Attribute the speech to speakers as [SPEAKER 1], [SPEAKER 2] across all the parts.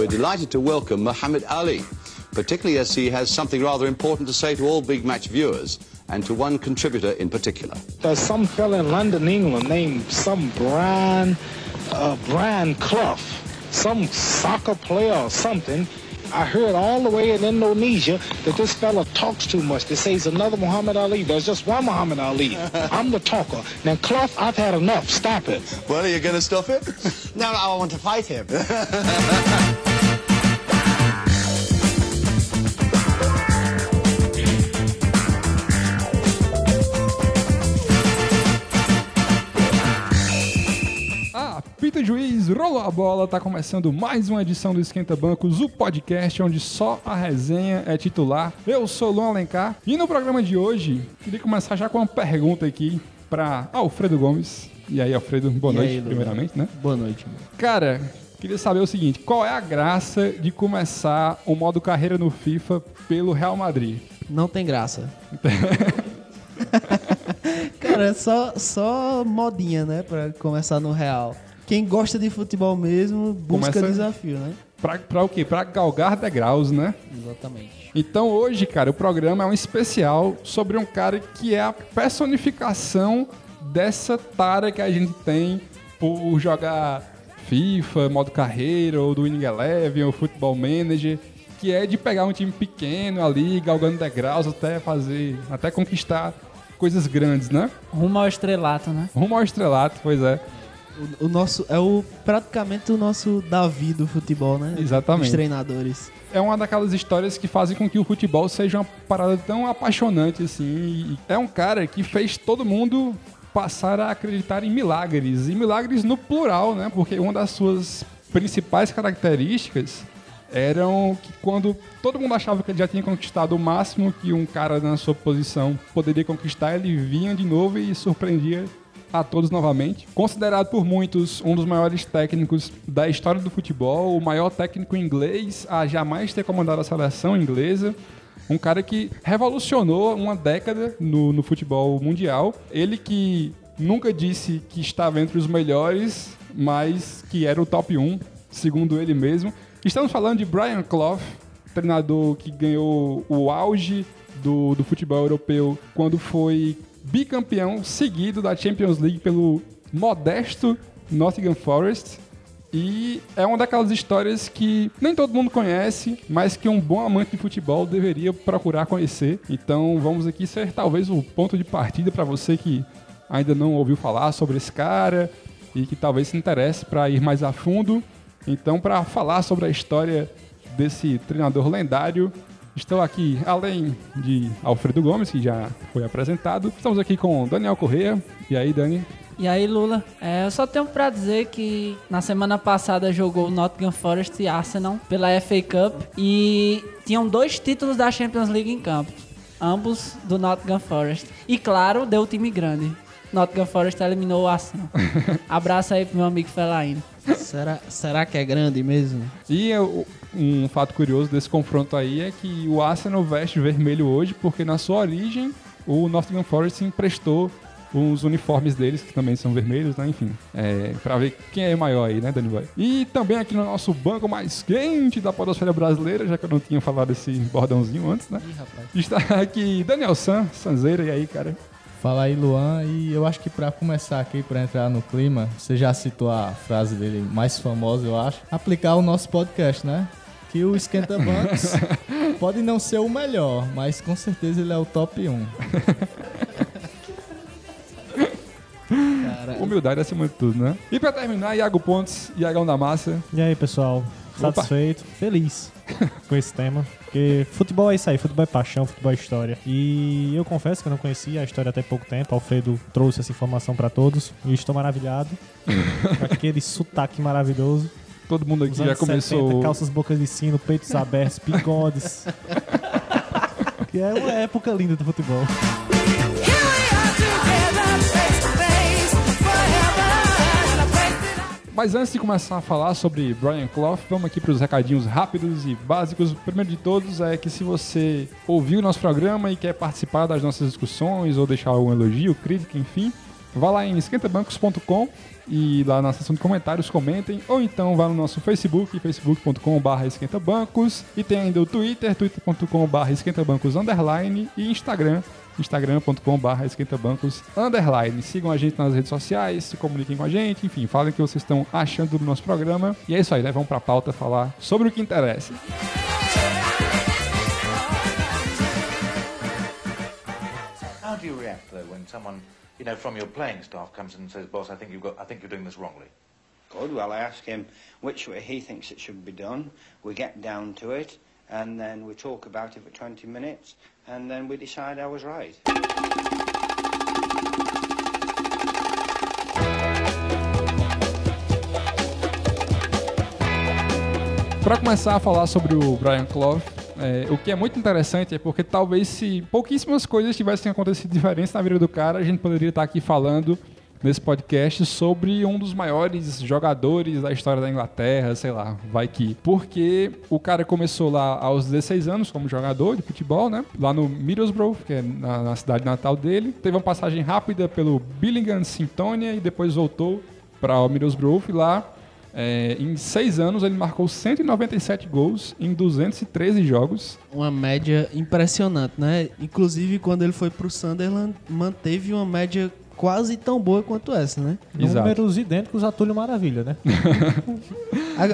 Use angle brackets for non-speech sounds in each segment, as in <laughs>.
[SPEAKER 1] we're delighted to welcome Muhammad Ali, particularly as he has something rather important to say to all big match viewers and to one contributor in particular.
[SPEAKER 2] There's some fella in London, England, named some Brian, uh, Brian Clough, some soccer player or something. I heard all the way in Indonesia that this fella talks too much. They say he's another Muhammad Ali. There's just one Muhammad Ali. <laughs> I'm the talker. Now, Clough, I've had enough. Stop it.
[SPEAKER 1] Well, are you going to stop it? <laughs>
[SPEAKER 3] No, no, I want to fight him. <laughs>
[SPEAKER 4] O juiz, rolou a bola, tá começando mais uma edição do Esquenta Bancos, o podcast onde só a resenha é titular. Eu sou o Luan Alencar e no programa de hoje, queria começar já com uma pergunta aqui para Alfredo Gomes. E aí, Alfredo, boa
[SPEAKER 5] E
[SPEAKER 4] noite,
[SPEAKER 5] aí,
[SPEAKER 4] primeiramente, né?
[SPEAKER 5] Boa noite. mano.
[SPEAKER 4] Cara, queria saber o seguinte: qual é a graça de começar o modo carreira no FIFA pelo Real Madrid?
[SPEAKER 5] Não tem graça. <laughs> <laughs> Cara, é só, só modinha, né? Pra começar no real. Quem gosta de futebol mesmo, busca
[SPEAKER 4] Começa-
[SPEAKER 5] desafio, né?
[SPEAKER 4] Pra, pra o quê? Pra galgar degraus, né?
[SPEAKER 5] Exatamente.
[SPEAKER 4] Então hoje, cara, o programa é um especial sobre um cara que é a personificação dessa tara que a gente tem por jogar FIFA, modo carreira, ou do Winning Eleven, ou Football Manager, que é de pegar um time pequeno ali, galgando degraus até fazer, até conquistar coisas grandes, né?
[SPEAKER 6] Rumo ao estrelato, né?
[SPEAKER 4] Rumo ao estrelato, pois é.
[SPEAKER 5] O, o nosso é o praticamente o nosso Davi do futebol, né?
[SPEAKER 4] Exatamente.
[SPEAKER 5] Os treinadores.
[SPEAKER 4] é uma daquelas histórias que fazem com que o futebol seja uma parada tão apaixonante assim. É um cara que fez todo mundo passar a acreditar em milagres. E milagres no plural, né? Porque uma das suas principais características eram que quando todo mundo achava que ele já tinha conquistado o máximo que um cara na sua posição poderia conquistar, ele vinha de novo e surpreendia a todos novamente. Considerado por muitos um dos maiores técnicos da história do futebol, o maior técnico inglês a jamais ter comandado a seleção inglesa. Um cara que revolucionou uma década no, no futebol mundial. Ele que nunca disse que estava entre os melhores, mas que era o top 1, segundo ele mesmo. Estamos falando de Brian Clough, treinador que ganhou o auge do, do futebol europeu quando foi bicampeão seguido da Champions League pelo modesto Nottingham Forest. E é uma daquelas histórias que nem todo mundo conhece, mas que um bom amante de futebol deveria procurar conhecer. Então vamos aqui ser talvez o ponto de partida para você que ainda não ouviu falar sobre esse cara e que talvez se interesse para ir mais a fundo. Então, para falar sobre a história desse treinador lendário, estou aqui, além de Alfredo Gomes, que já foi apresentado, estamos aqui com Daniel Correia. E aí, Dani?
[SPEAKER 6] E aí, Lula? É, eu só tenho pra dizer que na semana passada jogou Nottingham Forest e Arsenal pela FA Cup e tinham dois títulos da Champions League em campo, ambos do Nottingham Forest. E claro, deu o time grande. Nottingham Forest eliminou o Arsenal. <laughs> Abraço aí pro meu amigo Felaine.
[SPEAKER 5] Será, será que é grande mesmo?
[SPEAKER 4] E eu- um fato curioso desse confronto aí é que o Arsenal veste vermelho hoje porque na sua origem o Nottingham Forest emprestou os uniformes deles, que também são vermelhos, né? Enfim, é, pra ver quem é maior aí, né, Dani Boy? E também aqui no nosso banco mais quente da podosfera brasileira, já que eu não tinha falado esse bordãozinho antes, né?
[SPEAKER 5] Ih, rapaz.
[SPEAKER 4] Está aqui Daniel San, Sanzeira, e aí, cara?
[SPEAKER 7] Fala aí, Luan. E eu acho que pra começar aqui, pra entrar no clima, você já citou a frase dele mais famosa, eu acho. Aplicar o nosso podcast, né? Que o Esquenta Bancos <laughs> pode não ser o melhor, mas com certeza ele é o top 1.
[SPEAKER 4] Humildade acima de tudo, né? E pra terminar, Iago Pontes, Iagão da Massa.
[SPEAKER 8] E aí, pessoal?
[SPEAKER 4] Opa.
[SPEAKER 8] Satisfeito, feliz <laughs> com esse tema. Porque futebol é isso aí, futebol é paixão, futebol é história. E eu confesso que eu não conhecia a história até pouco tempo. Alfredo trouxe essa informação pra todos e estou maravilhado. <laughs> com aquele sotaque maravilhoso.
[SPEAKER 4] Todo mundo aqui já começou.
[SPEAKER 8] 70, calças bocas de sino, peitos abertos, bigodes. <laughs> que é uma época linda do futebol.
[SPEAKER 4] Mas antes de começar a falar sobre Brian Clough, vamos aqui para os recadinhos rápidos e básicos. O primeiro de todos é que se você ouviu o nosso programa e quer participar das nossas discussões ou deixar algum elogio, crítica, enfim, vá lá em esquentabancos.com e lá na seção de comentários comentem, ou então vá no nosso Facebook, facebook.com.br esquentabancos, e tem ainda o Twitter, twitter.com.br esquentabancos underline, e Instagram, instagram.com.br esquentabancos underline. Sigam a gente nas redes sociais, se comuniquem com a gente, enfim, falem o que vocês estão achando do nosso programa. E é isso aí, né? Vamos pra pauta falar sobre o que interessa.
[SPEAKER 9] How do you react though when someone, you know, from your playing staff comes in and says, "Boss, I think you've got, I think you're doing this wrongly."
[SPEAKER 10] Good. Well, I ask him which way he thinks it should be done. We get down to it, and then we talk about it for 20 minutes, and then we decide I was right.
[SPEAKER 4] Para começar a falar sobre o Brian Clough, é, o que é muito interessante é porque talvez se pouquíssimas coisas tivessem acontecido <laughs> diferentes na vida do cara, a gente poderia estar aqui falando nesse podcast sobre um dos maiores jogadores da história da Inglaterra, sei lá, vai que. Porque o cara começou lá aos 16 anos como jogador de futebol, né? Lá no Middlesbrough, que é na, na cidade natal dele. Teve uma passagem rápida pelo Billingham Sintonia e depois voltou para o Middlesbrough lá é, em seis anos ele marcou 197 gols em 213 jogos.
[SPEAKER 5] Uma média impressionante, né? Inclusive, quando ele foi pro Sunderland, manteve uma média quase tão boa quanto essa, né?
[SPEAKER 8] Números idênticos a Túlio Maravilha, né? <laughs>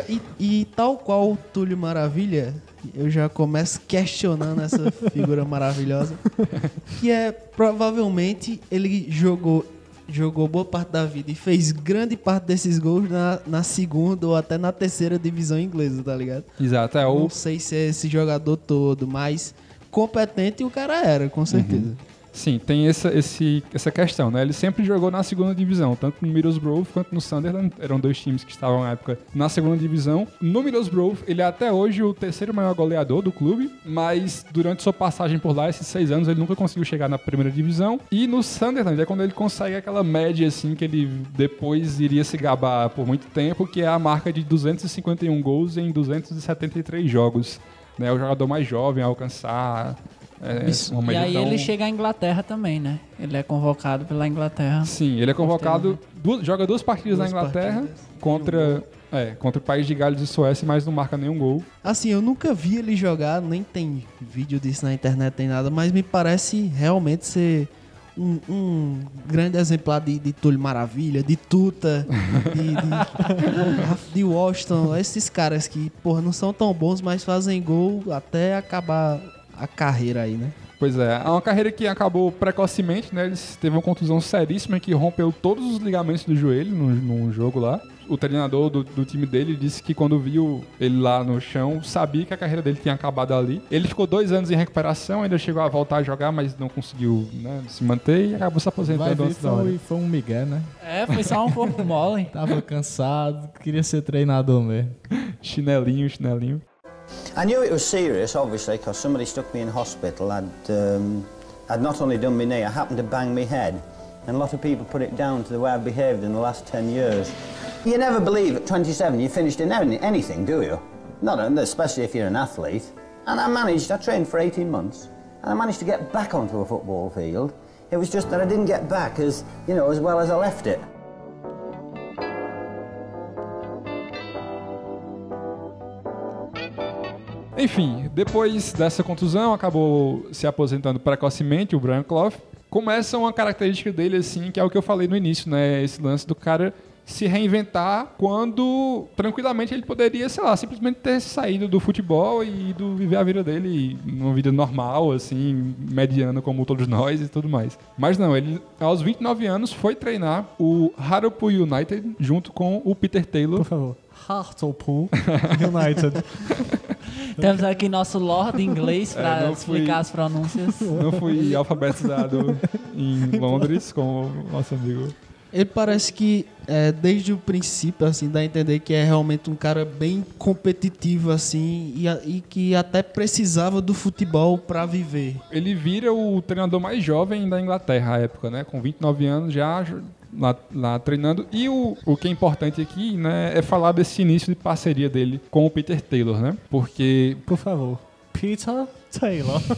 [SPEAKER 5] E, e tal qual o Túlio Maravilha, eu já começo questionando essa figura maravilhosa, que é provavelmente ele jogou jogou boa parte da vida e fez grande parte desses gols na, na segunda ou até na terceira divisão inglesa, tá ligado?
[SPEAKER 4] Exato, é o
[SPEAKER 5] Não sei se é esse jogador todo, mas competente o cara era, com certeza.
[SPEAKER 4] Sim, tem essa, esse, essa questão, né? Ele sempre jogou na segunda divisão, tanto no Middlesbrough quanto no Sunderland. Eram dois times que estavam na época na segunda divisão. No Middlesbrough, ele é até hoje o terceiro maior goleador do clube, mas durante sua passagem por lá, esses seis anos, ele nunca conseguiu chegar na primeira divisão. E no Sunderland é quando ele consegue aquela média, assim, que ele depois iria se gabar por muito tempo, que é a marca de 251 gols em 273 jogos. Né? O jogador mais jovem a alcançar. É, uma
[SPEAKER 6] E aí
[SPEAKER 4] tão-
[SPEAKER 6] ele chega à Inglaterra também, né? Ele é convocado pela Inglaterra.
[SPEAKER 4] Sim, ele é convocado, duas- joga duas partidas
[SPEAKER 5] Duas
[SPEAKER 4] na Inglaterra
[SPEAKER 5] partidas,
[SPEAKER 4] contra, é, contra o país de Gales e Suécia, mas não marca nenhum gol.
[SPEAKER 5] Assim, eu nunca vi ele jogar, nem tem vídeo disso na internet, nem nada, mas me parece realmente ser um, um grande exemplar de, de Túlio Maravilha, de Tuta, de, de, <laughs> de Washington, esses caras que, porra, não são tão bons, mas fazem gol até acabar a carreira aí, né?
[SPEAKER 4] Pois é, é uma carreira que acabou precocemente, né? Ele teve uma contusão seríssima que rompeu todos os ligamentos do joelho num, jogo lá. O treinador do, do time dele disse que quando viu ele lá no chão, sabia que a carreira dele tinha acabado ali. Ele ficou dois anos em recuperação, ainda chegou a voltar a jogar, mas não conseguiu né, se manter e acabou se
[SPEAKER 7] Vai
[SPEAKER 4] aposentando
[SPEAKER 7] ver,
[SPEAKER 4] antes da hora.
[SPEAKER 7] foi, foi um migué, né?
[SPEAKER 6] É, foi só um corpo mole. <laughs>
[SPEAKER 7] Tava cansado, queria ser treinador mesmo.
[SPEAKER 4] Chinelinho, chinelinho.
[SPEAKER 10] I knew it was serious, obviously, because somebody stuck me in hospital. I'd, um, I'd not only done my knee, I happened to bang my head. And a lot of people put it down to the way I've behaved in the last 10 years. You never believe at 27 you finished in any- anything, do you? Not especially if you're an athlete. And I managed, I trained for 18 months, and I managed to get back onto a football field. It was just that I didn't get back as, you know, as well as I left it.
[SPEAKER 4] Enfim, depois dessa contusão, acabou se aposentando precocemente, o Brian Clough. Começa uma característica dele, assim, que é o que eu falei no início, né? Esse lance do cara se reinventar quando tranquilamente ele poderia, sei lá, simplesmente ter saído do futebol e ido viver a vida dele uma vida normal, assim, mediana como todos nós e tudo mais. Mas não, ele aos 29 anos foi treinar o Hartlepool United junto com o Peter Taylor.
[SPEAKER 8] Por favor. Hartlepool United. <laughs>
[SPEAKER 6] Temos aqui nosso Lord inglês pra
[SPEAKER 4] É, não fui-
[SPEAKER 6] explicar as pronúncias. <laughs>
[SPEAKER 4] Não fui alfabetizado em <laughs> Londres como o nosso amigo.
[SPEAKER 5] Ele parece que é, desde o princípio, assim, dá a entender que é realmente um cara bem competitivo, assim, e, e que até precisava do futebol pra viver.
[SPEAKER 4] Ele vira o treinador mais jovem da Inglaterra à época, né? Com 29 anos já lá, lá treinando. E o, o que é importante aqui, né, é falar desse início de parceria dele com o Peter Taylor, né? Porque
[SPEAKER 8] Por favor. Peter Taylor. <laughs>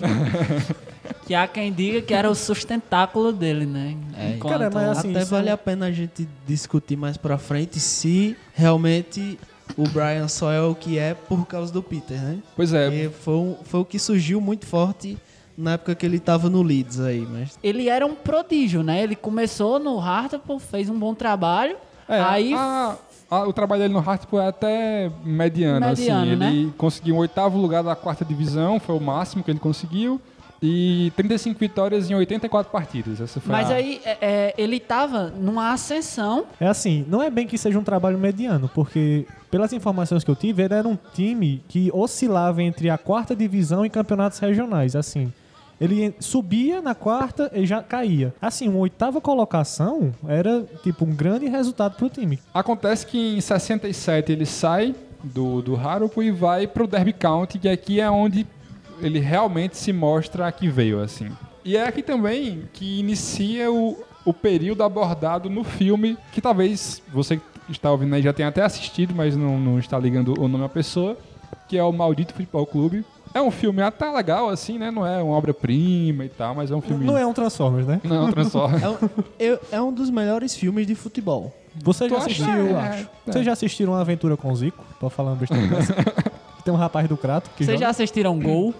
[SPEAKER 6] Que há quem diga que era o sustentáculo dele, né? Enquanto-
[SPEAKER 8] Cara, mas assim,
[SPEAKER 5] Até
[SPEAKER 8] isso
[SPEAKER 5] vale
[SPEAKER 8] é-
[SPEAKER 5] a pena a gente discutir mais pra frente se realmente o Brian só é o que é por causa do Peter, né?
[SPEAKER 4] Pois é,
[SPEAKER 5] Porque foi, um- foi o que surgiu muito forte na época que ele tava no Leeds aí, mas
[SPEAKER 6] Ele era um prodígio, né? Ele começou no Hartlepool, fez um bom trabalho.
[SPEAKER 4] É,
[SPEAKER 6] aí
[SPEAKER 4] a- a- o trabalho dele no Hartlepool é até mediano,
[SPEAKER 6] Mediano,
[SPEAKER 4] assim.
[SPEAKER 6] né?
[SPEAKER 4] Ele conseguiu o oitavo lugar da quarta divisão, foi o máximo que ele conseguiu. E 35 vitórias em 84 partidas. Essa foi
[SPEAKER 6] Mas
[SPEAKER 4] a-
[SPEAKER 6] aí é, é, ele tava numa ascensão.
[SPEAKER 8] É assim, não é bem que seja um trabalho mediano, porque pelas informações que eu tive, ele era um time que oscilava entre a quarta divisão e campeonatos regionais, assim. Ele subia na quarta e já caía. Assim, uma oitava colocação era tipo um grande resultado pro time.
[SPEAKER 4] Acontece que em 67 ele sai do, do Hartlepool e vai pro Derby County, que aqui é onde ele realmente se mostra que veio, assim. E é aqui também que inicia o, o período abordado no filme, que talvez você está ouvindo aí já tenha até assistido, mas não, não está ligando o nome à pessoa, que é o Maldito Futebol Clube. É um filme até legal, assim, né? Não é uma obra-prima e tal, mas é um filme...
[SPEAKER 8] Não é um Transformers, né?
[SPEAKER 4] Não, é um Transformers. <laughs>
[SPEAKER 5] é um, eu- é um dos melhores filmes de futebol.
[SPEAKER 8] Você
[SPEAKER 4] Tu
[SPEAKER 8] já assistiu, eu
[SPEAKER 4] é,
[SPEAKER 8] acho.
[SPEAKER 4] é.
[SPEAKER 8] Vocês já assistiram uma aventura com o Zico? Tô falando besteira dessa. <laughs> Tem um rapaz do Crato que
[SPEAKER 6] Vocês
[SPEAKER 8] joga.
[SPEAKER 6] já assistiram Gol?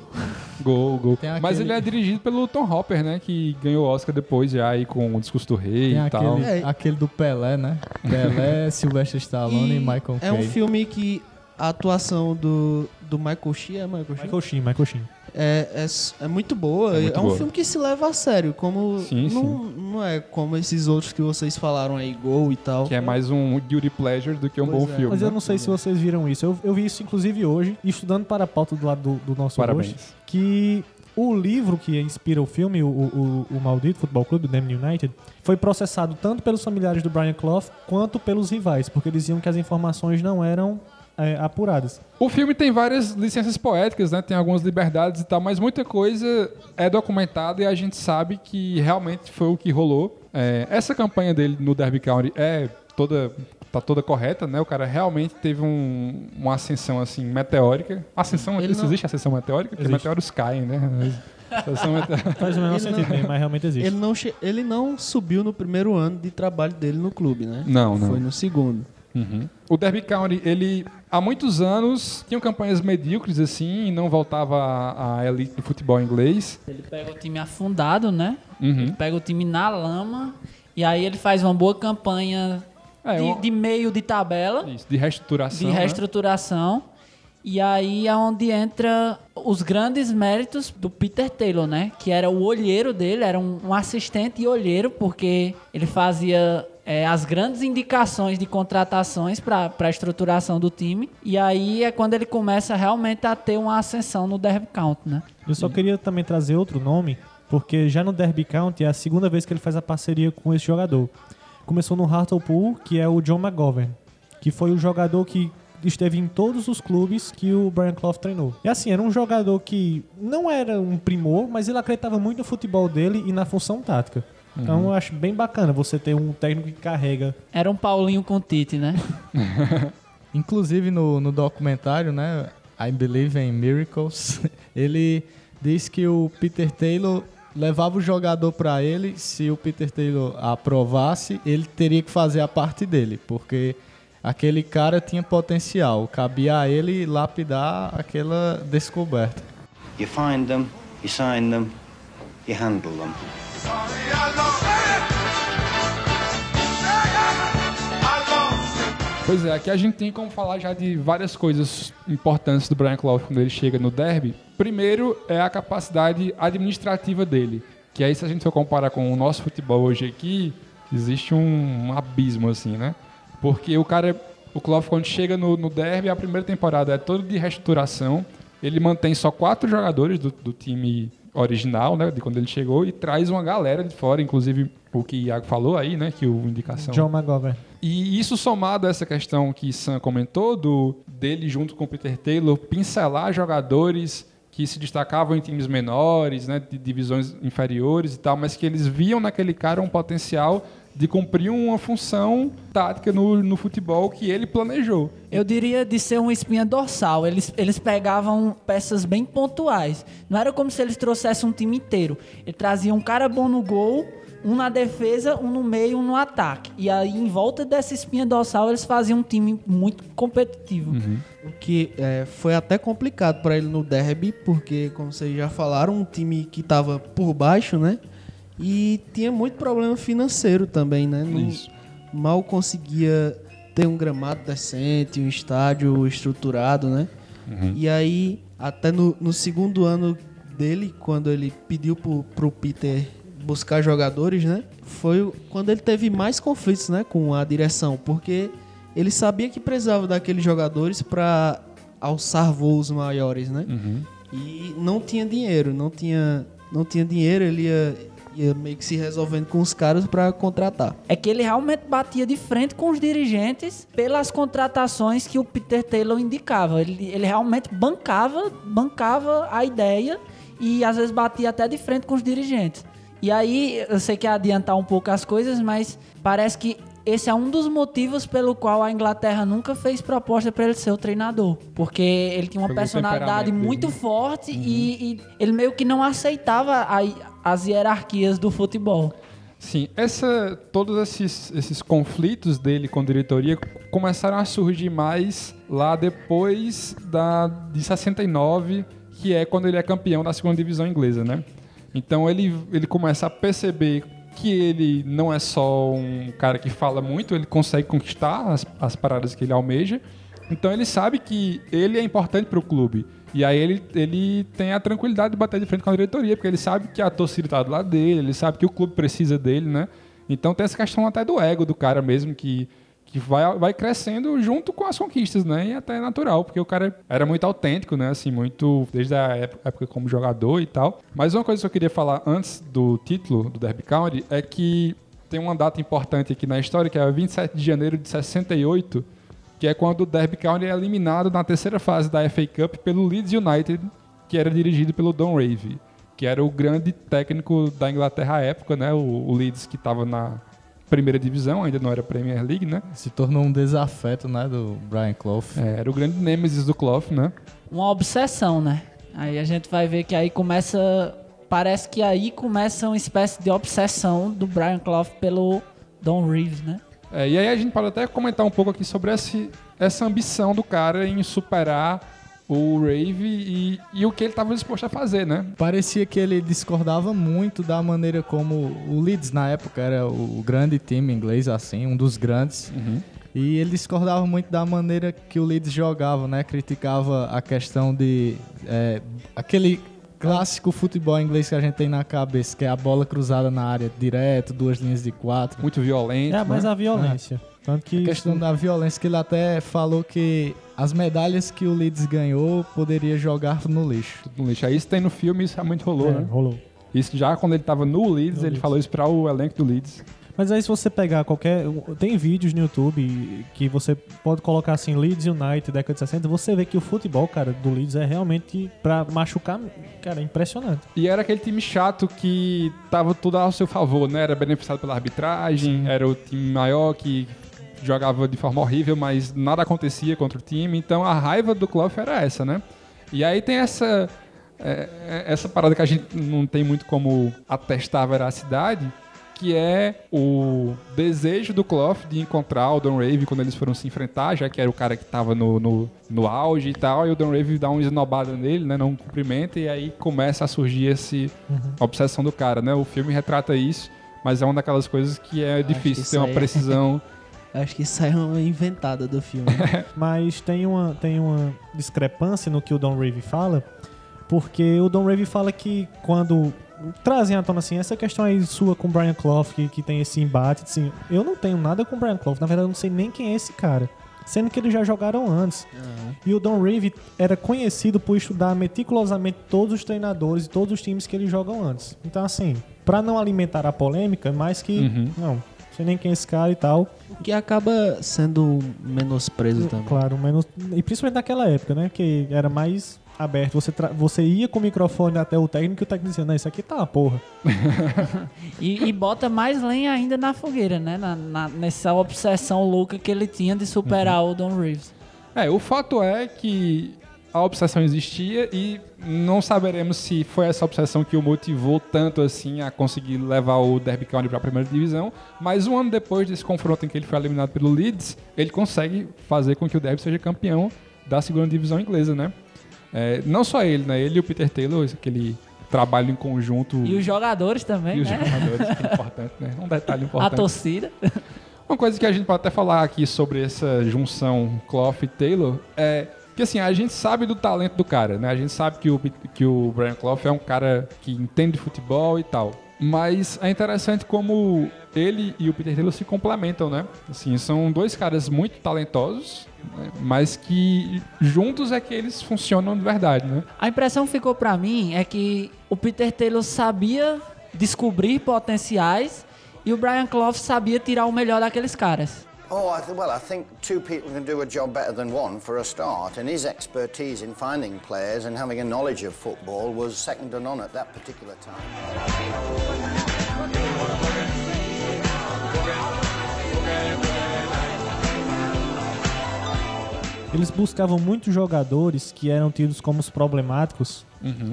[SPEAKER 4] Gol, gol.
[SPEAKER 7] Tem
[SPEAKER 4] Mas
[SPEAKER 7] aquele-
[SPEAKER 4] ele é dirigido pelo Tom Hopper, né? Que ganhou o Oscar depois já aí com o Discurso do Rei
[SPEAKER 7] Tem
[SPEAKER 4] e tal.
[SPEAKER 7] aquele,
[SPEAKER 5] É.
[SPEAKER 7] aquele do Pelé, né? Pelé, <laughs> Sylvester Stallone e, Michael
[SPEAKER 5] é um filme que a atuação do, do Michael Sheen, é Michael Sheen?
[SPEAKER 8] Michael Sheen, Michael Sheen.
[SPEAKER 5] É, é, é muito boa.
[SPEAKER 4] É
[SPEAKER 5] É,
[SPEAKER 4] muito
[SPEAKER 5] um
[SPEAKER 4] boa.
[SPEAKER 5] filme que se leva a sério, como
[SPEAKER 4] Sim,
[SPEAKER 5] não, não é como esses outros que vocês falaram aí, Gol e tal.
[SPEAKER 4] Que é mais um guilty pleasure do que um
[SPEAKER 5] Pois
[SPEAKER 4] bom
[SPEAKER 5] é.
[SPEAKER 4] filme.
[SPEAKER 8] Mas eu
[SPEAKER 4] né?
[SPEAKER 8] não sei se vocês viram isso. Eu, eu vi isso, inclusive, hoje, estudando para a pauta do lado do, do nosso
[SPEAKER 4] Parabéns.
[SPEAKER 8] host, que o livro que inspira o filme, o, o, o Maldito Futebol Clube, do Damn United, foi processado tanto pelos familiares do Brian Clough quanto pelos rivais, porque eles diziam que as informações não eram é, apuradas.
[SPEAKER 4] O filme tem várias licenças poéticas, né? Tem algumas liberdades e tal, mas muita coisa é documentada e a gente sabe que realmente foi o que rolou. É, essa campanha dele no Derby County é toda tá toda correta, né? O cara realmente teve um- uma ascensão assim meteórica. Ascensão,
[SPEAKER 5] Ele
[SPEAKER 4] isso
[SPEAKER 5] não-
[SPEAKER 4] existe ascensão meteórica? Porque
[SPEAKER 8] Existe.
[SPEAKER 4] meteoros caem, né? Mas Ascensão meteórica. <laughs>
[SPEAKER 8] Faz o menor
[SPEAKER 5] Ele
[SPEAKER 8] sentido
[SPEAKER 5] não-
[SPEAKER 8] mesmo, mas realmente existe.
[SPEAKER 5] Ele não, ele não subiu no primeiro ano de trabalho dele no clube, né?
[SPEAKER 4] Não, não.
[SPEAKER 5] Foi no segundo.
[SPEAKER 4] Uhum. O Derby County, ele há muitos anos tinha campanhas medíocres assim e não voltava à, elite do futebol inglês.
[SPEAKER 6] Ele pega o time afundado, né?
[SPEAKER 4] Uhum.
[SPEAKER 6] Ele pega o time na lama. E aí ele faz uma boa campanha
[SPEAKER 4] É,
[SPEAKER 6] de,
[SPEAKER 4] um-
[SPEAKER 6] de meio de tabela,
[SPEAKER 4] Isso, de reestruturação.
[SPEAKER 6] de
[SPEAKER 4] né?
[SPEAKER 6] reestruturação. E aí é onde entra os grandes méritos do Peter Taylor, né? Que era o olheiro dele, era um, um assistente e olheiro, porque ele fazia é, as grandes indicações de contratações para a estruturação do time. E aí é quando ele começa realmente a ter uma ascensão no Derby County, né?
[SPEAKER 8] Eu só queria também trazer outro nome, porque já no Derby County é a segunda vez que ele faz a parceria com esse jogador. Começou no Hartlepool, que é o John McGovern, que foi o jogador que esteve em todos os clubes que o Brian Clough treinou. E assim, era um jogador que não era um primor, mas ele acreditava muito no futebol dele e na função tática. Então eu acho bem bacana você ter um técnico que carrega.
[SPEAKER 6] Era um Paulinho com Tite, né? <laughs>
[SPEAKER 7] Inclusive no, no documentário, né? I Believe in Miracles, <laughs> ele diz que o Peter Taylor levava o jogador para ele, se o Peter Taylor aprovasse, ele teria que fazer a parte dele, porque aquele cara tinha potencial, cabia a ele lapidar aquela descoberta.
[SPEAKER 10] You find them, you sign them, you handle them.
[SPEAKER 4] Pois é, aqui a gente tem como falar já de várias coisas importantes do Brian Clough quando ele chega no derby. Primeiro é a capacidade administrativa dele, que aí se a gente for comparar com o nosso futebol hoje aqui, existe um, abismo assim, né? Porque o cara, o Clough quando chega no, no derby, a primeira temporada é toda de reestruturação, ele mantém só quatro jogadores do, do time original, né, de quando ele chegou, e traz uma galera de fora, inclusive o que o Iago falou aí, né, que o indicação...
[SPEAKER 8] John McGovern.
[SPEAKER 4] E isso somado a essa questão que Sam comentou, do dele junto com o Peter Taylor pincelar jogadores que se destacavam em times menores, né, de divisões inferiores e tal, mas que eles viam naquele cara um potencial de cumprir uma função tática no, no futebol que ele planejou.
[SPEAKER 6] Eu diria de ser uma espinha dorsal. Eles, eles pegavam peças bem pontuais. Não era como se eles trouxessem um time inteiro. Ele trazia um cara bom no gol, um na defesa, um no meio, um no ataque. E aí, em volta dessa espinha dorsal, eles faziam um time muito competitivo.
[SPEAKER 5] O que é, foi até complicado para ele no derby, porque, como vocês já falaram, um time que tava por baixo, né? E tinha muito problema financeiro também, né? Não- mal conseguia ter um gramado decente, um estádio estruturado, né? E aí, até no, no segundo ano dele, quando ele pediu pro, pro Peter buscar jogadores, né? Foi quando ele teve mais conflitos, né? Com a direção, porque ele sabia que precisava daqueles jogadores para alçar voos maiores, né? E não tinha dinheiro, não tinha, não tinha dinheiro, ele ia, ia meio que se resolvendo com os caras para contratar.
[SPEAKER 6] É que ele realmente batia de frente com os dirigentes pelas contratações que o Peter Taylor indicava. Ele, ele realmente bancava, bancava a ideia e às vezes batia até de frente com os dirigentes. E aí, eu sei que é adiantar um pouco as coisas, mas parece que esse é um dos motivos pelo qual a Inglaterra nunca fez proposta para ele ser o treinador. Porque ele tinha uma personalidade muito
[SPEAKER 4] dele.
[SPEAKER 6] forte e, e ele meio que não aceitava a- as hierarquias do futebol.
[SPEAKER 4] Sim, essa, todos esses, esses conflitos dele com a diretoria começaram a surgir mais lá depois da, de 69, que é quando ele é campeão da segunda divisão inglesa, né? Então ele, ele começa a perceber que ele não é só um cara que fala muito, ele consegue conquistar as, as paradas que ele almeja. Então ele sabe que ele é importante para o clube. E aí ele, ele tem a tranquilidade de bater de frente com a diretoria, porque ele sabe que a torcida está do lado dele, ele sabe que o clube precisa dele, né? Então tem essa questão até do ego do cara mesmo, que, que vai, vai crescendo junto com as conquistas, né? E até é natural, porque o cara era muito autêntico, né? Assim, muito desde a época, época como jogador e tal. Mas uma coisa que eu queria falar antes do título do Derby County é que tem uma data importante aqui na história, que é 27 de janeiro de 68, que é quando o Derby County é eliminado na terceira fase da FA Cup pelo Leeds United, que era dirigido pelo Don Rave, que era o grande técnico da Inglaterra à época, né? O, o Leeds que estava na primeira divisão, ainda não era Premier League, né?
[SPEAKER 7] Se tornou um desafeto, né, do Brian Clough.
[SPEAKER 4] É, era o grande nêmesis do Clough, né?
[SPEAKER 6] uma obsessão, né? Aí a gente vai ver que aí começa. Parece que aí começa uma espécie de obsessão do Brian Clough pelo Don Reeves, né?
[SPEAKER 4] É, e aí a gente pode até comentar um pouco aqui sobre esse, essa ambição do cara em superar o Rave e, e o que ele estava disposto a fazer, né?
[SPEAKER 7] Parecia que ele discordava muito da maneira como o Leeds na época era o grande time inglês, assim, um dos grandes. E ele discordava muito da maneira que o Leeds jogava, né? Criticava a questão de é, aquele clássico futebol inglês que a gente tem na cabeça, que é a bola cruzada na área direto, duas linhas de quatro.
[SPEAKER 4] Muito violento.
[SPEAKER 8] É, mas
[SPEAKER 4] né?
[SPEAKER 8] a violência. Tanto que
[SPEAKER 7] A questão da violência que ele até falou que as medalhas que o Leeds ganhou poderia jogar no lixo.
[SPEAKER 4] Tudo no lixo. Aí isso tem no filme, isso realmente rolou,
[SPEAKER 8] É,
[SPEAKER 4] né?
[SPEAKER 8] rolou.
[SPEAKER 4] Isso já quando ele tava no Leeds,
[SPEAKER 8] No
[SPEAKER 4] ele
[SPEAKER 8] Leeds.
[SPEAKER 4] falou isso para o elenco do Leeds.
[SPEAKER 8] Mas aí se você pegar qualquer... Tem vídeos no YouTube que você pode colocar assim, Leeds United, década de 60, você vê que o futebol, cara, do Leeds é realmente pra machucar, cara, é impressionante.
[SPEAKER 4] E era aquele time chato que tava tudo ao seu favor, né? Era beneficiado pela arbitragem, era o time maior que jogava de forma horrível, mas nada acontecia contra o time. Então a raiva do Clough era essa, né? E aí tem essa é, é, essa parada que a gente não tem muito como atestar a veracidade, que é o desejo do Clough de encontrar o Don Rave quando eles foram se enfrentar, já que era o cara que tava no, no, no auge e tal, e o Don Rave dá uma esnobada nele, né, não cumprimenta, e aí começa a surgir esse a obsessão do cara, né? O filme retrata isso, mas é uma daquelas coisas que é difícil
[SPEAKER 5] que
[SPEAKER 4] ter uma
[SPEAKER 5] é-
[SPEAKER 4] precisão. <laughs>
[SPEAKER 5] Acho que isso aí é uma inventada do filme. <laughs>
[SPEAKER 8] Mas tem uma, tem uma discrepância no que o Don Rave fala, porque o Don Rave fala que quando trazem à tona assim, essa questão aí sua com o Brian Clough, que, que tem esse embate, assim, eu não tenho nada com o Brian Clough, na verdade eu não sei nem quem é esse cara. Sendo que eles já jogaram antes. E o Don Rave era conhecido por estudar meticulosamente todos os treinadores e todos os times que eles jogam antes. Então, assim, pra não alimentar a polêmica, mais que.
[SPEAKER 4] Uhum.
[SPEAKER 8] Não, sei nem quem é esse cara e tal.
[SPEAKER 5] O que acaba sendo menospreso também.
[SPEAKER 8] Claro, menos. E principalmente naquela época, né? Que era mais aberto, você, tra- você ia com o microfone até o técnico e o técnico dizia, não, isso aqui tá uma porra. <laughs>
[SPEAKER 6] E, e bota mais lenha ainda na fogueira, né? Na, na- nessa obsessão louca que ele tinha de superar o Don Reeves.
[SPEAKER 4] É, o fato é que a obsessão existia e não saberemos se foi essa obsessão que o motivou tanto assim a conseguir levar o Derby County para a primeira divisão, mas um ano depois desse confronto em que ele foi eliminado pelo Leeds, ele consegue fazer com que o Derby seja campeão da segunda divisão inglesa, né? É, não só ele, né? Ele e o Peter Taylor, aquele trabalho em conjunto
[SPEAKER 6] E os jogadores também,
[SPEAKER 4] e os
[SPEAKER 6] né?
[SPEAKER 4] jogadores, que é <laughs> importante, né? Um detalhe
[SPEAKER 6] A
[SPEAKER 4] importante.
[SPEAKER 6] torcida.
[SPEAKER 4] Uma coisa que a gente pode até falar aqui sobre essa junção Clough e Taylor é que assim, a gente sabe do talento do cara, né? A gente sabe que o, que o Brian Clough é um cara que entende de futebol e tal. Mas é interessante como ele e o Peter Taylor se complementam, né? Assim, são dois caras muito talentosos? Mas que juntos é que eles funcionam de verdade, né?
[SPEAKER 6] A impressão que ficou pra mim é que o Peter Taylor sabia descobrir potenciais e o Brian Clough sabia tirar o melhor daqueles caras.
[SPEAKER 10] Oh, I th- well, I think two people can do a job better than one for a start, and his expertise in finding players and having a knowledge of football was second to none at that particular time.
[SPEAKER 8] Eles buscavam muitos jogadores que eram tidos como os problemáticos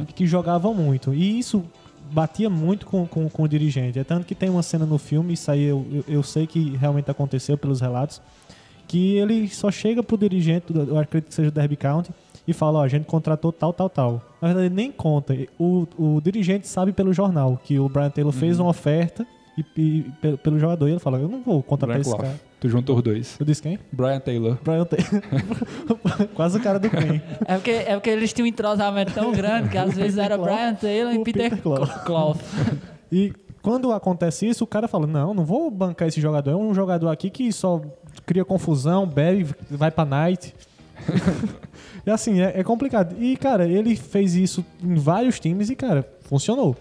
[SPEAKER 8] e que jogavam muito. E isso batia muito com, com, com o dirigente. É tanto que tem uma cena no filme, isso aí eu, eu, eu sei que realmente aconteceu pelos relatos, que ele só chega pro dirigente, eu acredito que seja o Derby County, e fala, ó, a gente contratou tal, tal, tal. Na verdade, ele nem conta. O, o dirigente sabe pelo jornal que o Brian Taylor fez uma oferta e, e pelo, pelo jogador. E ele fala, eu não vou contratar
[SPEAKER 4] Brian
[SPEAKER 8] esse
[SPEAKER 4] Clough.
[SPEAKER 8] cara.
[SPEAKER 4] Tu juntou os dois.
[SPEAKER 8] Eu disse quem?
[SPEAKER 4] Brian Taylor.
[SPEAKER 8] Brian Taylor. <laughs> Quase o cara do Queen.
[SPEAKER 6] É porque, é porque eles tinham um entrosamento tão grande que às <laughs> vezes era
[SPEAKER 8] Clough,
[SPEAKER 6] Brian Taylor e Peter,
[SPEAKER 8] Peter Clough.
[SPEAKER 6] Clough. <laughs>
[SPEAKER 8] E quando acontece isso, o cara fala: Não, não vou bancar esse jogador. É um jogador aqui que só cria confusão, bebe, vai pra night. e assim, é, é complicado. E, cara, ele fez isso em vários times e, cara, funcionou.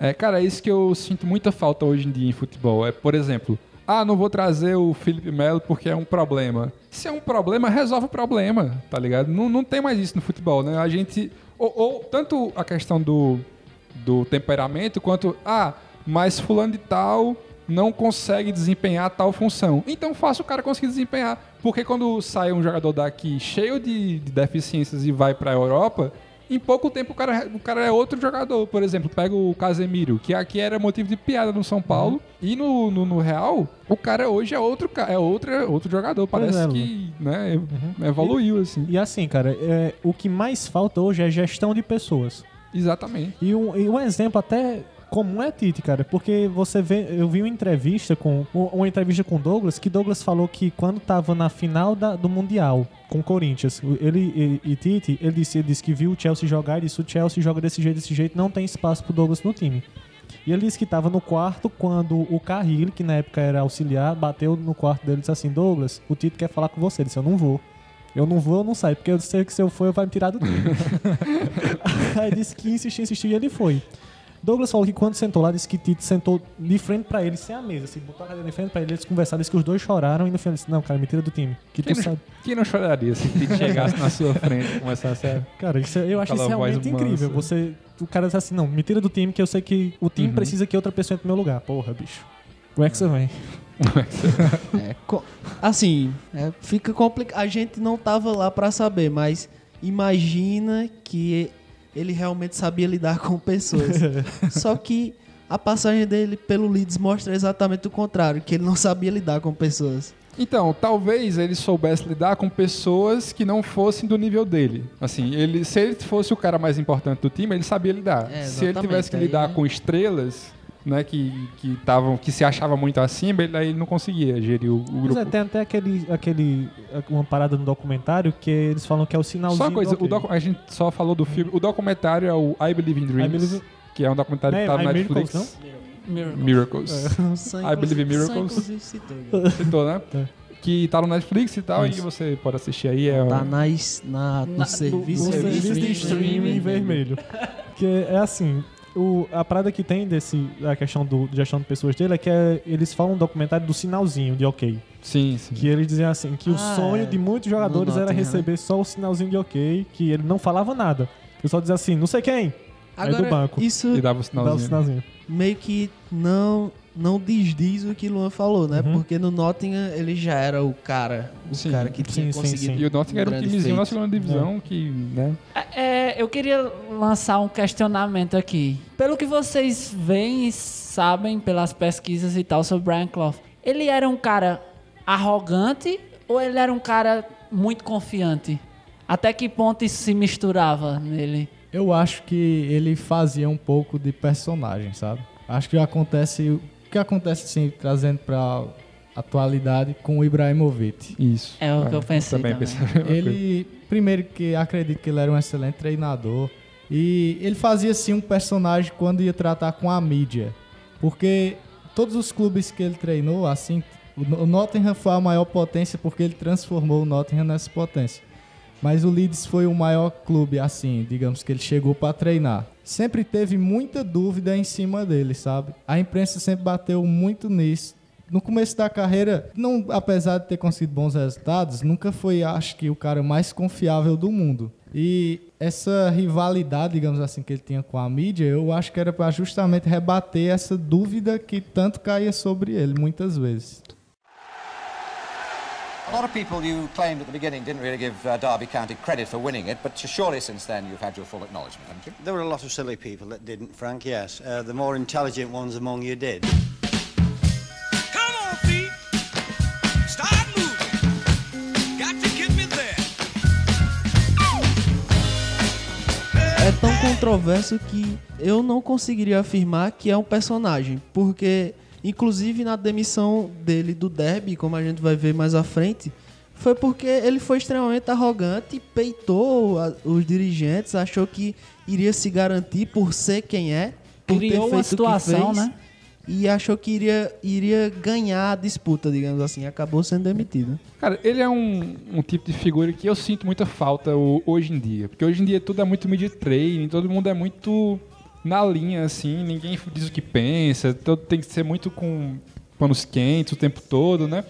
[SPEAKER 4] É, cara, é isso que eu sinto muita falta hoje em dia em futebol. É, por exemplo, ah, não vou trazer o Felipe Melo porque é um problema. Se é um problema, resolve o problema, tá ligado? Não, não tem mais isso no futebol, né? A gente. Ou, ou tanto a questão do, do temperamento, quanto, ah, mas fulano de tal não consegue desempenhar tal função. Então faça o cara conseguir desempenhar. Porque quando sai um jogador daqui cheio de, de deficiências e vai pra Europa, em pouco tempo o cara, o cara é outro jogador. Por exemplo, pega o Casemiro, que aqui era motivo de piada no São Paulo. E no, no, no Real, o cara hoje é outro, é outro, outro jogador. Parece
[SPEAKER 8] é,
[SPEAKER 4] que né, evoluiu, assim.
[SPEAKER 8] E assim, cara, é, o que mais falta hoje é gestão de pessoas.
[SPEAKER 4] Exatamente.
[SPEAKER 8] E um, e um exemplo até comum é Tite, cara, porque você vê, eu vi uma entrevista com uma entrevista com Douglas, que Douglas falou que quando tava na final da- do mundial com o Corinthians, ele e, e Tite, ele disse, ele disse que viu o Chelsea jogar e disse o Chelsea joga desse jeito, desse jeito, não tem espaço pro Douglas no time. E ele disse que tava no quarto quando o Carrilho, que na época era auxiliar, bateu no quarto dele e disse assim: Douglas, o Tite quer falar com você. Ele disse: Eu não vou. Eu não vou, eu não saio, porque eu sei que se eu for, eu vai me tirar do time. <laughs> Aí disse que insistiu, insistiu e ele foi. Douglas falou que quando sentou lá, disse que Tite sentou de frente pra ele, sem a mesa, assim, botou a cadeira de frente pra ele, eles conversaram, disse que os dois choraram e no final disse, não, cara, me tira do time. Que
[SPEAKER 4] Quem
[SPEAKER 8] tu
[SPEAKER 4] não,
[SPEAKER 8] sabe.
[SPEAKER 4] quem não choraria se ele chegasse na sua frente e começasse a...
[SPEAKER 8] Cara, isso, é- eu acho isso realmente
[SPEAKER 4] mansa.
[SPEAKER 8] incrível. Você, o cara diz assim, não, me tira do time que eu sei que o time
[SPEAKER 4] Uhum.
[SPEAKER 8] precisa que outra pessoa entre no meu lugar. Porra, bicho. Como <laughs> é que você vem?
[SPEAKER 5] É, assim, é, fica complicado. A gente não tava lá pra saber, mas imagina que ele realmente sabia lidar com pessoas. <laughs> Só que a passagem dele pelo Leeds mostra exatamente o contrário, que ele não sabia lidar com pessoas.
[SPEAKER 4] Então, talvez ele soubesse lidar com pessoas que não fossem do nível dele. Assim, ele, se ele fosse o cara mais importante do time, ele sabia lidar.
[SPEAKER 5] É,
[SPEAKER 4] se ele tivesse que lidar com estrelas, né, que que tavam, que se achava muito acima, ele, aí ele não conseguia gerir o, o
[SPEAKER 8] Pois
[SPEAKER 4] grupo.
[SPEAKER 8] é, tem até aquele, aquele, uma parada no documentário que eles falam que é o sinalzinho
[SPEAKER 4] Só uma coisa,
[SPEAKER 8] do
[SPEAKER 4] o
[SPEAKER 8] ok.
[SPEAKER 4] docu- a gente só falou do filme. O documentário é o I Believe in Dreams,
[SPEAKER 8] Believe-
[SPEAKER 4] que é um documentário
[SPEAKER 8] é
[SPEAKER 4] que tá no Netflix.
[SPEAKER 8] Miracles,
[SPEAKER 6] Miracle.
[SPEAKER 4] Miracles.
[SPEAKER 5] Sam,
[SPEAKER 4] I Believe in Miracles.
[SPEAKER 5] citou.
[SPEAKER 4] Né?
[SPEAKER 8] É.
[SPEAKER 4] Que tá no Netflix e tal,
[SPEAKER 8] Isso.
[SPEAKER 4] e você pode assistir aí. É
[SPEAKER 5] Tá
[SPEAKER 4] um-
[SPEAKER 5] nas, na, no
[SPEAKER 6] Na-
[SPEAKER 5] serviço,
[SPEAKER 6] no
[SPEAKER 8] serviço
[SPEAKER 6] de streaming.
[SPEAKER 8] em vermelho. <laughs> Que é assim, o, a parada que tem desse, a questão do de gestão de pessoas dele é que é- eles falam um documentário do sinalzinho de ok.
[SPEAKER 4] Sim, sim.
[SPEAKER 8] Que eles dizem assim, que o
[SPEAKER 5] Ah,
[SPEAKER 8] sonho
[SPEAKER 5] é.
[SPEAKER 8] de muitos jogadores
[SPEAKER 5] No
[SPEAKER 8] era
[SPEAKER 5] Nottingham,
[SPEAKER 8] receber só o sinalzinho de ok, que ele não falava nada. Eu só dizia assim, não sei quem. Aí do
[SPEAKER 5] Agora,
[SPEAKER 8] banco.
[SPEAKER 5] isso
[SPEAKER 4] E dava o
[SPEAKER 8] Dava o
[SPEAKER 4] sinalzinho.
[SPEAKER 8] sinalzinho.
[SPEAKER 5] meio que não não desdiz o que Luan falou, né?
[SPEAKER 8] Uhum.
[SPEAKER 5] Porque no Nottingham ele já era o cara, o
[SPEAKER 4] Sim,
[SPEAKER 5] cara que tinha
[SPEAKER 8] sim,
[SPEAKER 5] conseguido.
[SPEAKER 8] sim.
[SPEAKER 4] E o Nottingham era um
[SPEAKER 5] grande
[SPEAKER 4] timezinho na
[SPEAKER 5] feito.
[SPEAKER 4] segunda divisão que, né?
[SPEAKER 6] É, eu queria lançar um questionamento aqui. Pelo que vocês veem e sabem pelas pesquisas e tal sobre Brian Clough, ele era um cara arrogante ou ele era um cara muito confiante? Até que ponto isso se misturava nele?
[SPEAKER 7] Eu acho que ele fazia um pouco de personagem, sabe? Acho que acontece o que acontece assim trazendo para atualidade com o Ibrahimovic.
[SPEAKER 4] Isso.
[SPEAKER 6] É o que eu pensei
[SPEAKER 4] Também
[SPEAKER 6] também.
[SPEAKER 4] a.
[SPEAKER 7] Ele primeiro que acredito que ele era um excelente treinador e ele fazia assim um personagem quando ia tratar com a mídia, porque todos os clubes que ele treinou, assim, o o Nottingham foi a maior potência porque ele transformou o Nottingham nessa potência. Mas o Leeds foi o maior clube, assim, digamos que ele chegou para treinar. Sempre teve muita dúvida em cima dele, sabe? A imprensa sempre bateu muito nisso. No começo da carreira, não, apesar de ter conseguido bons resultados, nunca foi, acho que, o cara mais confiável do mundo. E essa rivalidade, digamos assim, que ele tinha com a mídia, eu acho que era para justamente rebater essa dúvida que tanto caía sobre ele, muitas vezes.
[SPEAKER 11] A lot of people you claimed at the beginning didn't really give uh, Derby County credit for winning it, but surely since then you've had your full acknowledgement, haven't you?
[SPEAKER 10] There were a lot of silly people that didn't, Frank, yes. Uh, the more intelligent ones among you did.
[SPEAKER 12] Come on, feet. Start moving. Got to get me there.
[SPEAKER 5] É tão controverso que eu não conseguiria afirmar que é um personagem, porque inclusive na demissão dele do Derby, como a gente vai ver mais à frente, foi porque ele foi extremamente arrogante, peitou a- os dirigentes, achou que iria se garantir por ser quem é, por
[SPEAKER 6] Criou
[SPEAKER 5] ter
[SPEAKER 6] uma
[SPEAKER 5] feito
[SPEAKER 6] situação,
[SPEAKER 5] o que fez,
[SPEAKER 6] né?
[SPEAKER 5] E achou que iria, iria ganhar a disputa, digamos assim. Acabou sendo demitido.
[SPEAKER 4] Cara, ele é um, um tipo de figura que eu sinto muita falta o- hoje em dia. Porque hoje em dia tudo é muito media training, todo mundo é muito na linha, assim, ninguém diz o que pensa, todo tem que ser muito com panos quentes o tempo todo, né?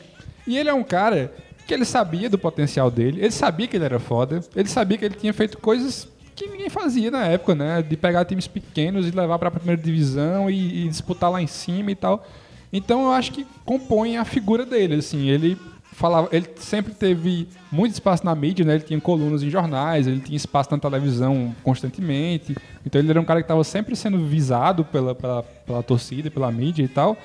[SPEAKER 4] E ele é um cara que ele sabia do potencial dele, ele sabia que ele era foda, ele sabia que ele tinha feito coisas que ninguém fazia na época, né? De pegar times pequenos e levar para a primeira divisão e, e disputar lá em cima e tal. Então eu acho que compõe a figura dele, assim, ele falava, ele sempre teve muito espaço na mídia, né? Ele tinha colunas em jornais, ele tinha espaço na televisão constantemente. Então ele era um cara que estava sempre sendo visado pela, pela, pela torcida, pela mídia e tal.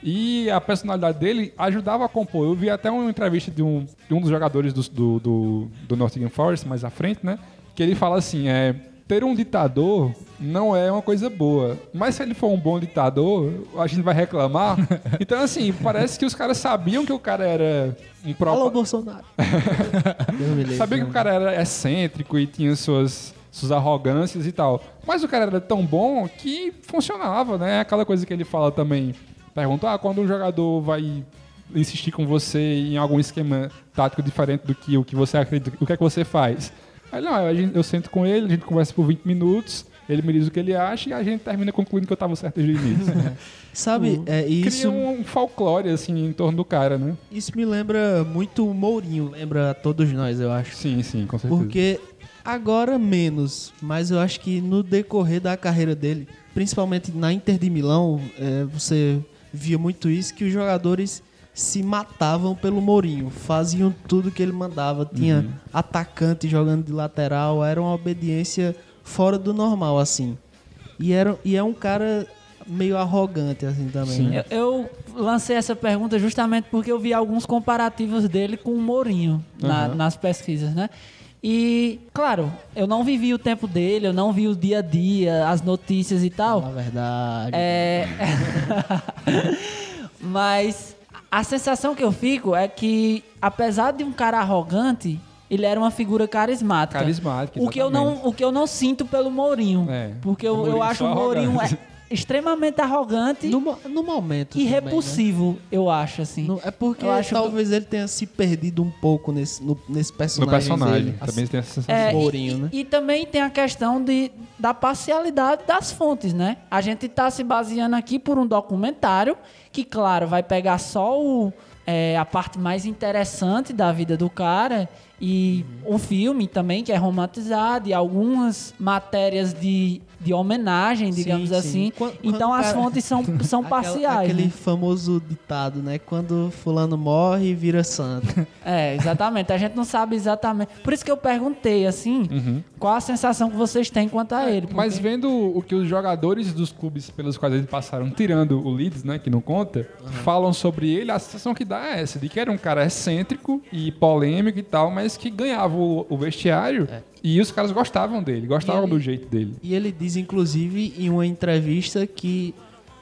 [SPEAKER 4] E a personalidade dele ajudava a compor. Eu vi até uma entrevista de um, de um dos jogadores do, do, do, do Nottingham Forest, mais à frente, né? Que ele fala assim, é... Ter um ditador não é uma coisa boa. Mas se ele for um bom ditador, a gente vai reclamar. <laughs> Então, assim, parece que os caras sabiam que o cara era um próprio...
[SPEAKER 5] Alô, Bolsonaro. <laughs>
[SPEAKER 4] Sabia que o cara era excêntrico e tinha suas, suas arrogâncias e tal. Mas o cara era tão bom que funcionava, né? Aquela coisa que ele fala também. Pergunta, ah, quando um jogador vai insistir com você em algum esquema tático diferente do que o que você acredita, o que é que você faz? Aí, não, a gente- eu sento com ele, a gente conversa por 20 minutos, ele me diz o que ele acha e a gente termina concluindo que eu tava certo desde o início. <laughs>
[SPEAKER 5] Sabe, é, isso,
[SPEAKER 4] Cria um folclore, assim, em torno do cara, né?
[SPEAKER 5] isso me lembra muito o Mourinho, lembra a todos nós, eu acho.
[SPEAKER 4] Sim, sim, com certeza.
[SPEAKER 5] Porque agora menos, mas eu acho que no decorrer da carreira dele, principalmente na Inter de Milão, é, você via muito isso, que os jogadores se matavam pelo Mourinho, faziam tudo que ele mandava, tinha
[SPEAKER 4] Uhum.
[SPEAKER 5] atacante jogando de lateral, era uma obediência fora do normal, assim. E, era, e é um cara meio arrogante, assim, também. né?
[SPEAKER 6] Eu, eu lancei essa pergunta justamente porque eu vi alguns comparativos dele com o Mourinho na-
[SPEAKER 4] Aham.
[SPEAKER 6] nas pesquisas, né? E, claro, eu não vivi o tempo dele, eu não vi o dia a dia, as notícias e tal.
[SPEAKER 5] Na verdade.
[SPEAKER 6] É. <laughs> Mas a sensação que eu fico é que, apesar de um cara arrogante, ele era uma figura carismática.
[SPEAKER 4] Carismática,
[SPEAKER 6] O que eu não, o que eu não sinto pelo Mourinho.
[SPEAKER 4] É.
[SPEAKER 6] Porque eu, eu acho o Mourinho é extremamente arrogante
[SPEAKER 5] No, no momento.
[SPEAKER 6] e
[SPEAKER 5] também, né?
[SPEAKER 6] repulsivo, eu acho, assim.
[SPEAKER 5] No- é porque
[SPEAKER 6] Eu acho que-
[SPEAKER 5] talvez ele tenha se perdido um pouco nesse, no, nesse
[SPEAKER 4] No
[SPEAKER 5] personagem.
[SPEAKER 4] personagem,
[SPEAKER 5] dele.
[SPEAKER 4] também tem essa sensação.
[SPEAKER 6] É, e-
[SPEAKER 5] Mourinho,
[SPEAKER 6] e,
[SPEAKER 5] né?
[SPEAKER 6] e também tem a questão de, da parcialidade das fontes, né? A gente está se baseando aqui por um documentário que, claro, vai pegar só o, é, a parte mais interessante da vida do cara E o filme também, que é romantizado, e algumas matérias de, de homenagem, digamos
[SPEAKER 5] sim.
[SPEAKER 6] assim.
[SPEAKER 5] Quan-
[SPEAKER 6] então
[SPEAKER 5] quando
[SPEAKER 6] as
[SPEAKER 5] cara-
[SPEAKER 6] fontes são, <laughs> são parciais.
[SPEAKER 5] Aquele
[SPEAKER 6] né?
[SPEAKER 5] famoso ditado, né? Quando fulano morre, vira santo. <laughs>
[SPEAKER 6] É, exatamente. A gente não sabe exatamente. Por isso que eu perguntei, assim,
[SPEAKER 4] Uhum.
[SPEAKER 6] qual a sensação que vocês têm quanto a ele.
[SPEAKER 4] Mas vendo o que os jogadores dos clubes pelos quais eles passaram, tirando o Leeds, né, que não conta, falam sobre ele, a sensação que dá é essa, de que era um cara excêntrico e polêmico e tal, mas que ganhava o, vestiário e os caras gostavam dele, gostavam
[SPEAKER 5] ele-
[SPEAKER 4] do jeito dele.
[SPEAKER 5] E ele diz, inclusive, em uma entrevista que,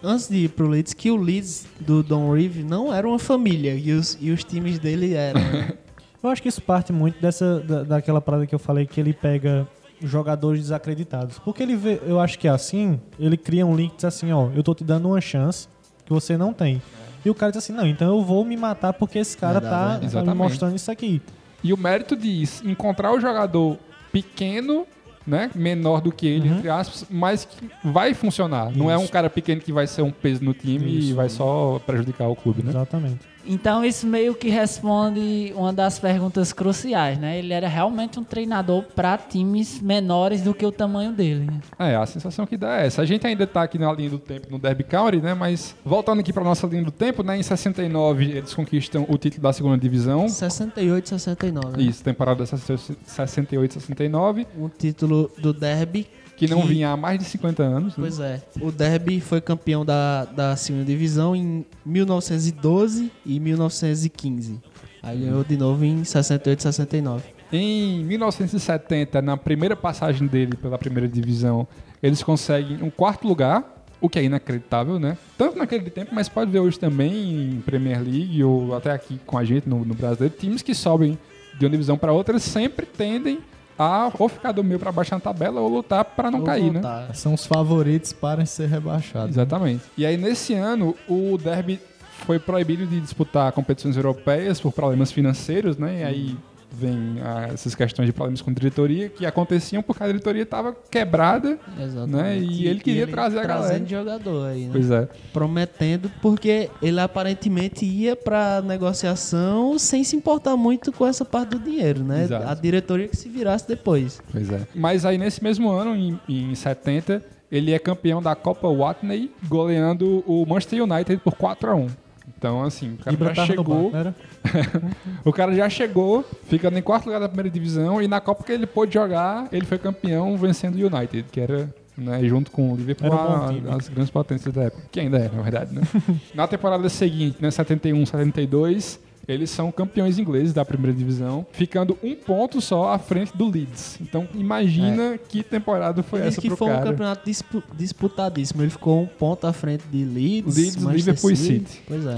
[SPEAKER 5] antes de ir pro Leeds, que o Leeds do Don Reeve não era uma família e os, e os times dele eram. né? <laughs>
[SPEAKER 8] Eu acho que isso parte muito dessa da, daquela parada que eu falei que ele pega jogadores desacreditados. Porque ele vê, eu acho que é assim, ele cria um link e diz assim, ó, eu tô te dando uma chance que você não tem. E o cara diz assim, não, então eu vou me matar porque esse cara
[SPEAKER 5] dar,
[SPEAKER 8] tá, tá me mostrando isso aqui.
[SPEAKER 4] E o mérito de encontrar o jogador pequeno, né, menor do que ele, entre aspas, mas que vai funcionar. Não é um
[SPEAKER 8] Isso.
[SPEAKER 4] cara pequeno que vai ser um peso no time e
[SPEAKER 8] Isso.
[SPEAKER 4] vai só prejudicar o clube, né?
[SPEAKER 8] Exatamente.
[SPEAKER 6] Então isso meio que responde uma das perguntas cruciais, né? Ele era realmente um treinador para times menores do que o tamanho dele. né?
[SPEAKER 4] É, a sensação que dá é essa. A gente ainda tá aqui na linha do tempo no Derby County, né? Mas voltando aqui pra nossa linha do tempo, né? Em 69 eles conquistam o título da segunda divisão.
[SPEAKER 5] 68, 69. né?
[SPEAKER 4] Isso, temporada 68, 69,
[SPEAKER 5] Um título do Derby.
[SPEAKER 4] Que não vinha há mais de 50 anos. né?
[SPEAKER 5] Pois é. O Derby foi campeão da, da segunda divisão em 1912 e 1915. Aí ganhou de novo em 68, 69.
[SPEAKER 4] Em 1970, na primeira passagem dele pela primeira divisão, eles conseguem um quarto lugar, o que é inacreditável, né? Tanto naquele tempo, mas pode ver hoje também em Premier League ou até aqui com a gente no, no brasileiro, times que sobem de uma divisão para outra sempre tendem a ou ficar do meio para baixo na tabela ou lutar para não
[SPEAKER 5] Ou
[SPEAKER 4] cair, né?
[SPEAKER 5] voltar.
[SPEAKER 7] São os favoritos para ser rebaixados.
[SPEAKER 4] Exatamente. E aí, nesse ano, o Derby foi proibido de disputar competições europeias por problemas financeiros, né? E aí vem ah, essas questões de problemas com diretoria que aconteciam porque a diretoria estava quebrada,
[SPEAKER 5] Exatamente.
[SPEAKER 4] né? E, ele queria trazer a galera.
[SPEAKER 5] Trazendo jogador aí, né?
[SPEAKER 4] Pois é.
[SPEAKER 5] Prometendo, porque ele aparentemente ia pra negociação sem se importar muito com essa parte do dinheiro, né?
[SPEAKER 4] Exato.
[SPEAKER 5] A diretoria que se virasse depois.
[SPEAKER 4] Pois é. Mas aí, nesse mesmo ano, em, em 70, ele é campeão da Copa Watney, goleando o Manchester United por 4 a 1 Então, assim, o cara
[SPEAKER 8] Ibra
[SPEAKER 4] já chegou.
[SPEAKER 8] banco, né? <laughs>
[SPEAKER 4] o cara já chegou, ficando em quarto lugar da primeira divisão, e na Copa que ele pôde jogar, ele foi campeão vencendo o United, que era, né, junto com o Liverpool,
[SPEAKER 8] Era um
[SPEAKER 4] as grandes potências da época. Que ainda é, na verdade, né? <laughs> na temporada seguinte, né, 71, 72, eles são campeões ingleses da primeira divisão, ficando um ponto só à frente do Leeds. Então, imagina que temporada foi
[SPEAKER 5] Ele
[SPEAKER 4] essa
[SPEAKER 5] que
[SPEAKER 4] pro
[SPEAKER 5] foi um
[SPEAKER 4] cara.
[SPEAKER 5] campeonato dispu- disputadíssimo. Ele ficou um ponto à frente de Leeds,
[SPEAKER 4] Leeds, Liverpool e City.
[SPEAKER 5] Pois é.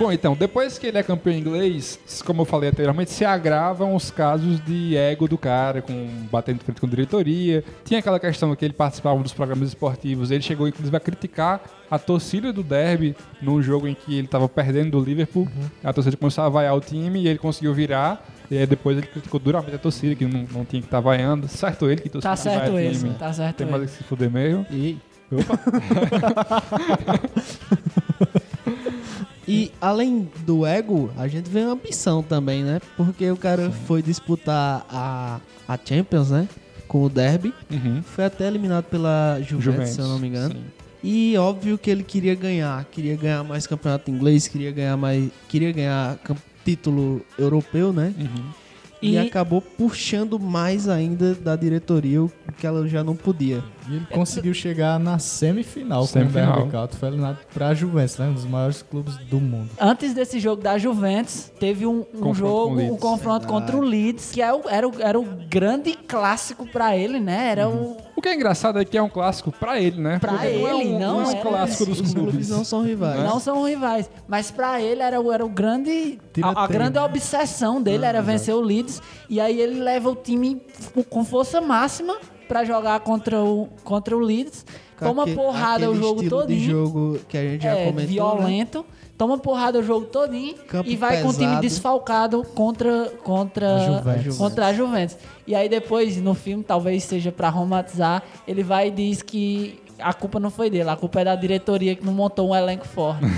[SPEAKER 4] Bom, então, depois que ele é campeão inglês, como eu falei anteriormente, se agravam os casos de ego do cara, com batendo de frente com diretoria. Tinha aquela questão que ele participava dos programas esportivos, ele chegou inclusive a criticar a torcida do Derby num jogo em que ele estava perdendo do Liverpool. A torcida começou a vaiar o time e ele conseguiu virar. E aí depois ele criticou duramente a torcida, que não, não tinha que estar vaiando. Certo ele que torcida
[SPEAKER 6] Tá certo ele,
[SPEAKER 4] time.
[SPEAKER 6] tá certo
[SPEAKER 4] Tem mais
[SPEAKER 6] ele.
[SPEAKER 4] que se fuder mesmo.
[SPEAKER 5] E,
[SPEAKER 4] Opa. <laughs>
[SPEAKER 5] e além do ego, a gente vê uma ambição também, né? Porque o cara foi disputar a, a Champions, né? Com o Derby.
[SPEAKER 4] Uhum.
[SPEAKER 5] Foi até eliminado pela Juventus,
[SPEAKER 4] Juventus,
[SPEAKER 5] se eu não me engano.
[SPEAKER 4] sim.
[SPEAKER 5] E óbvio que ele queria ganhar, queria ganhar mais campeonato inglês, queria ganhar mais, queria ganhar título europeu, né?
[SPEAKER 4] Uhum.
[SPEAKER 5] E,
[SPEAKER 6] E-
[SPEAKER 5] acabou puxando mais ainda da diretoria o que ela já não podia.
[SPEAKER 7] E ele conseguiu chegar na semifinal,
[SPEAKER 4] Semifinal.
[SPEAKER 7] com o County. Foi eliminado pra Juventus, né? Um dos maiores clubes do mundo.
[SPEAKER 6] Antes desse jogo da Juventus, teve um, um jogo, um confronto contra o Leeds, que é o- era, o, era o grande clássico pra ele, né? Era o.
[SPEAKER 4] O que é engraçado é que é um clássico pra ele, né?
[SPEAKER 6] Pra
[SPEAKER 4] Porque não é
[SPEAKER 6] ele,
[SPEAKER 4] um,
[SPEAKER 6] não é.
[SPEAKER 4] clássico dos
[SPEAKER 5] Os
[SPEAKER 4] clubes.
[SPEAKER 5] clubes não são rivais.
[SPEAKER 6] Não são rivais. Mas pra ele era, o- era o grande. A, a grande
[SPEAKER 7] né?
[SPEAKER 6] obsessão dele era vencer o Leeds. E aí ele leva o time com força máxima pra jogar contra o, contra o Leeds.
[SPEAKER 5] Com
[SPEAKER 6] Toma
[SPEAKER 5] aque-
[SPEAKER 6] porrada o
[SPEAKER 5] aquele
[SPEAKER 6] jogo
[SPEAKER 5] estilo de
[SPEAKER 6] todinho.
[SPEAKER 5] jogo que a gente já
[SPEAKER 6] é,
[SPEAKER 5] comentou, né?
[SPEAKER 6] violento. Toma porrada o jogo todinho
[SPEAKER 5] Campo
[SPEAKER 6] e vai com o time
[SPEAKER 5] pesado.
[SPEAKER 6] desfalcado contra, contra,
[SPEAKER 7] A Juventus.
[SPEAKER 6] contra a Juventus. E aí depois, no filme, talvez seja pra romantizar, ele vai e diz que a culpa não foi dele, a culpa é da diretoria que não montou um elenco forte. <laughs>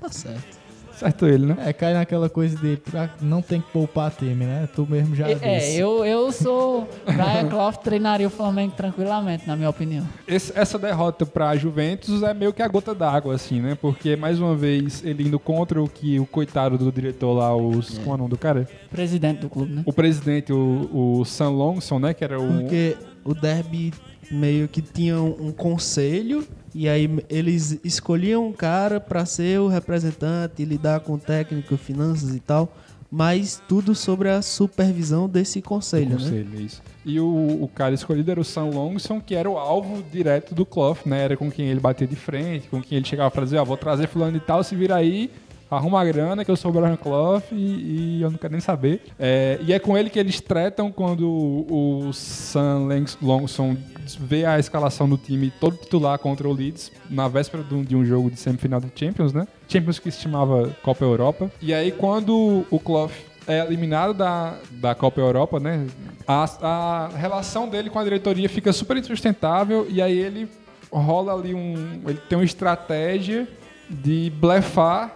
[SPEAKER 5] Tá certo.
[SPEAKER 4] Certo ele, né?
[SPEAKER 7] É, cai naquela coisa de pra- não tem que poupar time, né? Tu mesmo já
[SPEAKER 6] é,
[SPEAKER 7] disse.
[SPEAKER 6] eu, eu sou. Brian Clough treinaria o Flamengo tranquilamente, na minha opinião.
[SPEAKER 4] Esse- essa derrota pra Juventus é meio que a gota d'água, assim, né? Porque, mais uma vez, ele indo contra o que o coitado do diretor lá, os. Como é o nome do cara?
[SPEAKER 6] Presidente do clube, né?
[SPEAKER 4] O presidente, o, o Sam Longson, né? Que era o.
[SPEAKER 5] Porque o derby meio que tinha um, um conselho e aí eles escolhiam um cara pra ser o representante, lidar com técnico, finanças e tal, mas tudo sobre a supervisão desse conselho, né?
[SPEAKER 4] Conselho, isso. E o, o cara escolhido era o Sam Longson, que era o alvo direto do Clough, né? Era com quem ele batia de frente, com quem ele chegava pra dizer, ó, vou trazer fulano e tal, se vira aí, arruma a grana, que eu sou o Brian Clough e, e eu não quero nem saber. É, e é com ele que eles tretam quando o, Sam Longson vê a escalação do time todo titular contra o Leeds, na véspera de um, de um jogo de semifinal de Champions, né? Champions que se chamava Copa Europa. E aí quando o Clough é eliminado da, da Copa Europa, né? A, a relação dele com a diretoria fica super insustentável e aí ele rola ali um. Ele tem uma estratégia de blefar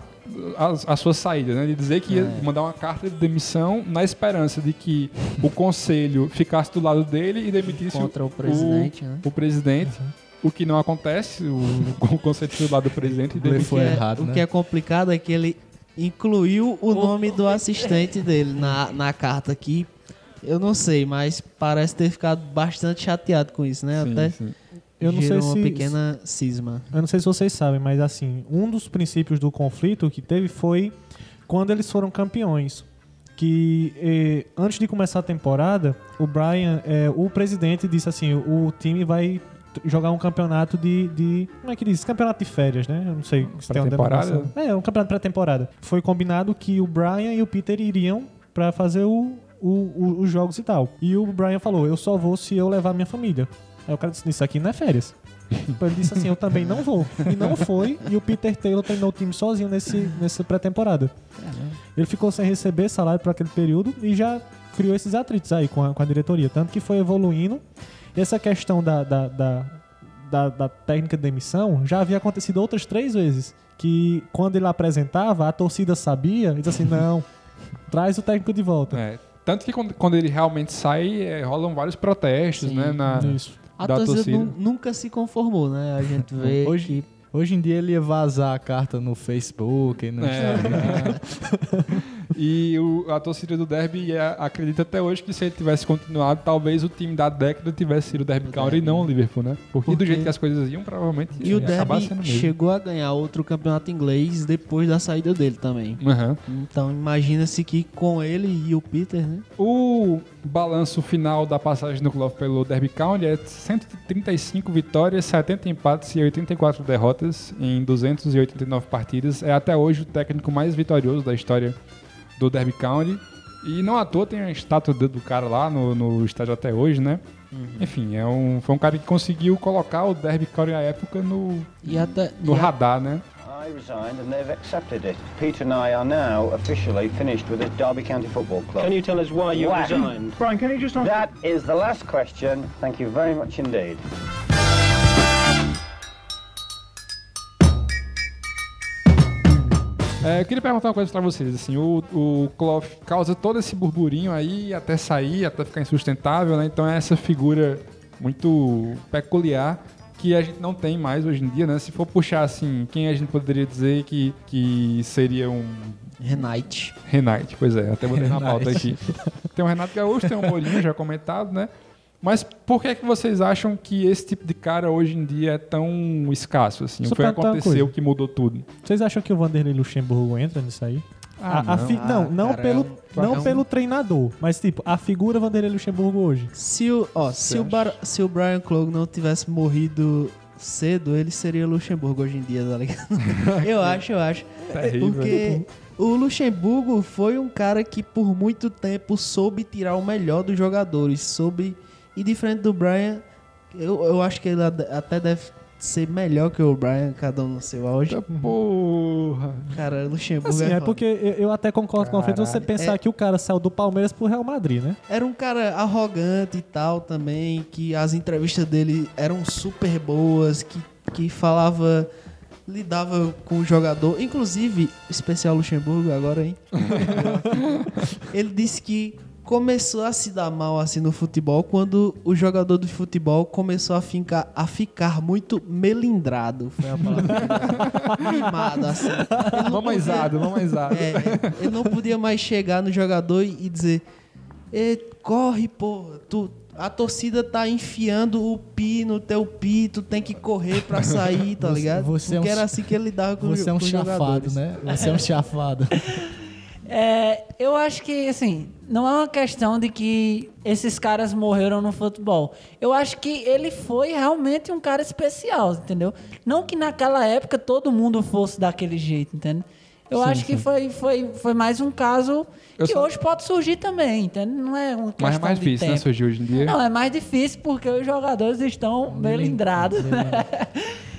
[SPEAKER 4] a, a sua saída, né? De dizer que ia
[SPEAKER 5] É.
[SPEAKER 4] mandar uma carta de demissão na esperança de que o conselho ficasse do lado dele e demitisse
[SPEAKER 5] Contra o presidente,
[SPEAKER 4] o,
[SPEAKER 5] né?
[SPEAKER 4] o presidente. O que não acontece, o, <laughs> o conselho do lado do presidente e.
[SPEAKER 5] O que é-
[SPEAKER 7] errado,
[SPEAKER 5] o
[SPEAKER 7] né?
[SPEAKER 5] que é complicado é que ele incluiu o nome do assistente dele na, na carta aqui. Eu não sei, mas parece ter ficado bastante chateado com isso, né?
[SPEAKER 4] Sim,
[SPEAKER 5] Até
[SPEAKER 4] sim.
[SPEAKER 8] Eu não sei
[SPEAKER 5] uma
[SPEAKER 8] se-
[SPEAKER 5] pequena cisma.
[SPEAKER 8] Eu não sei se vocês sabem, mas assim, um dos princípios do conflito que teve foi quando eles foram campeões. Que eh, antes de começar a temporada, o Brian, eh, o presidente disse assim: o time vai jogar um campeonato de, de. Como é que diz? Campeonato de férias, né? Eu não sei se tem uma denominação. É, um campeonato pré-temporada. Foi combinado que o Brian e o Peter iriam pra fazer o, o- o- os jogos e tal. E o Brian falou: eu só vou se eu levar minha família. Aí o cara disse: Isso aqui não é férias. Ele disse assim: Eu também não vou. E não foi. E o Peter Taylor treinou o time sozinho nesse, nessa pré-temporada. Ele ficou sem receber salário por aquele período e já criou esses atritos aí com a, com a diretoria. Tanto que foi evoluindo. E essa questão da, da, da, da- da técnica de demissão já havia acontecido outras três vezes. Que quando ele apresentava, a torcida sabia e disse assim: Não, <laughs> traz o técnico de volta.
[SPEAKER 4] É, tanto que quando, quando ele realmente sai, é, rolam vários protestos,
[SPEAKER 5] Sim,
[SPEAKER 4] né? Na,
[SPEAKER 8] Isso.
[SPEAKER 5] A
[SPEAKER 4] da
[SPEAKER 5] torcida,
[SPEAKER 4] torcida.
[SPEAKER 5] nu- nunca se conformou, né? A gente vê
[SPEAKER 7] Hoje-
[SPEAKER 5] que
[SPEAKER 7] Hoje em dia ele ia vazar a carta no Facebook e no
[SPEAKER 4] É,
[SPEAKER 7] Instagram. <laughs>
[SPEAKER 4] e o- a torcida do Derby é, acredita até hoje que se ele tivesse continuado, talvez o time da década tivesse sido o Derby County e não o Liverpool, né? Porque, do
[SPEAKER 5] Porque-
[SPEAKER 4] jeito que as coisas iam, provavelmente
[SPEAKER 5] E o Derby chegou a ganhar outro campeonato inglês depois da saída dele também.
[SPEAKER 4] Aham.
[SPEAKER 5] Então imagina-se que com ele e o Peter, né?
[SPEAKER 4] O balanço final da passagem do Clough pelo Derby County é 135 vitórias, 70 empates e 84 derrotas em 289 partidas. É até hoje o técnico mais vitorioso da história do Derby County. E não à toa tem a estátua do, cara lá no, no estádio até hoje, né? Enfim, é um, foi um cara que conseguiu colocar o Derby County à época no,
[SPEAKER 5] E até
[SPEAKER 4] no
[SPEAKER 5] e a-
[SPEAKER 4] radar, né?
[SPEAKER 10] I resigned and they've accepted it. Peter and I are now officially finished with the Derby County Football Club.
[SPEAKER 13] Can you tell us why you
[SPEAKER 10] Why?
[SPEAKER 13] resigned? Brian, can you just answer?
[SPEAKER 10] That is the last question. Thank you very much indeed.
[SPEAKER 4] É, eu queria perguntar uma coisa pra vocês, assim, o, o Clough causa todo esse burburinho aí, até sair, até ficar insustentável, né? Então é essa figura muito peculiar que a gente não tem mais hoje em dia, né? Se for puxar, assim, quem a gente poderia dizer que, que seria um
[SPEAKER 5] Renate.
[SPEAKER 4] Renate, pois é, até botei na pauta aqui. Tem o Renato Gaúcho, tem o Mourinho, já comentado, né? Mas por que, que vocês acham que esse tipo de cara hoje em dia é tão escasso, assim?
[SPEAKER 8] Só
[SPEAKER 4] Foi
[SPEAKER 8] perguntar uma
[SPEAKER 4] aconteceu que mudou tudo?
[SPEAKER 8] Vocês acham que o Vanderlei Luxemburgo entra nisso aí?
[SPEAKER 4] Ah,
[SPEAKER 8] A- a
[SPEAKER 4] não.
[SPEAKER 8] fi- não,
[SPEAKER 5] Ah,
[SPEAKER 8] não
[SPEAKER 5] cara,
[SPEAKER 8] pelo,
[SPEAKER 5] é um-
[SPEAKER 8] não
[SPEAKER 5] é um-
[SPEAKER 8] pelo treinador, mas tipo, a figura Vanderlei Luxemburgo hoje.
[SPEAKER 5] Se o, ó, se o, Bar- se o Brian Clough não tivesse morrido cedo, ele seria Luxemburgo hoje em dia, tá ligado? <laughs> eu acho, eu acho.
[SPEAKER 4] Terrível.
[SPEAKER 5] Porque o Luxemburgo foi um cara que por muito tempo soube tirar o melhor dos jogadores, soube E diferente do Brian, eu, eu acho que ele até deve ser melhor que o Brian, cada um no seu auge.
[SPEAKER 4] Porra.
[SPEAKER 5] Cara, Luxemburgo
[SPEAKER 8] Assim, é
[SPEAKER 5] foda.
[SPEAKER 8] porque eu, eu até concordo com o Alfredo você
[SPEAKER 5] Caralho.
[SPEAKER 8] pensar
[SPEAKER 5] É-
[SPEAKER 8] que o cara saiu do Palmeiras pro Real Madrid, né?
[SPEAKER 5] Era um cara arrogante e tal também, que as entrevistas dele eram super boas, que, que falava, lidava com o jogador. Inclusive, especial Luxemburgo agora, hein? <laughs> Ele disse que começou a se dar mal assim no futebol quando o jogador de futebol começou a ficar, a ficar muito melindrado. Foi a palavra. <laughs> Mimado, assim. Ele não
[SPEAKER 4] Mamãezado, mamãezado.
[SPEAKER 5] é, ele não podia mais chegar no jogador e e dizer: "Ê, corre, porra, tu, a torcida tá enfiando o pi no teu pi, tu tem que correr pra sair, tá
[SPEAKER 7] Você-
[SPEAKER 5] ligado?
[SPEAKER 7] você é um
[SPEAKER 5] Porque era
[SPEAKER 7] ch-
[SPEAKER 5] assim que ele lidava com,
[SPEAKER 7] Você é um chafado,
[SPEAKER 5] jogadores.
[SPEAKER 7] né? Você é um chafado. <laughs>
[SPEAKER 6] É, eu acho que, assim, não é uma questão de que esses caras morreram no futebol. Eu acho que ele foi realmente um cara especial, entendeu? Não que naquela época todo mundo fosse daquele jeito, entende? Eu
[SPEAKER 4] Sim,
[SPEAKER 6] acho que
[SPEAKER 4] sim.
[SPEAKER 6] foi, foi, foi mais um caso
[SPEAKER 4] Eu
[SPEAKER 6] que
[SPEAKER 4] só-
[SPEAKER 6] hoje pode surgir também, entende? Não é questão
[SPEAKER 4] Mas é mais difícil, né?
[SPEAKER 6] tempo.
[SPEAKER 4] Surgir hoje em dia.
[SPEAKER 6] Não, é mais difícil porque os jogadores estão melindrados. <laughs>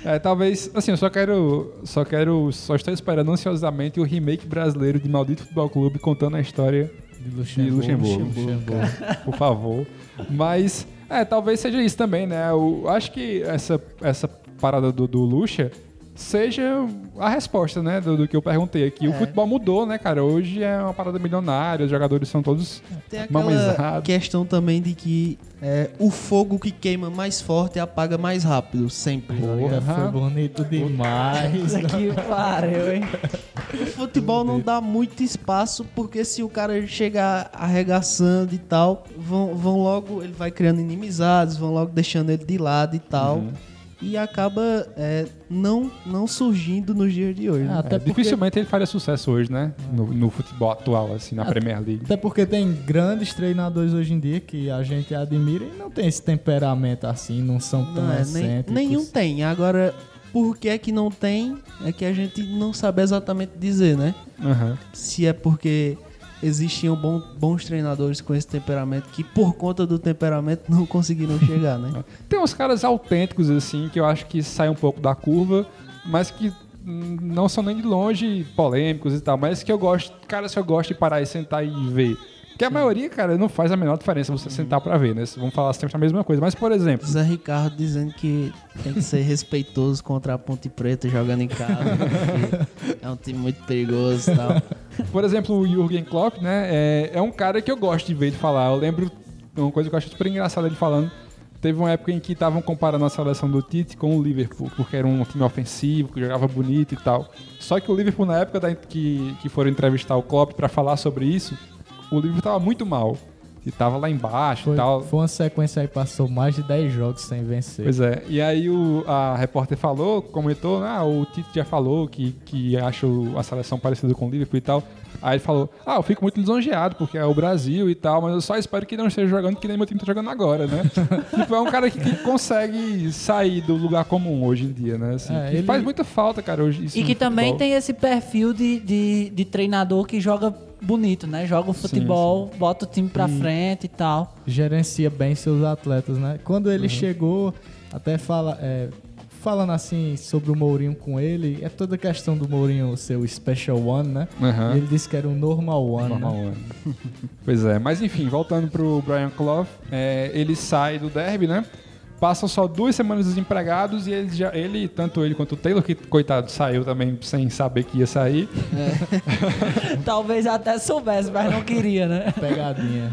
[SPEAKER 4] É, talvez, assim, eu só quero, só quero, só estou esperando ansiosamente o remake brasileiro de Maldito Futebol Clube contando a história de Luxemburgo.
[SPEAKER 7] Luxemburgo. <laughs>
[SPEAKER 4] Por favor. Mas, é, talvez seja isso também, né? Eu acho que essa, essa parada do, do Luxa seja a resposta, né, do, do que eu perguntei aqui. O
[SPEAKER 5] É.
[SPEAKER 4] futebol mudou, né, cara? Hoje é uma parada milionária, os jogadores são todos
[SPEAKER 5] Tem aquela questão também de que é, o fogo que queima mais forte apaga mais rápido, sempre. tá ligado?
[SPEAKER 7] Foi bonito demais.
[SPEAKER 6] que pariu, hein?
[SPEAKER 5] O futebol não dá muito espaço, porque se o cara chegar arregaçando e tal, vão, vão logo, ele vai criando inimizades, vão logo deixando ele de lado e tal.
[SPEAKER 4] Uhum.
[SPEAKER 5] E acaba é, não, não surgindo nos dias de hoje. né?
[SPEAKER 4] É, Dificilmente ele faria sucesso hoje, né? No, no futebol atual, assim, na Premier League.
[SPEAKER 7] Até porque tem grandes treinadores hoje em dia que a gente admira e não tem esse temperamento assim, não são tão
[SPEAKER 5] Não é, nem, nenhum tem. Agora, por que é que não tem? É que a gente não sabe exatamente dizer, né?
[SPEAKER 4] Aham.
[SPEAKER 5] Se é porque existiam bom- bons treinadores com esse temperamento que, por conta do temperamento, não conseguiram chegar, né? <laughs>
[SPEAKER 4] Tem uns caras autênticos, assim, que eu acho que saem um pouco da curva, mas que não são nem de longe polêmicos e tal, mas que eu gosto, caras que eu gosto de parar e sentar e ver. Porque a maioria, cara, não faz a menor diferença você sentar pra ver, né? Vamos falar sempre a mesma coisa. Mas, por exemplo,
[SPEAKER 5] Zé Ricardo dizendo que tem que ser respeitoso contra a Ponte Preta jogando em casa, porque é um time muito perigoso e tal.
[SPEAKER 4] Por exemplo, o Jürgen Klopp, né? É, é um cara que eu gosto de ver ele falar. Eu lembro uma coisa que eu acho super engraçada ele falando. Teve uma época em que estavam comparando a seleção do Tite com o Liverpool, porque era um time ofensivo, que jogava bonito e tal. Só que o Liverpool, na época da, que, que foram entrevistar o Klopp pra falar sobre isso, o Liverpool tava muito mal. E tava lá embaixo
[SPEAKER 7] Foi,
[SPEAKER 4] e tal.
[SPEAKER 7] foi uma sequência aí, passou mais de 10 jogos sem vencer.
[SPEAKER 4] Pois é. E aí o, a repórter falou, comentou, ah, o Tite já falou que, que acha a seleção parecida com o Liverpool e tal. Aí ele falou, ah, eu fico muito lisonjeado, porque é o Brasil e tal, mas eu só espero que não esteja jogando que nem meu time tá jogando agora, né? <laughs> tipo, é um cara que, que consegue sair do lugar comum hoje em dia, né? Assim,
[SPEAKER 7] É,
[SPEAKER 4] que
[SPEAKER 7] ele-
[SPEAKER 4] faz muita falta, cara, hoje. isso
[SPEAKER 6] E que também
[SPEAKER 4] futebol.
[SPEAKER 6] tem esse perfil de, de, de treinador que joga bonito, né? Joga o futebol, bota o time pra
[SPEAKER 7] E-
[SPEAKER 6] frente e tal.
[SPEAKER 7] Gerencia bem seus atletas, né? Quando ele
[SPEAKER 6] Uhum.
[SPEAKER 7] chegou, até fala. é, falando assim sobre o Mourinho com ele, é toda a questão do Mourinho ser o Special One, né? E ele disse que era o Normal One.
[SPEAKER 4] Normal
[SPEAKER 7] né?
[SPEAKER 4] One. <laughs> Pois é, mas enfim, voltando pro Brian Clough, é, ele sai do derby, né? Passam só duas semanas desempregados e ele, já, ele, tanto ele quanto o Taylor, que coitado saiu também sem saber que ia sair, <laughs>
[SPEAKER 6] Talvez até soubesse, mas não queria, né?
[SPEAKER 7] Pegadinha.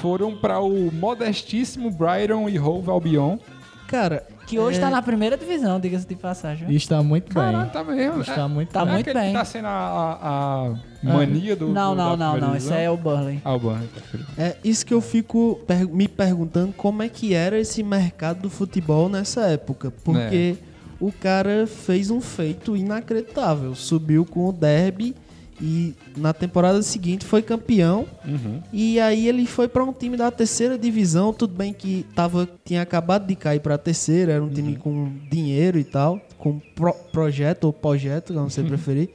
[SPEAKER 4] foram para o modestíssimo Brighton e Hove Albion.
[SPEAKER 5] Cara,
[SPEAKER 6] Que hoje
[SPEAKER 5] é,
[SPEAKER 6] tá na primeira divisão, diga-se de passagem.
[SPEAKER 7] E está muito bem.
[SPEAKER 4] Caralho, tá mesmo.
[SPEAKER 7] Está
[SPEAKER 4] é,
[SPEAKER 7] muito
[SPEAKER 6] Tá
[SPEAKER 7] bem.
[SPEAKER 4] é
[SPEAKER 6] muito
[SPEAKER 4] aquele
[SPEAKER 6] bem.
[SPEAKER 4] que tá sendo a, a- a mania do.
[SPEAKER 6] Não,
[SPEAKER 4] do-
[SPEAKER 6] não,
[SPEAKER 4] da
[SPEAKER 6] não, não.
[SPEAKER 4] Divisão?
[SPEAKER 6] é o Burnley.
[SPEAKER 4] Ah, o Burnley, prefiro.
[SPEAKER 5] É isso que eu fico per- me perguntando como é que era esse mercado do futebol nessa época. Porque o cara fez um feito inacreditável. Subiu com o derby e na temporada seguinte foi campeão.
[SPEAKER 4] Uhum.
[SPEAKER 5] E aí ele foi pra um time da terceira divisão. Tudo bem que tava, tinha acabado de cair pra terceira, era um time com dinheiro e tal, com pro- projeto ou projeto, como você <laughs> preferir.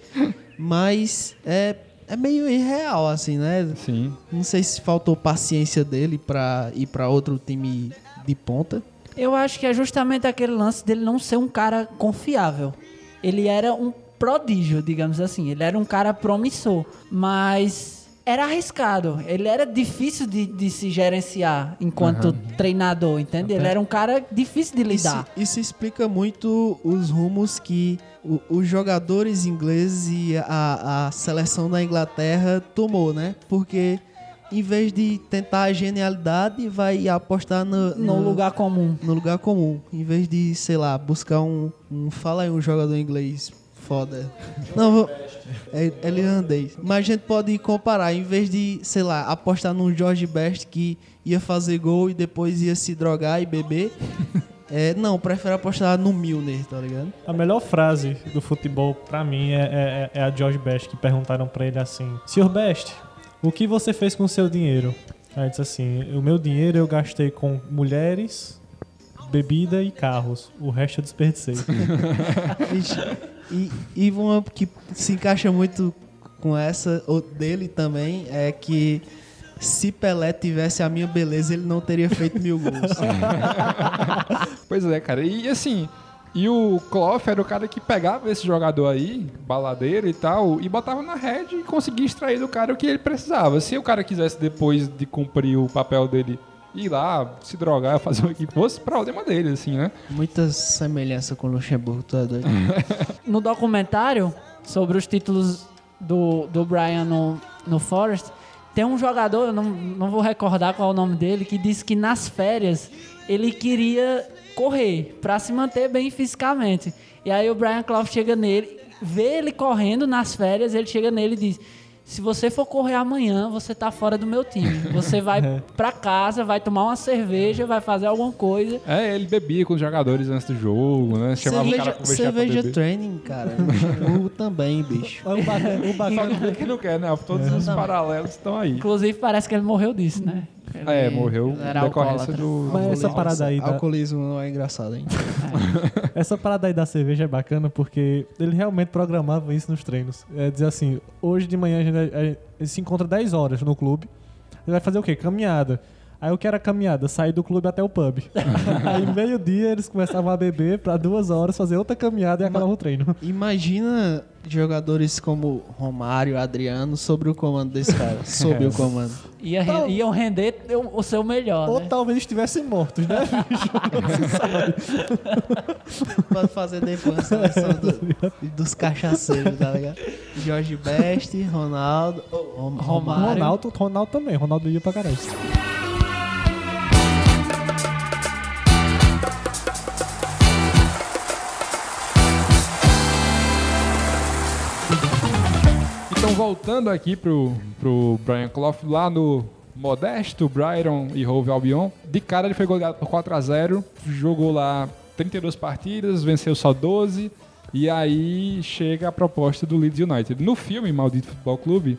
[SPEAKER 5] Mas é é meio irreal, assim, né?
[SPEAKER 4] Sim.
[SPEAKER 5] Não sei se faltou paciência dele pra ir pra outro time de ponta.
[SPEAKER 6] Eu acho que é justamente aquele lance dele não ser um cara confiável. Ele era um prodígio, digamos assim. Ele era um cara promissor, mas era arriscado. Ele era difícil de, de se gerenciar enquanto
[SPEAKER 5] Aham.
[SPEAKER 6] treinador, entende? Ele era um cara difícil de lidar.
[SPEAKER 5] Isso, isso explica muito os rumos que o- os jogadores ingleses e a, a seleção da Inglaterra tomou, né? Porque em vez de tentar a genialidade, vai apostar no,
[SPEAKER 6] No lugar comum.
[SPEAKER 5] No lugar comum. Em vez de, sei lá, buscar um. um fala aí um jogador inglês foda. Não, vou, é, é irlandês. Mas a gente pode comparar. Em vez de, sei lá, apostar num George Best que ia fazer gol e depois ia se drogar e beber. É, não, prefere apostar no Milner, tá ligado?
[SPEAKER 8] A melhor frase do futebol, pra mim, é, é- é a George Best, que perguntaram pra ele assim: Sr. Best, o que você fez com o seu dinheiro? Aí ele disse assim: O meu dinheiro eu gastei com mulheres, bebida e carros. O resto eu desperdicei. <laughs> <laughs>
[SPEAKER 5] E, e uma que se encaixa muito com essa o dele também é que se Pelé tivesse a minha beleza, ele não teria feito mil gols. <laughs>
[SPEAKER 4] Pois é, cara. E assim, e o Clough era o cara que pegava esse jogador aí, baladeiro e tal, e botava na rede e conseguia extrair do cara o que ele precisava. Se o cara quisesse, depois de cumprir o papel dele, ir lá, se drogar, fazer o que fosse, problema dele, assim, né?
[SPEAKER 5] Muita semelhança com o Luxemburgo, tu é doido? <laughs>
[SPEAKER 6] no documentário sobre os títulos do, do Brian no, no Forest, tem um jogador, eu não, não vou recordar qual é o nome dele, que disse que nas férias ele queria correr pra se manter bem fisicamente. E aí o Brian Clough chega nele, vê ele correndo nas férias, ele chega nele e diz: se você for correr amanhã, você tá fora do meu time. Você vai <laughs> pra casa, vai tomar uma cerveja, vai fazer alguma coisa.
[SPEAKER 4] É, ele bebia com os jogadores antes do jogo, né? Chamava o cara
[SPEAKER 5] Cerveja,
[SPEAKER 4] pra pra
[SPEAKER 5] cerveja
[SPEAKER 4] beber.
[SPEAKER 5] training, cara. <laughs> Luxemburgo também, bicho.
[SPEAKER 8] o bacana, o
[SPEAKER 4] Só que não quer, né? Todos os paralelos estão aí.
[SPEAKER 6] Inclusive, parece que ele morreu disso, né? Ele
[SPEAKER 4] É, morreu em decorrência
[SPEAKER 6] alcoólatra.
[SPEAKER 4] do...
[SPEAKER 8] Mas essa parada aí da-
[SPEAKER 5] Alcoolismo não é engraçado, hein?
[SPEAKER 8] Essa parada aí da cerveja é bacana porque ele realmente programava isso nos treinos. É dizer assim, hoje de manhã a gente, a gente se encontra 10 horas no clube. Ele vai fazer o quê? Caminhada. Aí o que era caminhada? Sair do clube até o pub. <laughs> aí meio-dia eles começavam a beber pra duas horas fazer outra caminhada e acabar o treino. <laughs>
[SPEAKER 5] Imagina jogadores como Romário, Adriano sobre o comando desse cara. <laughs> Sob
[SPEAKER 8] É.
[SPEAKER 5] o comando.
[SPEAKER 6] Ia, ren- iam render o, seu melhor,
[SPEAKER 8] Ou
[SPEAKER 6] né?
[SPEAKER 8] talvez estivessem mortos, né?
[SPEAKER 5] Pode fazer depois a seleção do- dos cachaceiros, tá ligado? Jorge Best, Ronaldo, oh, Rom- Romário.
[SPEAKER 8] Ronaldo, Ronaldo também. Ronaldo ia pra caralho.
[SPEAKER 4] Voltando aqui pro, pro Brian Clough, lá no modesto Brighton e Hove Albion, de cara ele foi goleado por 4 a 0 jogou lá 32 partidas, venceu só 12, e aí chega a proposta do Leeds United. No filme Maldito Futebol Clube,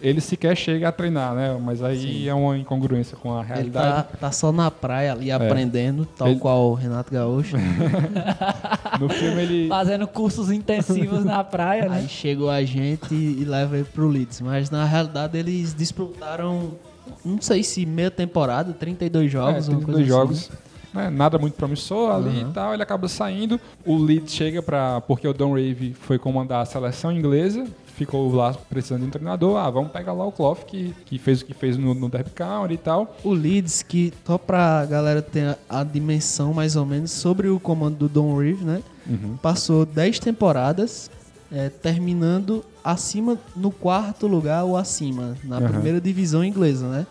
[SPEAKER 4] ele sequer chega a treinar, né? Mas aí
[SPEAKER 5] Sim.
[SPEAKER 4] é uma incongruência com a
[SPEAKER 5] Ele
[SPEAKER 4] realidade.
[SPEAKER 5] tá, tá só na praia ali aprendendo, tal
[SPEAKER 4] Ele-
[SPEAKER 5] qual o Renato Gaúcho. <laughs>
[SPEAKER 4] No filme ele...
[SPEAKER 6] Fazendo cursos intensivos na praia, né?
[SPEAKER 5] Aí chegou a gente e leva ele pro Leeds. Mas na realidade eles disputaram, não sei se meia temporada, 32 jogos,
[SPEAKER 4] É,
[SPEAKER 5] uma
[SPEAKER 4] 32
[SPEAKER 5] coisa
[SPEAKER 4] jogos.
[SPEAKER 5] assim.
[SPEAKER 4] né, nada muito promissor ali
[SPEAKER 5] Uhum.
[SPEAKER 4] e tal. Ele acaba saindo. O Leeds chega para porque o Don Rave foi comandar a seleção inglesa. Ficou lá precisando de um treinador. Ah, vamos pegar lá o Clough, que, que fez o que fez no, no Derby County e tal.
[SPEAKER 5] O Leeds, que só pra galera ter a, a dimensão mais ou menos sobre o comando do Don Reeve, né?
[SPEAKER 4] Uhum.
[SPEAKER 5] Passou 10 temporadas, é, terminando acima no quarto lugar ou acima, na
[SPEAKER 4] Uhum.
[SPEAKER 5] primeira divisão inglesa, né?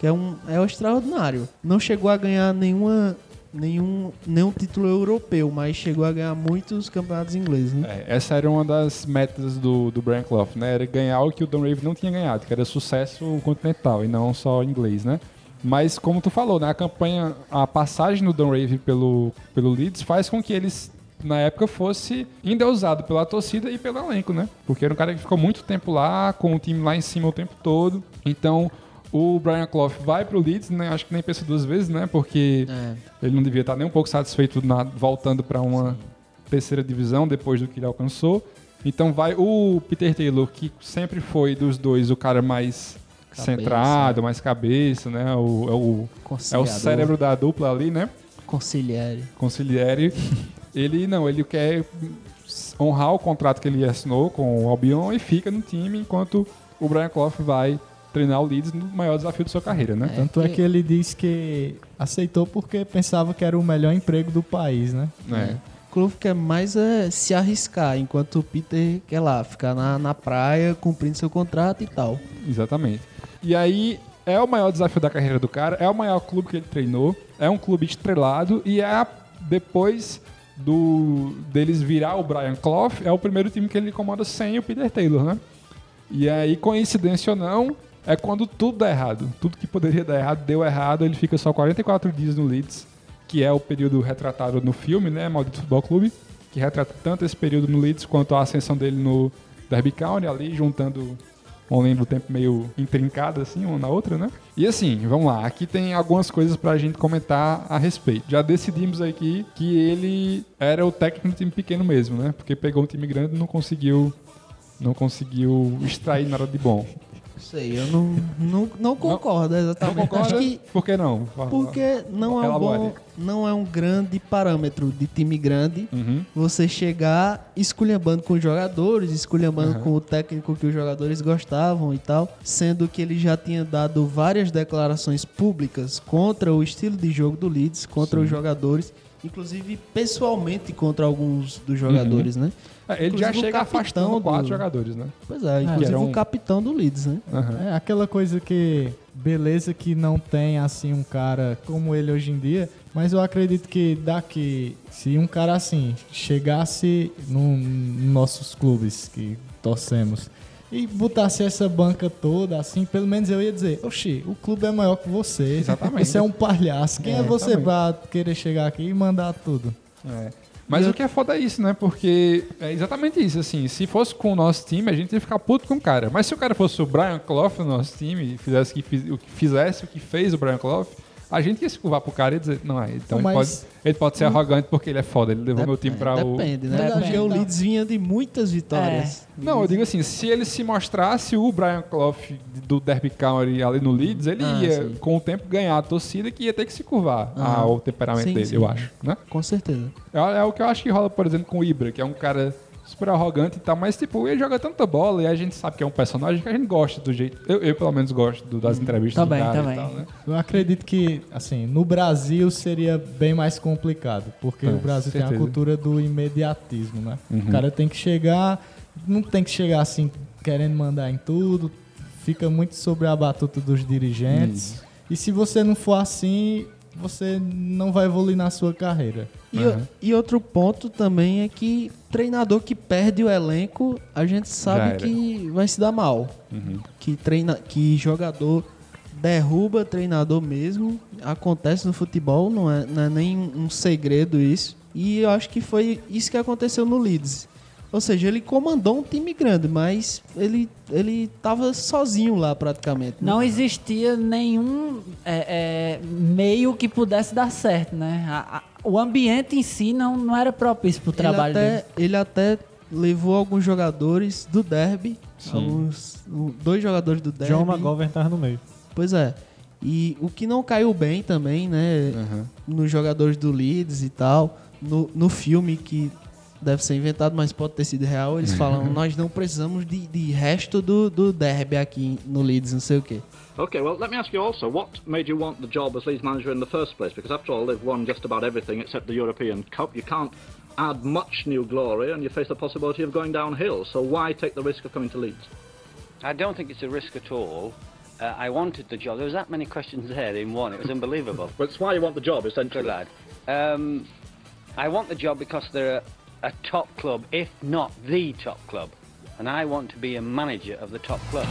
[SPEAKER 5] Que é um é o extraordinário. Não chegou a ganhar nenhuma nenhum nenhum título europeu, mas chegou a ganhar muitos campeonatos ingleses, né?
[SPEAKER 4] É, essa era uma das metas do, do Brian Clough, né? Era ganhar o que o Don Rave não tinha ganhado, que era sucesso continental e não só inglês, né? Mas como tu falou, né, a campanha, a passagem do Don Rave pelo, pelo Leeds faz com que eles na época fosse endeusado pela torcida e pelo elenco, né? Porque era um cara que ficou muito tempo lá, com o time lá em cima o tempo todo. Então, o Brian Clough vai pro Leeds, né? Acho que nem pensa duas vezes, né? Porque
[SPEAKER 5] É.
[SPEAKER 4] ele não devia estar nem um pouco satisfeito na- voltando para uma terceira divisão depois do que ele alcançou. Então vai o Peter Taylor, que sempre foi dos dois o cara mais
[SPEAKER 5] Cabeça.
[SPEAKER 4] centrado, mais cabeça, né? O, é, o, é o cérebro da dupla ali, né?
[SPEAKER 5] Conciliere.
[SPEAKER 4] Conciliere. <laughs> ele não, ele quer honrar o contrato que ele assinou com o Albion e fica no time enquanto o Brian Clough vai treinar o Leeds no maior desafio de sua carreira, né?
[SPEAKER 7] Tanto é que ele disse que aceitou porque pensava que era o melhor emprego do país, né?
[SPEAKER 4] É.
[SPEAKER 5] O Clough quer mais é se arriscar, enquanto o Peter quer lá, ficar na, na praia, cumprindo seu contrato e tal.
[SPEAKER 4] Exatamente. E aí é o maior desafio da carreira do cara, é o maior clube que ele treinou, é um clube estrelado e é a- depois do deles virar o Brian Clough, é o primeiro time que ele comanda sem o Peter Taylor, né? E aí, coincidência ou não, é quando tudo dá errado. Tudo que poderia dar errado deu errado, ele fica só 44 dias no Leeds, que é o período retratado no filme, né, Maldito Futebol Clube, que retrata tanto esse período no Leeds quanto a ascensão dele no Derby County, ali juntando uma linha do tempo meio intrincada, assim, uma na outra, né? E assim, vamos lá, aqui tem algumas coisas pra gente comentar a respeito. Já decidimos aqui que ele era o técnico do time pequeno mesmo, né? Porque pegou um time grande e não conseguiu, não conseguiu extrair nada de bom.
[SPEAKER 5] Sei, eu não, não, não concordo exatamente.
[SPEAKER 4] Não concorda?
[SPEAKER 5] Acho que
[SPEAKER 4] Por que não?
[SPEAKER 5] Porque não é um bom, não é um grande parâmetro de time grande
[SPEAKER 4] Uhum.
[SPEAKER 5] você chegar esculhambando com os jogadores, esculhambando
[SPEAKER 4] Uhum.
[SPEAKER 5] com o técnico que os jogadores gostavam e tal, sendo que ele já tinha dado várias declarações públicas contra o estilo de jogo do Leeds, contra
[SPEAKER 4] Sim.
[SPEAKER 5] os jogadores, inclusive pessoalmente contra alguns dos jogadores, né?
[SPEAKER 4] É, ele já
[SPEAKER 5] Inclusive o
[SPEAKER 4] chega afastando
[SPEAKER 5] do-
[SPEAKER 4] quatro jogadores, né?
[SPEAKER 5] Pois é, inclusive
[SPEAKER 4] era um-
[SPEAKER 5] o capitão do Leeds, né?
[SPEAKER 7] É aquela coisa que, beleza que não tem assim um cara como ele hoje em dia, mas eu acredito que daqui, se um cara assim chegasse no, nos nossos clubes que torcemos e botasse essa banca toda assim, pelo menos eu ia dizer, oxi, o clube é maior que você,
[SPEAKER 4] Exatamente.
[SPEAKER 7] você é um palhaço, quem é,
[SPEAKER 4] É,
[SPEAKER 7] você pra querer chegar aqui e mandar tudo?
[SPEAKER 4] É. Mas o que é foda é isso, né? Porque é exatamente isso, assim, se fosse com o nosso time, a gente ia ficar puto com o cara. Mas se o cara fosse o Brian Clough no nosso time e fizesse o que fizesse o que fez o Brian Clough, a gente ia se curvar pro cara e dizer, não, é, então ele,
[SPEAKER 7] Mas-
[SPEAKER 4] pode, ele pode ser arrogante porque ele é foda, ele levou meu time pra o...
[SPEAKER 5] Depende, né?
[SPEAKER 6] Depende.
[SPEAKER 5] Porque o Leeds vinha de muitas vitórias.
[SPEAKER 4] Não, eu digo assim, se ele se mostrasse o Brian Clough do Derby County ali no Leeds, ele
[SPEAKER 5] Ah,
[SPEAKER 4] ia,
[SPEAKER 5] sim.
[SPEAKER 4] com o tempo, ganhar a torcida que ia ter que se curvar
[SPEAKER 5] Aham.
[SPEAKER 4] ao temperamento
[SPEAKER 5] Sim,
[SPEAKER 4] dele,
[SPEAKER 5] sim.
[SPEAKER 4] eu acho, né?
[SPEAKER 5] Com certeza.
[SPEAKER 4] É, é o que eu acho que rola, por exemplo, com o Ibra, que é um cara super arrogante e tal, mas tipo, ele joga tanta bola e a gente sabe que é um personagem que a gente gosta do jeito. Eu, eu, pelo menos gosto do- das entrevistas
[SPEAKER 6] Também,
[SPEAKER 4] do cara
[SPEAKER 6] também.
[SPEAKER 4] e tal, né?
[SPEAKER 7] Eu acredito que, assim, no Brasil seria bem mais complicado, porque
[SPEAKER 4] É,
[SPEAKER 7] o Brasil tem a
[SPEAKER 4] certeza.
[SPEAKER 7] cultura do imediatismo, né?
[SPEAKER 4] Uhum.
[SPEAKER 7] O cara tem que chegar, não tem que chegar assim querendo mandar em tudo, fica muito sobre a batuta dos dirigentes. E se você não for assim, você não vai evoluir na sua carreira.
[SPEAKER 5] E, o- e outro ponto também é que treinador que perde o elenco, a gente sabe que vai se dar mal.
[SPEAKER 4] Uhum.
[SPEAKER 5] Que, treina, que jogador derruba treinador mesmo. Acontece no futebol, não é, não é nem um segredo isso. E eu acho que foi isso que aconteceu no Leeds. Ou seja, ele comandou um time grande, mas ele, ele tava sozinho lá praticamente. né?
[SPEAKER 6] Não existia nenhum é, é, meio que pudesse dar certo, né? A- a- o ambiente em si não, não era propício pro trabalho
[SPEAKER 5] ele
[SPEAKER 6] dele.
[SPEAKER 5] até, ele até levou alguns jogadores do derby,
[SPEAKER 8] Sim.
[SPEAKER 5] alguns, um- dois jogadores do derby.
[SPEAKER 8] John McGovern tava no meio.
[SPEAKER 5] Pois é. E o que não caiu bem também, né? Nos jogadores do Leeds e tal. No, no filme que deve ser inventado, mas pode ter sido real, eles falam, nós não precisamos de, de resto do, do derby aqui no Leeds, não sei o quê.
[SPEAKER 14] Okay, well, let me ask you also, what made you want the job as Leeds manager in the first place? Because after all, they've won just about everything except the European Cup. You can't add much new glory, and you face the possibility of going downhill. So why take the risk of coming to Leeds?
[SPEAKER 15] I don't think it's a risk at all. Uh, I wanted the job. There was that many questions there in one. It was unbelievable. <laughs>
[SPEAKER 14] But it's why you want the job, essentially.
[SPEAKER 15] Good lad. Um, I want the job because they're a, a top club, if not the top club. And I want to be a manager of the top club.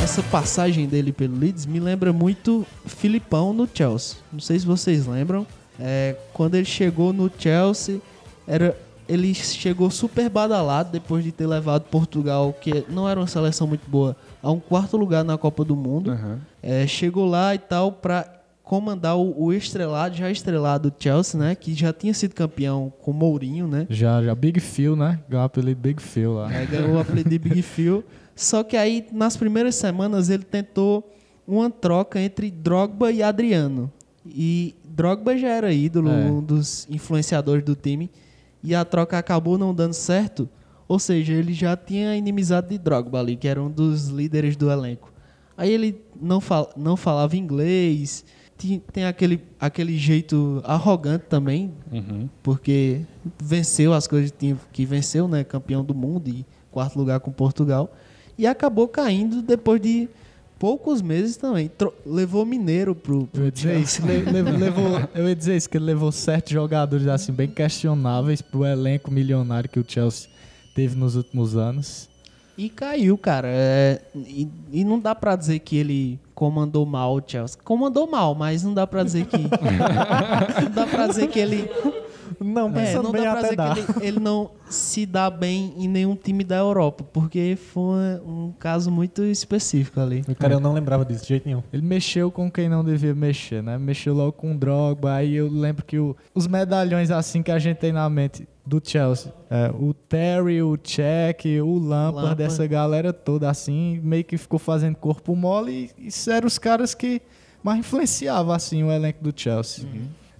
[SPEAKER 5] Essa passagem dele pelo Leeds me lembra muito Filipão no Chelsea. Não sei se vocês lembram. É, quando ele chegou no Chelsea, era, ele chegou super badalado depois de ter levado Portugal, que não era uma seleção muito boa, a um quarto lugar na Copa do Mundo. É, chegou lá e tal pra comandar o, o estrelado, já estrelado Chelsea, né? Que já tinha sido campeão com o Mourinho, né?
[SPEAKER 7] Já, já. Big Phil, né? Ganhou o apelido Big Phil lá.
[SPEAKER 5] É, ganhou o apelido de Big Phil. Só que aí, nas primeiras semanas, ele tentou uma troca entre Drogba e Adriano. E Drogba já era ídolo,
[SPEAKER 7] É.
[SPEAKER 5] um dos influenciadores do time. E a troca acabou não dando certo. Ou seja, ele já tinha a inimizade de Drogba ali, que era um dos líderes do elenco. Aí ele não, fal não falava inglês, tem aquele, aquele jeito arrogante também,
[SPEAKER 4] Uhum.
[SPEAKER 5] porque venceu as coisas que tinha- que venceu, né? Campeão do mundo e quarto lugar com Portugal. E acabou caindo depois de poucos meses também. Tro- levou Mineiro pro, pro
[SPEAKER 7] Eu ia dizer isso,
[SPEAKER 5] Chelsea.
[SPEAKER 7] le- le- levou, eu ia dizer isso, que ele levou sete jogadores assim bem questionáveis pro elenco milionário que o Chelsea teve nos últimos anos.
[SPEAKER 5] E caiu, cara. É, e, e não dá pra dizer que ele comandou mal o Chelsea. Comandou mal, mas não dá pra dizer que. <laughs> não dá pra dizer que ele.
[SPEAKER 8] Não,
[SPEAKER 5] É, não
[SPEAKER 8] bem
[SPEAKER 5] dá pra
[SPEAKER 8] até
[SPEAKER 5] dizer
[SPEAKER 8] dá.
[SPEAKER 5] que ele, ele não se dá bem em nenhum time da Europa, porque foi um caso muito específico ali.
[SPEAKER 8] Cara, eu não lembrava disso de jeito nenhum.
[SPEAKER 7] Ele mexeu com quem não devia mexer, né? Mexeu logo com o Drogba. Aí eu lembro que o- os medalhões assim que a gente tem na mente do Chelsea, é, o Terry, o Check, o Lampard,
[SPEAKER 5] Lampard.
[SPEAKER 7] essa galera toda assim, meio que ficou fazendo corpo mole e isso eram os caras que mais influenciavam assim o elenco do Chelsea.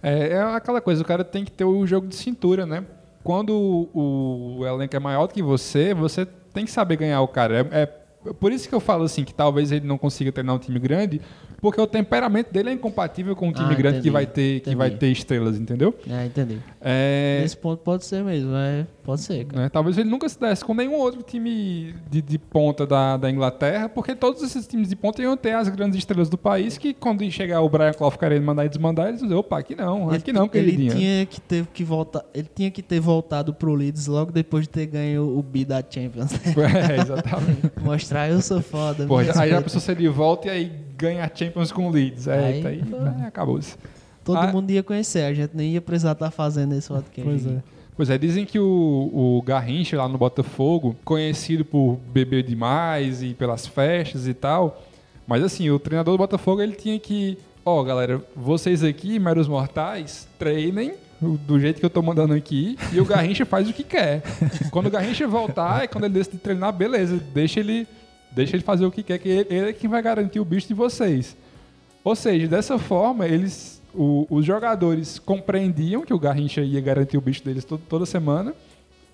[SPEAKER 4] É, é aquela coisa, o cara tem que ter o jogo de cintura, né? Quando o, o elenco é maior do que você, você tem que saber ganhar o cara. É, é por isso que eu falo assim, que talvez ele não consiga treinar um time grande, porque o temperamento dele é incompatível com um time
[SPEAKER 5] Ah,
[SPEAKER 4] grande que
[SPEAKER 5] entendi,
[SPEAKER 4] vai ter que vai
[SPEAKER 5] entendi.
[SPEAKER 4] ter estrelas, entendeu?
[SPEAKER 5] É, entendi.
[SPEAKER 4] É,
[SPEAKER 5] Nesse ponto pode ser mesmo, é, pode ser. Cara.
[SPEAKER 4] né? Talvez ele nunca se desse com nenhum outro time de, de ponta da, da Inglaterra, porque todos esses times de ponta iam ter as grandes estrelas do país, que quando chegar o Brian Clough querendo mandar e desmandar, eles vão dizer, opa, aqui não, aqui não,
[SPEAKER 5] ele
[SPEAKER 4] queridinha.
[SPEAKER 5] tinha que ter que voltar, ele tinha que ter voltado pro Leeds logo depois de ter ganho o B da Champions. <laughs>
[SPEAKER 4] É, exatamente. <laughs>
[SPEAKER 5] Mostrar eu sou foda.
[SPEAKER 4] Pô, aí já pensou se ele volta e aí ganha a Champions com o Leeds. É,
[SPEAKER 5] Aí,
[SPEAKER 4] Eita, aí, é, acabou-se.
[SPEAKER 5] Todo
[SPEAKER 4] Ah,
[SPEAKER 5] mundo ia conhecer, a gente nem ia precisar estar fazendo esse podcast.
[SPEAKER 8] Pois é.
[SPEAKER 4] Pois é, dizem que o, o Garrincha lá no Botafogo, conhecido por beber demais e pelas festas e tal, mas assim, o treinador do Botafogo, ele tinha que, ó, galera, vocês aqui, meros mortais, treinem do jeito que eu tô mandando aqui e o Garrincha faz o que quer. <laughs> Quando o Garrincha voltar, é quando ele decide treinar, beleza, deixa ele, deixa ele fazer o que quer, que ele, ele é quem vai garantir o bicho de vocês. Ou seja, dessa forma, eles, o- os jogadores compreendiam que o Garrincha ia garantir o bicho deles to- toda semana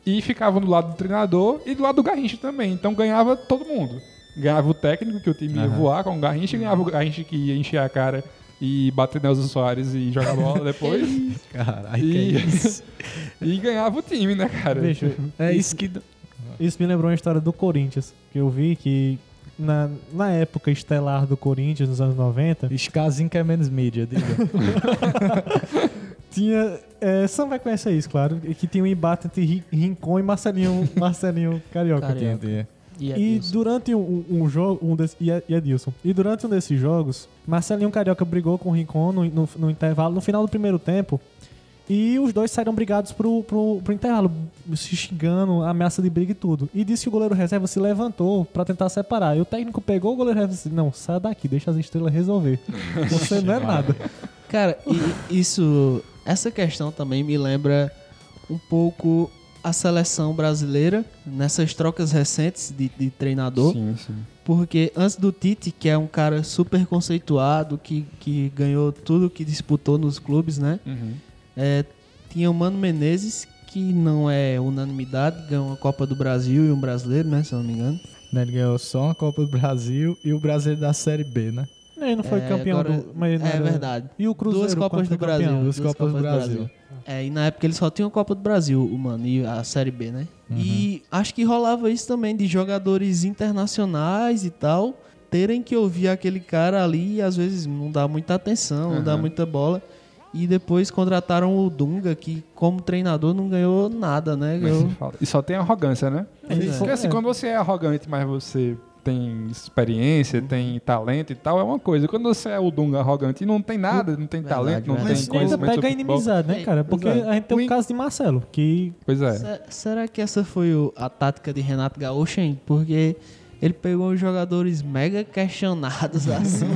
[SPEAKER 4] e ficavam do lado do treinador e do lado do Garrincha também. Então ganhava todo mundo. Ganhava o técnico, que o time ia
[SPEAKER 7] Aham.
[SPEAKER 4] voar com o Garrincha, e ganhava o Garrincha que ia encher a cara e bater Nelson Soares e jogar bola <laughs> depois.
[SPEAKER 7] Caralho,
[SPEAKER 4] e,
[SPEAKER 7] que é isso? <laughs>
[SPEAKER 4] e ganhava o time, né, cara?
[SPEAKER 7] É isso que.
[SPEAKER 8] Isso me lembrou uma história do Corinthians, que eu vi que na, na época estelar do Corinthians, nos anos 90,
[SPEAKER 7] Escasinho que é menos mídia, diga. <laughs>
[SPEAKER 8] tinha. É, Sam vai conhecer isso, claro. Que tinha um embate entre Ri- Rincon e Marcelinho, Marcelinho Carioca.
[SPEAKER 5] Carioca.
[SPEAKER 7] Entendi.
[SPEAKER 5] E
[SPEAKER 8] E
[SPEAKER 5] Adilson.
[SPEAKER 8] durante um, um jogo. Um desse, e, a- e Adilson. E durante um desses jogos, Marcelinho Carioca brigou com o Rincon no, no, no intervalo, no final do primeiro tempo. E os dois saíram brigados pro, pro, pro intervalo, se xingando, ameaça de briga e tudo. E disse que o goleiro reserva se levantou pra tentar separar. E o técnico pegou o goleiro reserva e disse: Não, sai daqui, deixa as estrelas resolver. <laughs> Você não é nada.
[SPEAKER 5] Cara, e isso, essa questão também me lembra um pouco a seleção brasileira nessas trocas recentes de, de treinador.
[SPEAKER 4] Sim, sim.
[SPEAKER 5] Porque antes do Tite, que é um cara super conceituado, que, que ganhou tudo que disputou nos clubes, né?
[SPEAKER 4] Uhum.
[SPEAKER 5] É, tinha o Mano Menezes, que não é unanimidade, ganhou uma Copa do Brasil e um brasileiro, né? Se eu não me engano.
[SPEAKER 7] Né, Ele ganhou só uma Copa do Brasil e o brasileiro da Série B, né?
[SPEAKER 8] Ele não foi
[SPEAKER 5] É,
[SPEAKER 8] campeão
[SPEAKER 5] agora-
[SPEAKER 8] do. Mas não
[SPEAKER 5] é
[SPEAKER 8] era-
[SPEAKER 5] verdade.
[SPEAKER 8] E o Cruzeiro
[SPEAKER 5] Duas Copas do Brasil.
[SPEAKER 8] campeão?
[SPEAKER 7] Duas Copas do Brasil.
[SPEAKER 5] É, e na época ele só tinha a Copa do Brasil, o mano, e a Série B, né? E acho que rolava isso também de jogadores internacionais e tal terem que ouvir aquele cara ali e às vezes não dá muita atenção, não dá
[SPEAKER 4] Aham.
[SPEAKER 5] muita bola. E depois contrataram o Dunga, que como treinador não ganhou nada, né? Ganhou...
[SPEAKER 4] E só tem arrogância, né?
[SPEAKER 5] É.
[SPEAKER 4] Porque assim, quando você é arrogante, mas você tem experiência, tem talento e tal, é uma coisa. Quando você é o Dunga arrogante e não tem nada, não tem
[SPEAKER 5] Verdade,
[SPEAKER 4] talento, não
[SPEAKER 5] verdade.
[SPEAKER 4] tem
[SPEAKER 8] Mas
[SPEAKER 4] conhecimento
[SPEAKER 8] pega a inimizade, né, cara? Porque
[SPEAKER 4] é.
[SPEAKER 8] a gente tem o caso de Marcelo, que
[SPEAKER 4] Pois é.
[SPEAKER 5] Se- Será que essa foi o- a tática de Renato Gaúcho, hein? Porque Ele pegou uns jogadores mega questionados, <laughs> assim.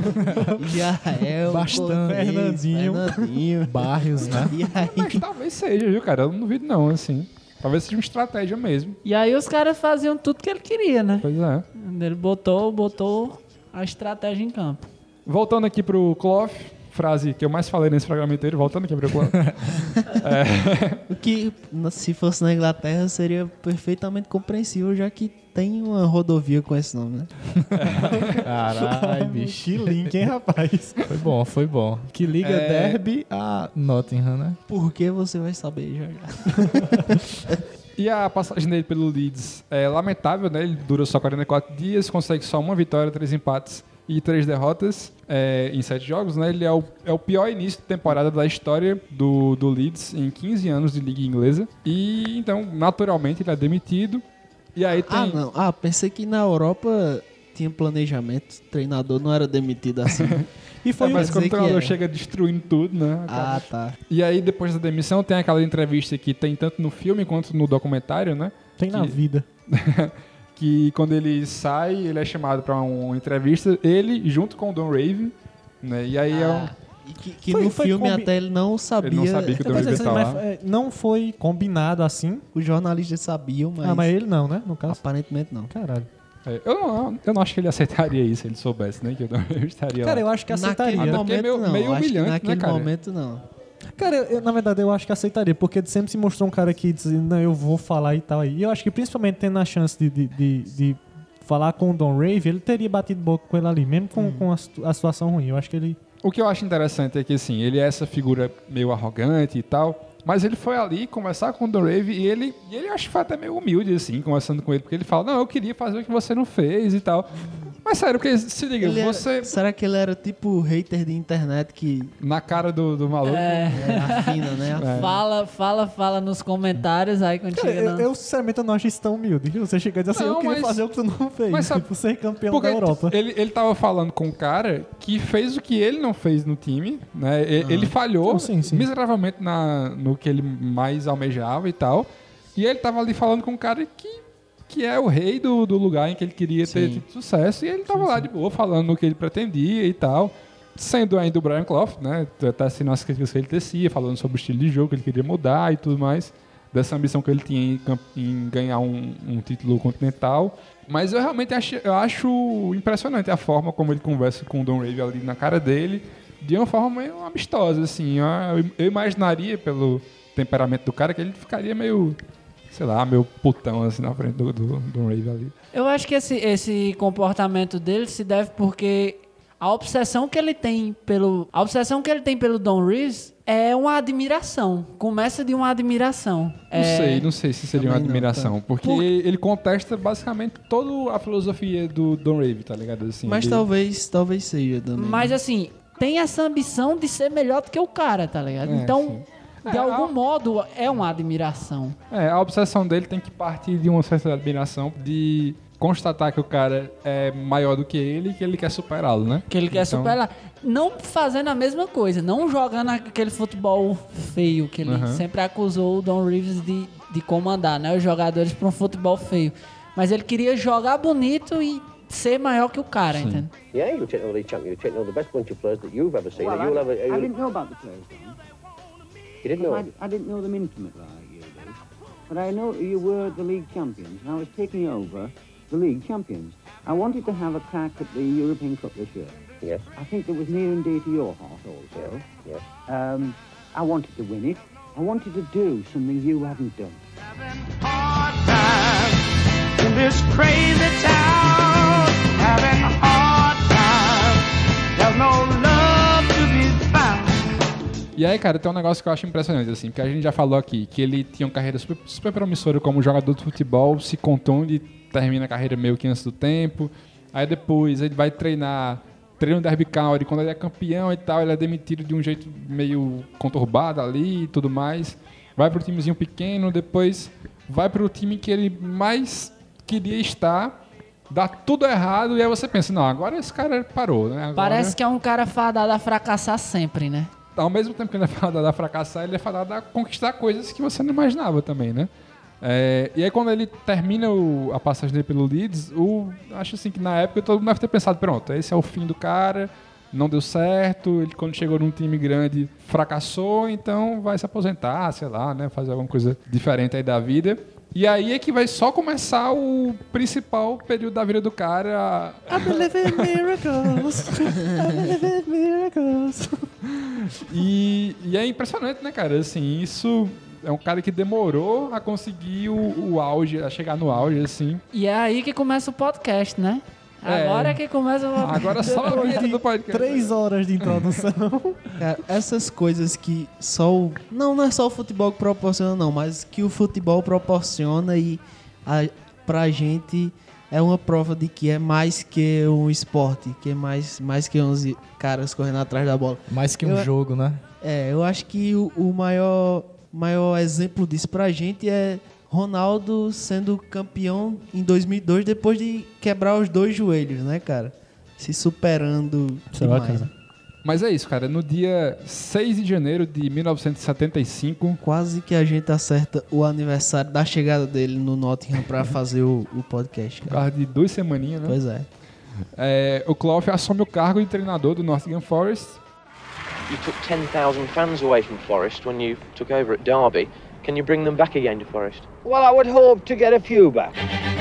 [SPEAKER 5] Jael,
[SPEAKER 7] Bastante.
[SPEAKER 5] Cortez,
[SPEAKER 7] Fernandinho.
[SPEAKER 5] Fernandinho. <laughs>
[SPEAKER 7] Barrios, né?
[SPEAKER 5] E aí,
[SPEAKER 4] Mas talvez seja, viu, cara? Eu não duvido não, assim. Talvez seja uma estratégia mesmo.
[SPEAKER 6] E aí os caras faziam tudo que ele queria, né?
[SPEAKER 4] Pois é.
[SPEAKER 6] Ele botou, botou a estratégia em campo.
[SPEAKER 4] Voltando aqui pro Clough, frase que eu mais falei nesse programa inteiro, voltando aqui pro Clough. <laughs>
[SPEAKER 5] o que, se fosse na Inglaterra, seria perfeitamente compreensível, já que tem uma rodovia com esse nome, né? <laughs>
[SPEAKER 7] Caralho, bicho.
[SPEAKER 8] Que link, hein, rapaz?
[SPEAKER 7] Foi bom, foi bom. Que liga
[SPEAKER 4] É.
[SPEAKER 7] Derby a Nottingham, né?
[SPEAKER 5] Por que você vai saber já já. <laughs>
[SPEAKER 4] E a passagem dele pelo Leeds é lamentável, né? Ele dura só 44 dias, consegue só uma vitória, três empates e três derrotas é, em sete jogos, né? Ele é o, é o pior início de temporada da história do, do Leeds em 15 anos de liga inglesa. E então, naturalmente, ele é demitido. E aí tem.
[SPEAKER 5] Ah, não. Ah, pensei que na Europa tinha planejamento. Treinador não era demitido assim. <laughs>
[SPEAKER 4] E foi mas
[SPEAKER 5] Quer
[SPEAKER 4] quando o treinador
[SPEAKER 5] é.
[SPEAKER 4] chega destruindo tudo, né?
[SPEAKER 5] Ah, tá.
[SPEAKER 4] E aí, depois da demissão, tem aquela entrevista que tem tanto no filme quanto no documentário, né?
[SPEAKER 8] Tem na
[SPEAKER 4] Que-
[SPEAKER 8] vida. <laughs>
[SPEAKER 4] que quando ele sai, ele é chamado pra uma entrevista, ele junto com o Don Rave, né? E aí é um...
[SPEAKER 5] E que, que
[SPEAKER 8] Foi-
[SPEAKER 5] no
[SPEAKER 8] foi
[SPEAKER 5] filme
[SPEAKER 8] combi-
[SPEAKER 5] até ele não sabia.
[SPEAKER 4] Ele não sabia que o
[SPEAKER 8] Eu
[SPEAKER 4] Rave tá
[SPEAKER 8] assim,
[SPEAKER 4] lá.
[SPEAKER 8] mas, é, não foi combinado assim.
[SPEAKER 5] Os jornalistas sabiam, mas,
[SPEAKER 8] Ah, mas ele não, né? No caso.
[SPEAKER 5] aparentemente não.
[SPEAKER 8] Caralho.
[SPEAKER 4] É, eu, não, eu não acho que ele aceitaria isso se ele soubesse, né? Que Rave estaria
[SPEAKER 8] Cara,
[SPEAKER 4] lá.
[SPEAKER 8] eu acho que
[SPEAKER 5] Naquele
[SPEAKER 8] aceitaria.
[SPEAKER 4] Até porque é
[SPEAKER 5] momento
[SPEAKER 4] meio-
[SPEAKER 5] não.
[SPEAKER 4] meio
[SPEAKER 5] Acho que
[SPEAKER 4] humilhante, né,
[SPEAKER 5] naquele
[SPEAKER 4] cara?
[SPEAKER 5] momento não.
[SPEAKER 8] Cara, eu, eu, na verdade eu acho que aceitaria, porque ele sempre se mostrou um cara que dizia, não, eu vou falar e tal. aí. E eu acho que principalmente tendo a chance de, de, de, de falar com o Don Rave, ele teria batido boca com ele ali, mesmo com, com a, a situação ruim. Eu acho que ele.
[SPEAKER 4] O que eu acho interessante é que, assim, ele é essa figura meio arrogante e tal, mas ele foi ali conversar com o Don Rave e ele, e ele acho que foi até meio humilde, assim, conversando com ele, porque ele fala, não, eu queria fazer o que você não fez e tal. Mas sério, porque se liga,
[SPEAKER 5] Ele era-
[SPEAKER 4] você,
[SPEAKER 5] será que ele era tipo hater de internet que
[SPEAKER 4] na cara do, do maluco,
[SPEAKER 6] É.
[SPEAKER 5] é, afina, né? Afina.
[SPEAKER 6] Fala, fala, fala nos comentários, aí quando
[SPEAKER 8] Cara,
[SPEAKER 6] chega
[SPEAKER 8] eu,
[SPEAKER 6] na-
[SPEAKER 8] eu, sinceramente eu não acho isso tão humilde. Você chega e diz assim,
[SPEAKER 4] Não,
[SPEAKER 8] eu queria
[SPEAKER 4] mas-
[SPEAKER 8] fazer o que tu não fez.
[SPEAKER 4] mas sabe-
[SPEAKER 8] tipo, ser campeão
[SPEAKER 4] Porque
[SPEAKER 8] da Europa.
[SPEAKER 4] Ele, ele tava falando com um cara que fez o que ele não fez no time, né? E- Ele falhou
[SPEAKER 8] Não, sim, sim.
[SPEAKER 4] miseravelmente na, no que ele mais almejava e tal. E ele tava ali falando com um cara que, que é o rei do, do lugar em que ele queria ter
[SPEAKER 5] Sim.
[SPEAKER 4] tido sucesso. E ele tava lá de boa, falando no que ele pretendia e tal. Sendo ainda o Brian Clough, né? Tá sendo as críticas que ele tecia, falando sobre o estilo de jogo que ele queria mudar e tudo mais. Dessa ambição que ele tinha em, em ganhar um, um título continental. Mas eu realmente acho, eu acho impressionante a forma como ele conversa com o Don Rave ali na cara dele, de uma forma meio amistosa, assim. Eu, eu imaginaria, pelo temperamento do cara, que ele ficaria meio, sei lá, meio putão, assim, na frente do, do Don Rave ali.
[SPEAKER 6] Eu acho que esse, esse comportamento dele se deve porque a obsessão que ele tem pelo a obsessão que ele tem pelo Don Reeves é uma admiração. Começa de uma admiração.
[SPEAKER 4] Não
[SPEAKER 6] É,
[SPEAKER 4] sei, não sei se seria uma
[SPEAKER 5] Também não,
[SPEAKER 4] admiração. Porque
[SPEAKER 6] Por-
[SPEAKER 4] ele contesta basicamente toda a filosofia do Don Rave, tá ligado? Assim,
[SPEAKER 5] Mas
[SPEAKER 4] ele-
[SPEAKER 5] talvez, talvez seja também.
[SPEAKER 6] Mas assim, tem essa ambição de ser melhor do que o cara, tá ligado?
[SPEAKER 4] É,
[SPEAKER 6] então, de
[SPEAKER 4] É,
[SPEAKER 6] algum
[SPEAKER 4] a-
[SPEAKER 6] modo, é uma admiração.
[SPEAKER 4] É, a obsessão dele tem que partir de uma certa admiração, de constatar que o cara é maior do que ele e que ele quer superá-lo, né?
[SPEAKER 6] Que ele quer
[SPEAKER 4] Então-
[SPEAKER 6] superar. Não fazendo a mesma coisa, não jogando aquele futebol feio que ele
[SPEAKER 4] Aham.
[SPEAKER 6] sempre acusou o Don Reeves de, de comandar, né? Os jogadores para um futebol feio. Mas ele queria jogar bonito e ser maior que o cara, entendeu?
[SPEAKER 16] Yeah, you're taking all these champions. You're taking all the best bunch of players that you've ever seen.
[SPEAKER 17] Well,
[SPEAKER 16] and you'll
[SPEAKER 17] I,
[SPEAKER 16] ever.
[SPEAKER 17] I
[SPEAKER 16] you'll-
[SPEAKER 17] didn't know about the players then.
[SPEAKER 16] You didn't know.
[SPEAKER 17] I, I didn't know them intimately like you do. But I know you were the league champions, and I was taking over the league champions. I wanted to have a crack at the European Cup this year.
[SPEAKER 16] Yes.
[SPEAKER 17] I think that was near and dear to your heart also.
[SPEAKER 16] Yes.
[SPEAKER 17] Um, I wanted to win it. I wanted to do something you hadn't done.
[SPEAKER 12] in this crazy town,
[SPEAKER 4] E aí, cara, tem um negócio que eu acho impressionante, assim, que a gente já falou aqui, que ele tinha uma carreira super, super promissora como jogador de futebol, se contunde, termina a carreira meio que antes do tempo. Aí depois ele vai treinar, treina o Derby County, quando ele é campeão e tal, ele é demitido de um jeito meio conturbado ali e tudo mais. Vai pro timezinho pequeno, depois vai pro time que ele mais queria estar, dá tudo errado, e aí você pensa, não, agora esse cara parou, né? Agora-
[SPEAKER 6] Parece que é um cara fadado a fracassar sempre, né?
[SPEAKER 4] ao mesmo tempo que ele é fadado a fracassar, ele é fadado a conquistar coisas que você não imaginava também, né? É, e aí quando ele termina o- a passagem dele pelo Leeds, o, acho assim que na época todo mundo deve ter pensado, pronto, esse é o fim do cara, não deu certo, ele quando chegou num time grande fracassou, então vai se aposentar, sei lá, né, fazer alguma coisa diferente aí da vida. E aí é que vai só começar o principal período da vida do cara.
[SPEAKER 8] I believe in miracles. <laughs> I believe in miracles.
[SPEAKER 4] E, e é impressionante, né, cara? Assim, isso é um cara que demorou a conseguir o, o auge, a chegar no auge, assim.
[SPEAKER 6] E é aí que começa o podcast, né?
[SPEAKER 4] É.
[SPEAKER 6] Agora é que começa o
[SPEAKER 4] Agora só <laughs> a vinheta do podcast.
[SPEAKER 8] Três horas de introdução.
[SPEAKER 5] Cara, <laughs> essas coisas que só o. Não, não é só o futebol que proporciona, não, mas que o futebol proporciona e a, pra gente é uma prova de que é mais que um esporte, que é mais, mais que 11 caras correndo atrás da bola.
[SPEAKER 7] Mais que um
[SPEAKER 5] Eu-
[SPEAKER 7] jogo, né?
[SPEAKER 5] É, eu acho que o, o maior, maior exemplo disso pra gente é Ronaldo sendo campeão em 2002 depois de quebrar os dois joelhos, né, cara? Se superando
[SPEAKER 8] Isso é
[SPEAKER 5] demais.
[SPEAKER 8] bacana.
[SPEAKER 4] Mas é isso, cara. No dia 6 de janeiro de 1975,
[SPEAKER 5] Quase que a gente acerta o aniversário da chegada dele no Nottingham pra <laughs> fazer o, o podcast,
[SPEAKER 4] por
[SPEAKER 5] cara.
[SPEAKER 4] causa de duas semaninhas, né?
[SPEAKER 5] Pois é.
[SPEAKER 4] É, o Clough assume o cargo de treinador do Nottingham Forest.
[SPEAKER 18] You took 10,000 fans away from Forest when you took over at Derby. Can you bring them back again to Forest?
[SPEAKER 17] Well, I would hope to get a few back.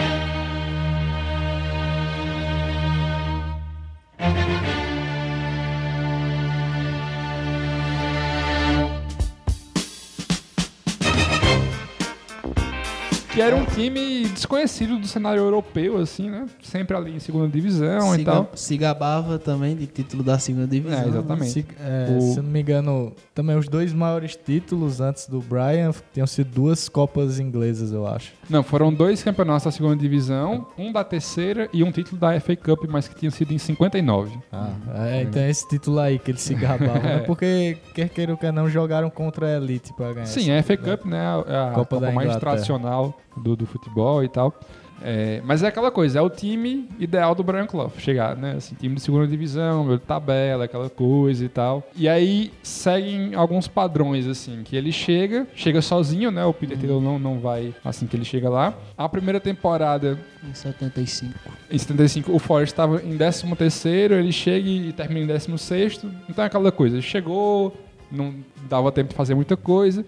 [SPEAKER 4] Que era um time desconhecido do cenário europeu, assim, né? Sempre ali em segunda divisão
[SPEAKER 5] se,
[SPEAKER 4] e tal.
[SPEAKER 5] se gabava também de título da segunda divisão.
[SPEAKER 4] É, exatamente.
[SPEAKER 7] Se, é,
[SPEAKER 4] O-
[SPEAKER 7] se eu não me engano, também os dois maiores títulos antes do Brian tinham sido duas Copas inglesas, eu acho.
[SPEAKER 4] Não, foram dois campeonatos da segunda divisão, um da terceira e um título da FA Cup, mas que tinha sido em 59.
[SPEAKER 7] Ah, é, então é esse título aí que ele se gabava, né? <laughs> Porque, quer queira ou quer não, jogaram contra a Elite pra ganhar.
[SPEAKER 4] Sim, a FA Cup, né? É a
[SPEAKER 7] Copa
[SPEAKER 4] Copa,
[SPEAKER 7] da
[SPEAKER 4] mais
[SPEAKER 7] Inglaterra.
[SPEAKER 4] tradicional do, do futebol e tal. É, mas é aquela coisa, é o time ideal do Brian Clough, chegar, né? Assim, time de segunda divisão, tabela, aquela coisa e tal. E aí seguem alguns padrões, assim, que ele chega, chega sozinho, né? O Peter Taylor não, não vai assim que ele chega lá. A primeira temporada,
[SPEAKER 5] Em 75.
[SPEAKER 4] em 75, o Forest estava em 13 terceiro, ele chega e termina em 16 Então é aquela coisa, chegou, não dava tempo de fazer muita coisa.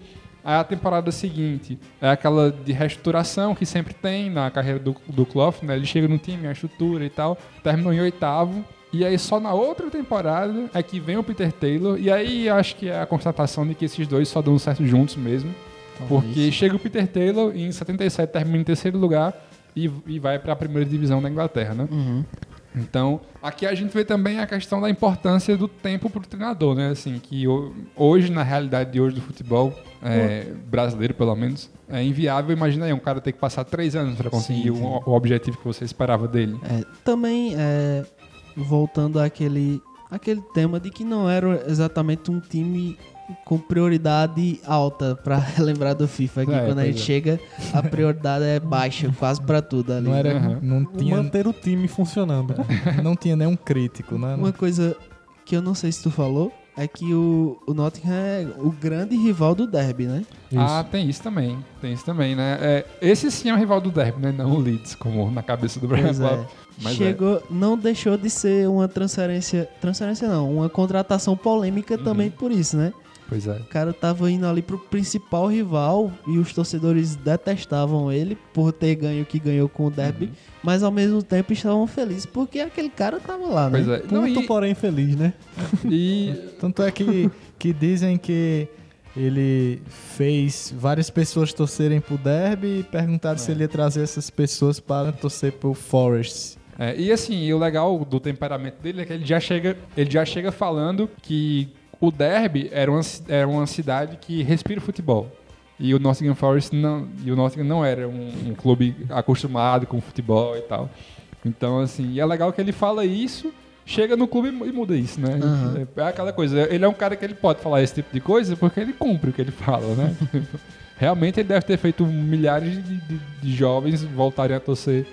[SPEAKER 4] Aí a temporada seguinte é aquela de reestruturação que sempre tem na carreira do, do Clough, né? Ele chega no time, a estrutura e tal, terminou em oitavo. E aí só na outra temporada é que vem o Peter Taylor. E aí acho que é a constatação de que esses dois só dão certo juntos mesmo. Porque chega o Peter Taylor e em 77 termina em terceiro lugar e, e vai para a primeira divisão da Inglaterra, né? Então, aqui a gente vê também a questão da importância do tempo para o treinador, né? Assim, que ho- hoje, na realidade de hoje do futebol, é, brasileiro pelo menos, é inviável. Imagina aí, um cara ter que passar três anos para conseguir
[SPEAKER 5] Sim, sim.
[SPEAKER 4] o, o objetivo que você esperava dele.
[SPEAKER 5] É, também, é, voltando àquele, àquele tema de que não era exatamente um time com prioridade alta pra <laughs> lembrar do FIFA, que
[SPEAKER 7] É,
[SPEAKER 5] quando a gente
[SPEAKER 7] é.
[SPEAKER 5] chega, a prioridade é baixa, <laughs> quase pra tudo ali.
[SPEAKER 7] Não era,
[SPEAKER 4] Uhum.
[SPEAKER 7] não tinha,
[SPEAKER 8] Manter o time funcionando. <laughs>
[SPEAKER 7] não tinha nenhum crítico, né?
[SPEAKER 5] Uma coisa que eu não sei se tu falou é que o, o Nottingham é o grande rival do Derby, né?
[SPEAKER 4] Ah, tem isso também. Tem isso também, né? É, esse sim é o rival do Derby, né? Não o Leeds, como na cabeça do Brian Clough.
[SPEAKER 5] é.
[SPEAKER 4] Mas
[SPEAKER 5] Chegou, não deixou de ser uma transferência, transferência não, uma contratação polêmica também por isso, né?
[SPEAKER 4] Pois é.
[SPEAKER 5] O cara tava indo ali pro principal rival e os torcedores detestavam ele por ter ganho o que ganhou com o Derby,
[SPEAKER 4] Uhum.
[SPEAKER 5] mas ao mesmo tempo estavam felizes porque aquele cara tava lá, né?
[SPEAKER 4] Pois é. Não,
[SPEAKER 8] Puto,
[SPEAKER 4] e-
[SPEAKER 8] porém feliz, né? <laughs>
[SPEAKER 4] E
[SPEAKER 7] Tanto é que, que dizem que ele fez várias pessoas torcerem pro Derby e perguntaram se ele ia trazer essas pessoas para torcer pro Forest.
[SPEAKER 4] É, e assim, e o legal do temperamento dele é que ele já chega, ele já chega falando que o Derby era uma, era uma cidade que respira futebol. E o Nottingham Forest não, e o Nottingham não era um, um clube acostumado com futebol e tal. Então, assim, e é legal que ele fala isso, chega no clube e mu- muda isso, né? É, é aquela coisa, ele é um cara que ele pode falar esse tipo de coisa porque ele cumpre o que ele fala, né? <laughs> Realmente ele deve ter feito milhares de, de- de jovens voltarem a torcer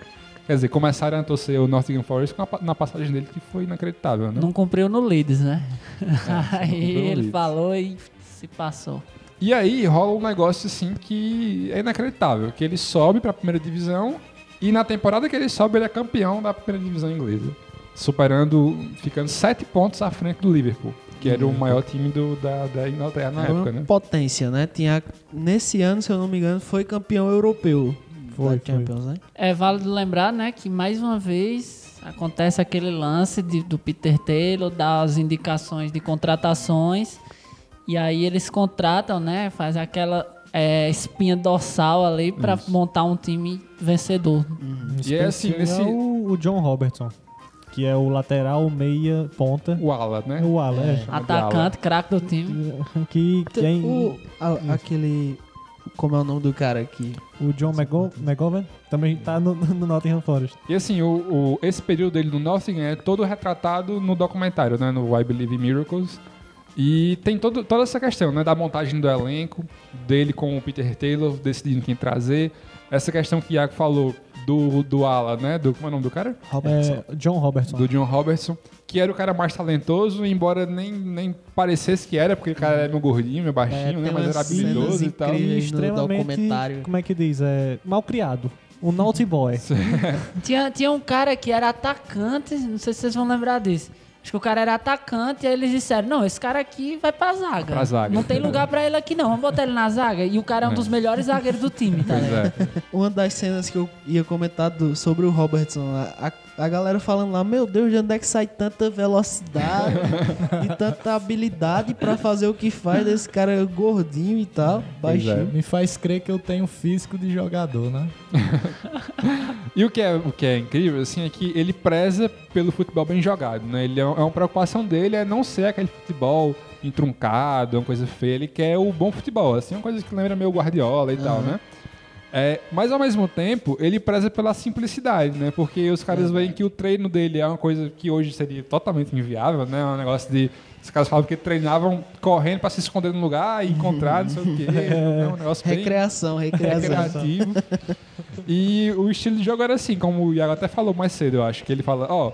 [SPEAKER 4] Quer dizer, começaram a torcer o Nottingham Forest a na passagem dele que foi inacreditável, né?
[SPEAKER 6] Não cumpriu no Leeds, né?
[SPEAKER 4] É, <laughs>
[SPEAKER 6] Aí ele
[SPEAKER 4] Leeds.
[SPEAKER 6] falou e se passou.
[SPEAKER 4] E aí rola um negócio assim que é inacreditável, que ele sobe pra primeira divisão e na temporada que ele sobe ele é campeão da primeira divisão inglesa, superando, ficando sete pontos à frente do Liverpool, que era o maior time do, da, da Inglaterra na
[SPEAKER 5] Era
[SPEAKER 4] época, né?
[SPEAKER 5] potência, né? Tinha, nesse ano, se eu não me engano, foi campeão europeu
[SPEAKER 8] Foi,
[SPEAKER 5] da Champions, né?
[SPEAKER 6] É válido lembrar, né, que mais uma vez acontece aquele lance de- do Peter Taylor, das indicações de contratações, e aí eles contratam, né, faz aquela é, espinha dorsal ali pra montar um time vencedor.
[SPEAKER 4] E é assim,
[SPEAKER 8] Esse
[SPEAKER 4] nesse-
[SPEAKER 8] é o, o John Robertson, que é o lateral meia ponta.
[SPEAKER 4] O ala, né?
[SPEAKER 8] O ala, é.
[SPEAKER 6] Atacante, craque do time.
[SPEAKER 8] Que, que é em-
[SPEAKER 5] O, a- aquele... Como é o nome do cara aqui?
[SPEAKER 8] o John McGo- McGovern também tá no, no Nottingham Forest.
[SPEAKER 4] E assim, o, o- esse período dele no Nottingham é todo retratado no documentário, né? No I Believe in Miracles. E tem todo, toda essa questão, né? Da montagem do elenco, dele com o Peter Taylor, decidindo quem trazer. Essa questão que o Iago falou do, do Ala, né? Do, como é o nome do cara?
[SPEAKER 8] É, John Robertson.
[SPEAKER 4] Do John Robertson, que era o cara mais talentoso, embora nem, nem parecesse que era, porque o cara era um gordinho, meio baixinho, né? Mas era habilidoso e tal.
[SPEAKER 8] E extremamente, como é que diz? É, mal criado. Um naughty boy. <laughs>
[SPEAKER 6] Tinha, tinha um cara que era atacante, não sei se vocês vão lembrar disso. Acho que o cara era atacante e aí eles disseram: Não, esse cara aqui vai pra zaga.
[SPEAKER 4] Pra zaga.
[SPEAKER 6] Não tem lugar pra ele aqui, não. Vamos botar ele na zaga. E o cara é um
[SPEAKER 4] É.
[SPEAKER 6] dos melhores zagueiros do time, tá ligado?
[SPEAKER 5] Uma das cenas que eu ia comentar do- sobre o Robertson, a, a, a galera falando lá, meu Deus, de onde é que sai tanta velocidade e <laughs> tanta habilidade pra fazer o que faz desse cara gordinho e tal, baixinho.
[SPEAKER 7] Me faz crer que eu tenho físico de jogador, né? <laughs>
[SPEAKER 4] E o que, é, o que é incrível, assim, é que ele preza pelo futebol bem jogado, né? Ele é, é uma preocupação dele é não ser aquele futebol entruncado, uma coisa feia. Ele quer o bom futebol, assim, uma coisa que lembra meio Guardiola e tal,
[SPEAKER 5] Aham.
[SPEAKER 4] né? É, mas ao mesmo tempo, ele preza pela simplicidade, né? Porque os caras veem que o treino dele é uma coisa que hoje seria totalmente inviável, né? Um negócio de. Os caras falam que treinavam correndo pra se esconder num lugar e encontrar, não sei o quê. né? <laughs> Um negócio bem
[SPEAKER 5] Recreação, recreação.
[SPEAKER 4] recreativo. E o estilo de jogo era assim, como o Iago até falou mais cedo, eu acho. Que ele fala, ó,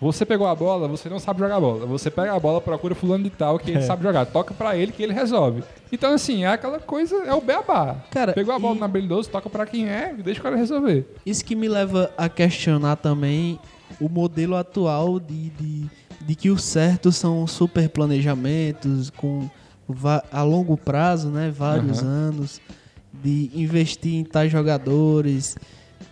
[SPEAKER 4] você pegou a bola, você não sabe jogar bola. Você pega a bola, procura fulano de tal que ele
[SPEAKER 5] É.
[SPEAKER 4] sabe jogar. Toca pra ele que ele resolve. Então, assim, é aquela coisa, é o beabá.
[SPEAKER 5] Cara,
[SPEAKER 4] Pegou a bola na habilidoso, toca pra quem é e deixa o cara resolver.
[SPEAKER 5] Isso que me leva a questionar também o modelo atual de, de, de que o certo são super planejamentos com a longo prazo, né? Vários
[SPEAKER 4] Aham.
[SPEAKER 5] anos, de investir em tais jogadores,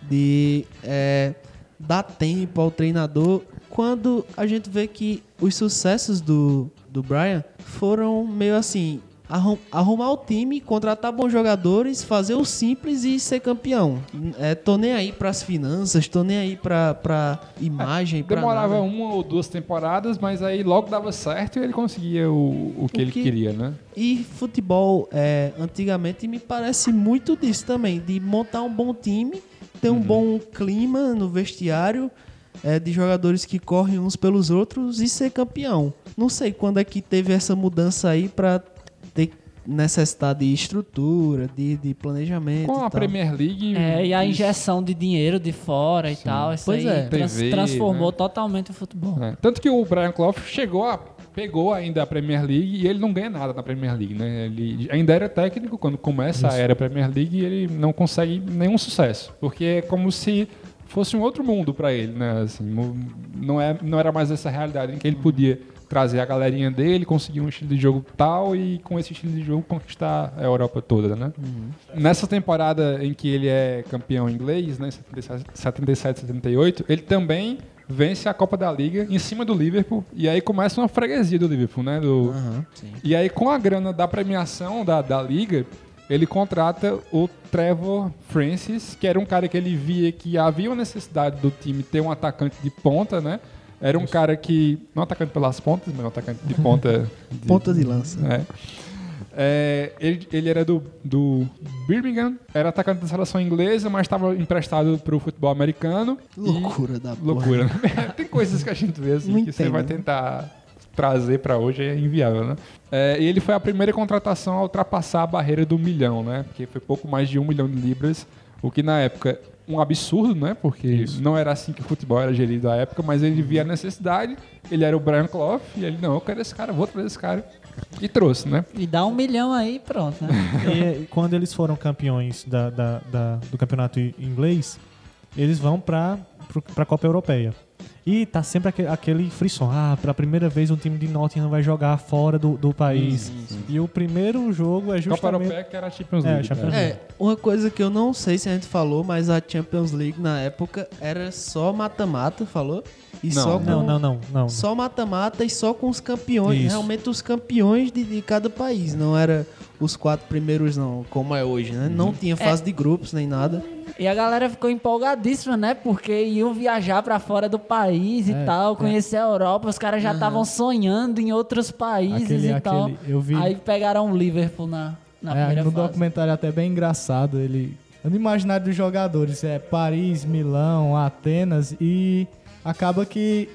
[SPEAKER 5] de é, dar tempo ao treinador. Quando a gente vê que os sucessos do, do Brian foram meio assim. arrum- Arrumar o time, contratar bons jogadores, fazer o simples e ser campeão. É, tô nem aí pras finanças, tô nem aí pra, pra imagem, pra
[SPEAKER 4] Demorava
[SPEAKER 5] nada.
[SPEAKER 4] uma ou duas temporadas, mas aí logo dava certo e ele conseguia o, o que
[SPEAKER 5] O
[SPEAKER 4] ele
[SPEAKER 5] que-
[SPEAKER 4] queria, né?
[SPEAKER 5] E futebol, é, antigamente, me parece muito disso também, de montar um bom time, ter um
[SPEAKER 4] Uhum.
[SPEAKER 5] bom clima no vestiário, é, de jogadores que correm uns pelos outros e ser campeão. Não sei quando é que teve essa mudança aí pra ter necessidade de estrutura, de, de planejamento.
[SPEAKER 4] Com a
[SPEAKER 5] tal.
[SPEAKER 4] Premier League.
[SPEAKER 6] É, e a injeção de dinheiro de fora e tal, isso
[SPEAKER 5] Pois
[SPEAKER 6] aí
[SPEAKER 5] é.
[SPEAKER 6] trans-
[SPEAKER 4] TV,
[SPEAKER 6] transformou
[SPEAKER 4] né?
[SPEAKER 6] totalmente o futebol.
[SPEAKER 4] É, Tanto que o Brian Clough chegou a pegou ainda a Premier League e ele não ganha nada na Premier League, né? Ele ainda era técnico quando começa a
[SPEAKER 8] Isso.
[SPEAKER 4] era Premier League e ele não consegue nenhum sucesso, porque é como se fosse um outro mundo para ele, né? Assim, não é não era mais essa realidade em que ele podia trazer a galerinha dele, conseguir um estilo de jogo tal e com esse estilo de jogo conquistar a Europa toda, né? Nessa temporada em que ele é campeão inglês, né, 77, 78, ele também vence a Copa da Liga em cima do Liverpool e aí começa uma freguesia do Liverpool, né? Do... E aí com a grana da premiação da, da Liga, ele contrata o Trevor Francis, que era um cara que ele via que havia uma necessidade do time ter um atacante de ponta, né? Era um cara que, não atacante pelas pontas, mas um atacante de ponta. <laughs>
[SPEAKER 5] Ponta de lança.
[SPEAKER 4] É. É, ele, ele era do, do Birmingham, era atacante da seleção inglesa, mas estava emprestado para o futebol americano.
[SPEAKER 5] Loucura
[SPEAKER 4] E-
[SPEAKER 5] da.
[SPEAKER 4] Loucura. né? <laughs> Tem coisas que a gente vê assim
[SPEAKER 5] Não
[SPEAKER 4] que você vai tentar trazer para hoje é inviável, né? É, e ele foi a primeira contratação a ultrapassar a barreira do milhão, né? Porque foi pouco mais de um milhão de libras O que na época um absurdo, né? Porque não era assim que o futebol era gerido à época, mas ele via a necessidade, ele era o Brian Clough, e ele, não, eu quero esse cara, vou trazer esse cara. E trouxe, né?
[SPEAKER 6] E dá um milhão aí e pronto, né? <laughs>
[SPEAKER 8] E quando eles foram campeões da, da- da- do campeonato inglês, eles vão para a Copa Europeia. E tá sempre aquele, aquele frisson. Ah, pela primeira vez um time de Nottingham vai jogar fora do, do país. E o primeiro jogo é
[SPEAKER 4] Copa
[SPEAKER 8] justamente...
[SPEAKER 4] Europeia que era a Champions
[SPEAKER 8] É,
[SPEAKER 4] League.
[SPEAKER 8] Champions
[SPEAKER 4] né?
[SPEAKER 8] League.
[SPEAKER 5] É, uma coisa que eu não sei se a gente falou, mas a Champions League na época era só mata-mata, falou? E
[SPEAKER 8] Não,
[SPEAKER 5] só com,
[SPEAKER 8] não, não, não, não.
[SPEAKER 5] Só mata-mata e só com os campeões,
[SPEAKER 8] Isso.
[SPEAKER 5] realmente os campeões de, de cada país, não era os quatro primeiros não, como é hoje, né? Não tinha fase de grupos nem nada.
[SPEAKER 6] E a galera ficou empolgadíssima, né? Porque iam viajar pra fora do país e
[SPEAKER 7] É,
[SPEAKER 6] tal,
[SPEAKER 7] é.
[SPEAKER 6] conhecer a Europa. Os caras já estavam sonhando em outros países
[SPEAKER 7] Aquele-
[SPEAKER 6] e tal.
[SPEAKER 7] aquele- eu vi-
[SPEAKER 6] Aí pegaram o Liverpool na, na
[SPEAKER 7] É,
[SPEAKER 6] primeira
[SPEAKER 7] no
[SPEAKER 6] fase.
[SPEAKER 7] documentário é até bem engraçado, ele... No imaginário dos jogadores, é Paris, Milão, Atenas e acaba que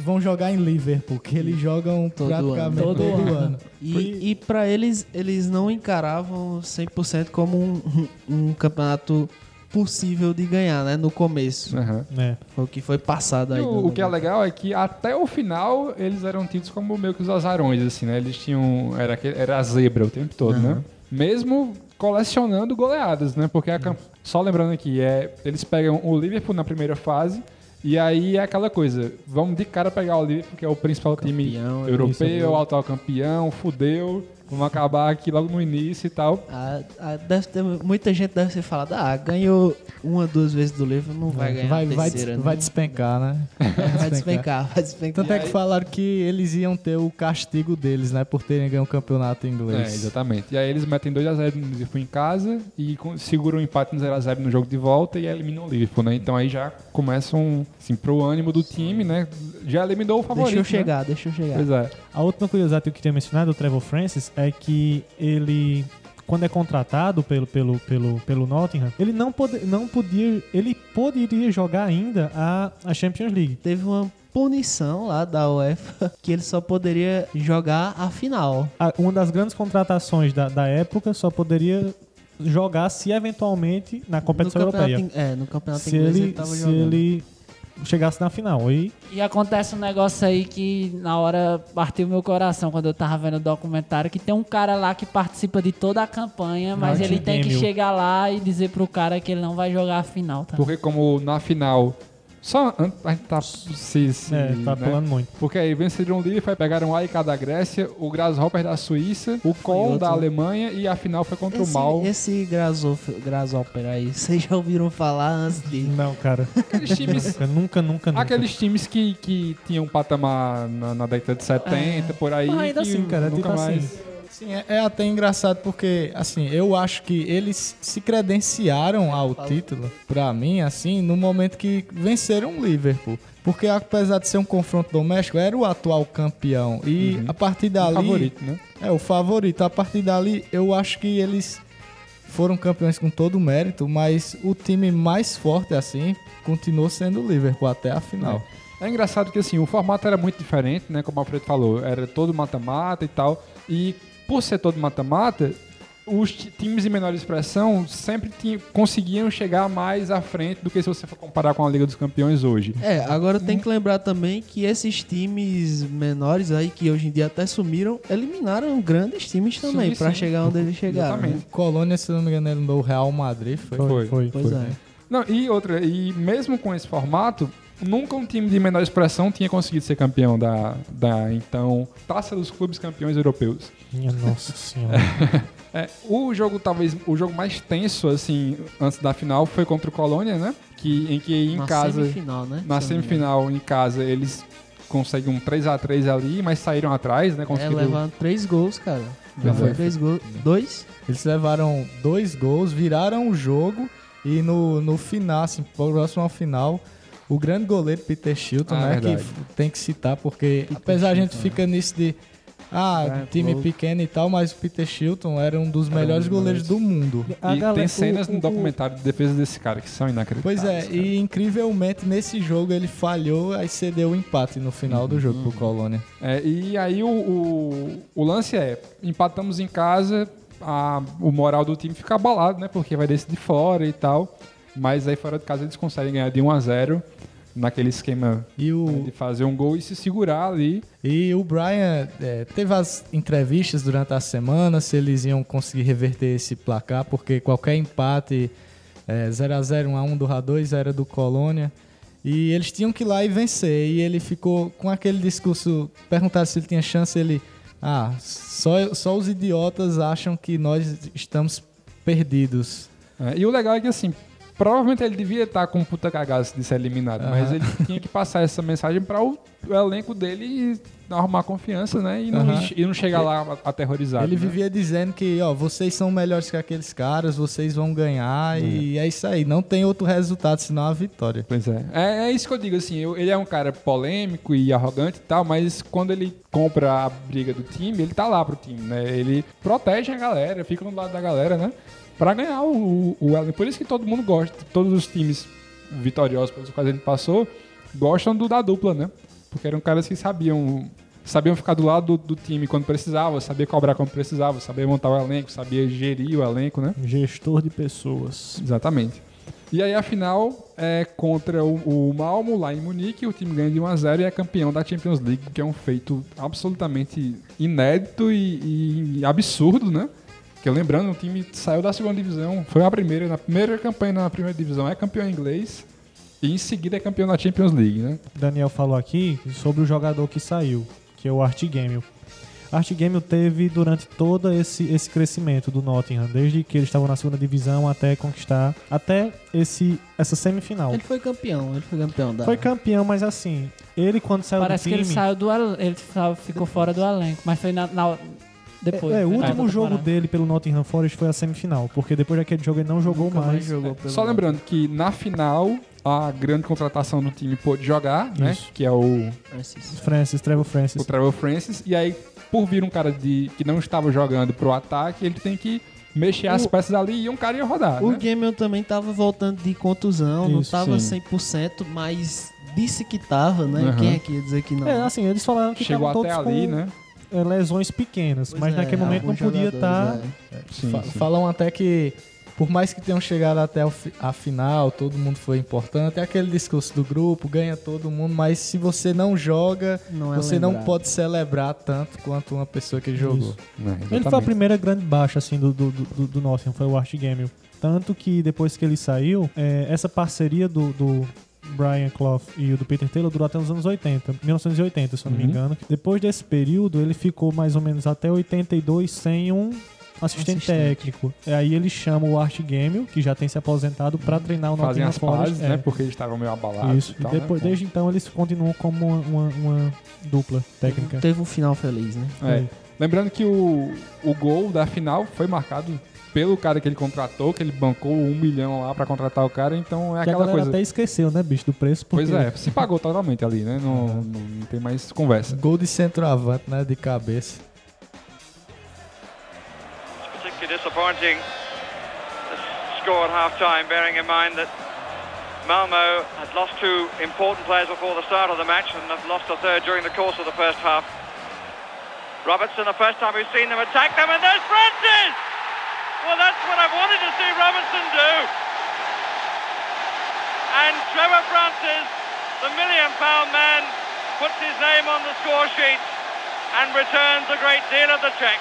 [SPEAKER 7] vão jogar em Liverpool, que eles jogam
[SPEAKER 5] Todo
[SPEAKER 7] praticamente
[SPEAKER 5] ano.
[SPEAKER 7] todo, ano.
[SPEAKER 5] E, e para eles, eles não encaravam 100% como um, <laughs> um campeonato possível de ganhar, né? No começo.
[SPEAKER 8] É.
[SPEAKER 5] Foi o que foi passado aí.
[SPEAKER 4] O, o que é legal é que até o final eles eram tidos como meio que os azarões, assim, né? Eles tinham. Era, era a zebra o tempo todo, né? Mesmo colecionando goleadas, né? Porque a só lembrando aqui, é, eles pegam o Liverpool na primeira fase. E aí é aquela coisa, vamos de cara pegar o Liverpool, que é o principal time europeu,
[SPEAKER 5] isso,
[SPEAKER 4] atual campeão, fudeu, vamos acabar aqui logo no início e tal.
[SPEAKER 5] Ah, ah, deve ter, muita gente deve ter falado, ah, ganhou uma, duas vezes do livro, não vai ganhar
[SPEAKER 7] vai,
[SPEAKER 5] a
[SPEAKER 7] vai,
[SPEAKER 5] terceira,
[SPEAKER 7] des-
[SPEAKER 5] né? <laughs>
[SPEAKER 7] vai despencar, né?
[SPEAKER 5] Vai despencar, vai despencar.
[SPEAKER 7] Tanto é que falaram que eles iam ter o castigo deles, né? Por terem ganho o campeonato
[SPEAKER 4] É,
[SPEAKER 7] inglês.
[SPEAKER 4] exatamente. E aí eles metem 2x0 no Liverpool em casa e seguram o empate no 0x0 no jogo de volta e eliminam o Liverpool, né? Então aí já começam, assim, pro ânimo do time, né? Já eliminou o favorito,
[SPEAKER 5] Deixa eu chegar,
[SPEAKER 4] né?
[SPEAKER 5] deixa eu chegar.
[SPEAKER 4] Pois é.
[SPEAKER 8] A última curiosidade que eu queria mencionar do Trevor Francis é que ele, quando é contratado pelo, pelo, pelo, pelo Nottingham, ele não, pode, não podia. Ele poderia jogar ainda a, a Champions League.
[SPEAKER 5] Teve uma punição lá da UEFA <laughs> que ele só poderia jogar a final.
[SPEAKER 8] A- uma das grandes contratações da, da época só poderia jogar se eventualmente na competição europeia.
[SPEAKER 5] é, no campeonato
[SPEAKER 8] se
[SPEAKER 5] inglês
[SPEAKER 8] ele,
[SPEAKER 5] ele
[SPEAKER 8] se
[SPEAKER 5] jogando.
[SPEAKER 8] ele chegasse na final. E
[SPEAKER 6] E acontece um negócio aí que na hora partiu meu coração quando eu tava vendo o documentário, que tem um cara lá que participa de toda a campanha, mas
[SPEAKER 4] Martin
[SPEAKER 6] ele tem que chegar lá e dizer pro cara que ele não vai jogar a final, tá?
[SPEAKER 4] Porque como na final... Só a gente tá se, se,
[SPEAKER 8] É, tá
[SPEAKER 4] né?
[SPEAKER 8] pulando muito.
[SPEAKER 4] Porque aí venceram o Liverpool, pegaram o AIK da Grécia, o Grasshopper da Suíça, o Kohl da Alemanha e a final foi contra
[SPEAKER 5] Esse,
[SPEAKER 4] o Mal.
[SPEAKER 5] esse Grasshopper, aí, <laughs> vocês já ouviram falar antes de...
[SPEAKER 8] Não, cara.
[SPEAKER 4] Aqueles times...
[SPEAKER 8] nunca, nunca, nunca, nunca.
[SPEAKER 4] Aqueles times que, que tinham um patamar na, na década de 70, por aí.
[SPEAKER 7] Mas ainda
[SPEAKER 4] que
[SPEAKER 7] assim, cara,
[SPEAKER 4] nunca
[SPEAKER 7] tipo
[SPEAKER 4] mais...
[SPEAKER 7] assim, Sim, é, é até engraçado porque, assim, eu acho que eles se credenciaram ao título, pra mim, assim, no momento que venceram o Liverpool. Porque apesar de ser um confronto doméstico, era o atual campeão. E a partir dali.
[SPEAKER 4] favorito, né?
[SPEAKER 7] É, o favorito. A partir dali, eu acho que eles foram campeões com todo o mérito, mas o time mais forte, assim, continuou sendo o Liverpool até a final.
[SPEAKER 4] É engraçado que assim, o formato era muito diferente, né? Como o Alfredo falou, era todo mata-mata e tal. E por ser todo mata-mata, os ti- times de menor expressão sempre tinham- conseguiam chegar mais à frente do que se você for comparar com a Liga dos Campeões hoje.
[SPEAKER 5] É, agora tem que lembrar também que esses times menores aí, que hoje em dia até sumiram, eliminaram grandes times também,
[SPEAKER 7] sim.
[SPEAKER 5] chegar onde eles chegaram. né?
[SPEAKER 7] O Colônia, se não me engano, ele no Real Madrid. Foi,
[SPEAKER 4] Foi,
[SPEAKER 5] Pois é.
[SPEAKER 4] Não, e outra, e mesmo com esse formato, nunca um time de menor expressão tinha conseguido ser campeão da, da então Taça dos Clubes Campeões Europeus.
[SPEAKER 8] Minha nossa senhora. <laughs>
[SPEAKER 4] É, o jogo, talvez, o jogo mais tenso, assim, antes da final foi contra o Colônia, né? Que, em que em
[SPEAKER 5] Na
[SPEAKER 4] casa.
[SPEAKER 5] semifinal, né?
[SPEAKER 4] Na semifinal, em casa, eles conseguem um 3x3 ali, mas saíram atrás, né?
[SPEAKER 5] É,
[SPEAKER 4] Conseguiram.
[SPEAKER 5] levaram três gols, cara.
[SPEAKER 7] Já
[SPEAKER 5] Foi
[SPEAKER 7] foi.
[SPEAKER 5] três gols. Dois?
[SPEAKER 7] Eles levaram dois gols, viraram o jogo e no, no final, assim, próximo ao final, o grande goleiro Peter Shilton,
[SPEAKER 4] Ah,
[SPEAKER 7] né, que
[SPEAKER 4] verdade.
[SPEAKER 7] f- tem que citar, porque apesar a gente fica nisso de ah,
[SPEAKER 4] É,
[SPEAKER 7] time
[SPEAKER 4] gol.
[SPEAKER 7] pequeno e tal, mas o Peter Shilton era um dos
[SPEAKER 4] Era um
[SPEAKER 7] melhores
[SPEAKER 4] dos
[SPEAKER 7] goleiros do mundo.
[SPEAKER 4] E tem cenas no documentário de defesa desse cara que são inacreditáveis.
[SPEAKER 7] Pois é, e incrivelmente nesse jogo ele falhou, aí cedeu o empate no final do jogo pro Colônia.
[SPEAKER 4] É, e aí o, o, o lance é, empatamos em casa, a- o moral do time fica abalado, né? Porque vai decidir fora e tal. Mas aí fora de casa eles conseguem ganhar de 1 a 0 naquele esquema
[SPEAKER 7] o-
[SPEAKER 4] né, de fazer um gol e se segurar ali.
[SPEAKER 7] E o Brian é, teve as entrevistas durante a semana se eles iam conseguir reverter esse placar, porque qualquer empate é, 0x0, 1x1 do Radões era do Colônia. E eles tinham que ir lá e vencer. E ele ficou com aquele discurso. Perguntaram se ele tinha chance, ele. Ah, só, só os idiotas acham que nós estamos perdidos.
[SPEAKER 4] É, e o legal é que, assim, provavelmente ele devia estar com um puta cagaço de ser eliminado, mas
[SPEAKER 7] Aham.
[SPEAKER 4] ele tinha que passar essa mensagem para o, o elenco dele arrumar confiança, né? E não,
[SPEAKER 7] Aham.
[SPEAKER 4] e não chegar lá aterrorizado.
[SPEAKER 7] Ele
[SPEAKER 4] né?
[SPEAKER 7] vivia dizendo que, ó, vocês são melhores que aqueles caras, vocês vão ganhar e é isso aí. Não tem outro resultado senão a vitória.
[SPEAKER 4] Pois é. é. é isso que eu digo, assim, eu- ele é um cara polêmico e arrogante e tal, mas quando ele compra a briga do time, ele tá lá pro time, né? Ele protege a galera, fica no lado da galera, né? Pra ganhar o, o. Por isso que todo mundo gosta, todos os times vitoriosos pelos quais ele passou, gostam do da dupla, né? Porque eram caras que sabiam sabiam ficar do lado do, do time quando precisava, sabia cobrar quando precisava, sabia montar o elenco, sabia gerir o elenco, né?
[SPEAKER 8] Gestor de pessoas.
[SPEAKER 4] Exatamente. E aí a final é contra o, o Malmo lá em Munique, o time ganha de 1 a 0 e é campeão da Champions League, que é um feito absolutamente inédito e, e absurdo, né? Que lembrando, o time saiu da segunda divisão, foi a primeira, na primeira campanha na primeira divisão é campeão inglês e em seguida é campeão da Champions League, né?
[SPEAKER 8] Daniel falou aqui sobre o jogador que saiu, que é o Art Gamel. Art Gamel teve durante todo esse, esse crescimento do Nottingham, desde que eles estavam na segunda divisão até conquistar, até esse, essa semifinal.
[SPEAKER 5] Ele foi campeão, ele foi campeão da.
[SPEAKER 8] Foi campeão, mas assim, ele quando saiu
[SPEAKER 6] Parece
[SPEAKER 8] do
[SPEAKER 6] que
[SPEAKER 8] time...
[SPEAKER 6] ele saiu do el- ele ficou fora do elenco, mas foi na, na- depois.
[SPEAKER 8] É, o
[SPEAKER 6] foi na
[SPEAKER 8] último
[SPEAKER 6] outra
[SPEAKER 8] jogo
[SPEAKER 6] temporada.
[SPEAKER 8] dele pelo Nottingham Forest foi a semifinal, porque depois daquele jogo ele não jogou
[SPEAKER 5] Nunca mais
[SPEAKER 8] mais.
[SPEAKER 5] jogou pelo
[SPEAKER 4] Só lembrando que na final a grande contratação do time pôde jogar, né?
[SPEAKER 8] Isso.
[SPEAKER 4] Que é o
[SPEAKER 5] Francis.
[SPEAKER 8] Francis, Trevor Francis.
[SPEAKER 4] o Trevor Francis. E aí, por vir um cara de, que não estava jogando pro ataque, ele tem que mexer as
[SPEAKER 5] O-
[SPEAKER 4] peças ali e um cara ia rodar,
[SPEAKER 5] O
[SPEAKER 4] né?
[SPEAKER 5] Gamel também tava voltando de contusão, não
[SPEAKER 8] Isso,
[SPEAKER 5] tava
[SPEAKER 4] sim.
[SPEAKER 5] 100%, mas disse que tava, né?
[SPEAKER 4] Aham.
[SPEAKER 5] Quem é que ia dizer que não?
[SPEAKER 8] É, assim, eles falaram que
[SPEAKER 4] Chegou até
[SPEAKER 8] todos
[SPEAKER 4] ali,
[SPEAKER 8] com
[SPEAKER 4] né?
[SPEAKER 8] É, lesões pequenas,
[SPEAKER 5] Pois
[SPEAKER 8] mas
[SPEAKER 5] é,
[SPEAKER 8] naquele momento não podia estar...
[SPEAKER 5] jogadores, é.
[SPEAKER 4] Sim,
[SPEAKER 7] Fa-
[SPEAKER 4] sim.
[SPEAKER 7] Falam até que, por mais que tenham chegado até a final, todo mundo foi importante. É aquele discurso do grupo, ganha todo mundo, mas se você não joga,
[SPEAKER 5] Não é
[SPEAKER 7] você não pode celebrar tanto quanto uma pessoa que jogou.
[SPEAKER 4] É,
[SPEAKER 8] Ele foi a primeira grande baixa assim, do, do, do, do Nottingham, foi o Art Gamel. Tanto que depois que ele saiu, é, essa parceria do, do Brian Clough e o do Peter Taylor durou até os anos 80, 1980, se eu não me
[SPEAKER 4] Uhum.
[SPEAKER 8] engano. Depois desse período, ele ficou mais ou menos até 82 sem um assistente,
[SPEAKER 5] Assistente.
[SPEAKER 8] técnico. É, aí ele chama o Art Gamel, que já tem se aposentado, pra treinar o
[SPEAKER 4] Fazem
[SPEAKER 8] Nottingham
[SPEAKER 4] as
[SPEAKER 8] Forest.
[SPEAKER 4] pazes,
[SPEAKER 8] É.
[SPEAKER 4] né? Porque eles estavam meio abalados
[SPEAKER 8] Isso.
[SPEAKER 4] e tal,
[SPEAKER 8] e depois,
[SPEAKER 4] né?
[SPEAKER 8] desde então eles continuam como uma, uma- uma dupla técnica.
[SPEAKER 5] Teve um final feliz, né?
[SPEAKER 4] É. Lembrando que o, o gol da final foi marcado pelo cara que ele contratou, que ele bancou um milhão lá pra contratar o cara, então é
[SPEAKER 8] Que a
[SPEAKER 4] aquela
[SPEAKER 8] galera
[SPEAKER 4] coisa.
[SPEAKER 8] até esqueceu, né, bicho, do preço. Porque
[SPEAKER 4] Pois é, se pagou totalmente ali, né? Não, não, não tem mais conversa.
[SPEAKER 7] Gol de centroavante, né? De cabeça.
[SPEAKER 19] particularly disappointing score at half time, bearing in mind that Malmo had lost two important players before the start of the match and have lost a third during the course of the first half. Robertson, the first time we've seen them attack them, and there's Francis! Well, that's what I wanted to see Robertson do. And Trevor Francis, the million pound man, puts his name on the score sheet and returns a great deal of the check.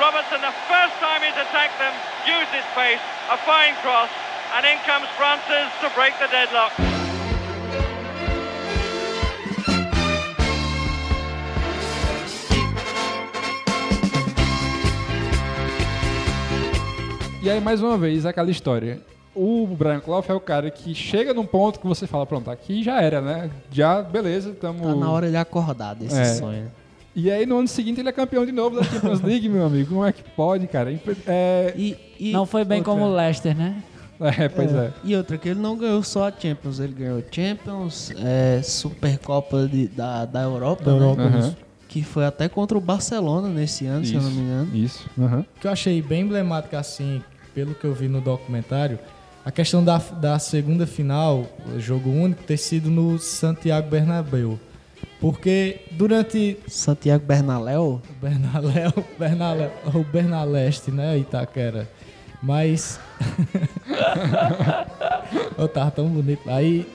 [SPEAKER 19] Robertson, the first time he's attacked them, used his pace, a fine cross, and in comes Francis to break the deadlock.
[SPEAKER 4] E aí, mais uma vez, aquela história. O Brian Clough é o cara que chega num ponto que você fala, pronto, aqui já era, né? Já, beleza, tamo...
[SPEAKER 5] Tá na hora de acordar desse
[SPEAKER 4] É.
[SPEAKER 5] sonho.
[SPEAKER 4] E aí, no ano seguinte, ele é campeão de novo da Champions <laughs> League, meu amigo. Como é que pode, cara? É...
[SPEAKER 5] E,
[SPEAKER 6] Não foi bem como o Leicester, né?
[SPEAKER 4] É, pois é.
[SPEAKER 5] E outra, que ele não ganhou só a Champions, ele ganhou Champions, é, Supercopa de- da, da Europa,
[SPEAKER 8] Da
[SPEAKER 5] né?
[SPEAKER 8] Europa,
[SPEAKER 4] Aham.
[SPEAKER 8] isso.
[SPEAKER 5] Que foi até contra o Barcelona nesse ano, se eu não me engano.
[SPEAKER 4] Isso.
[SPEAKER 7] O que eu achei bem emblemático assim, pelo que eu vi no documentário, a questão da, da segunda final, jogo único, ter sido no Santiago Bernabéu. Porque durante
[SPEAKER 5] Santiago Bernaléu,
[SPEAKER 7] o <laughs> Bernaléu, Bernaléu, o Bernaleste, né, Itaquera. Mas <laughs> eu tava tão bonito. Aí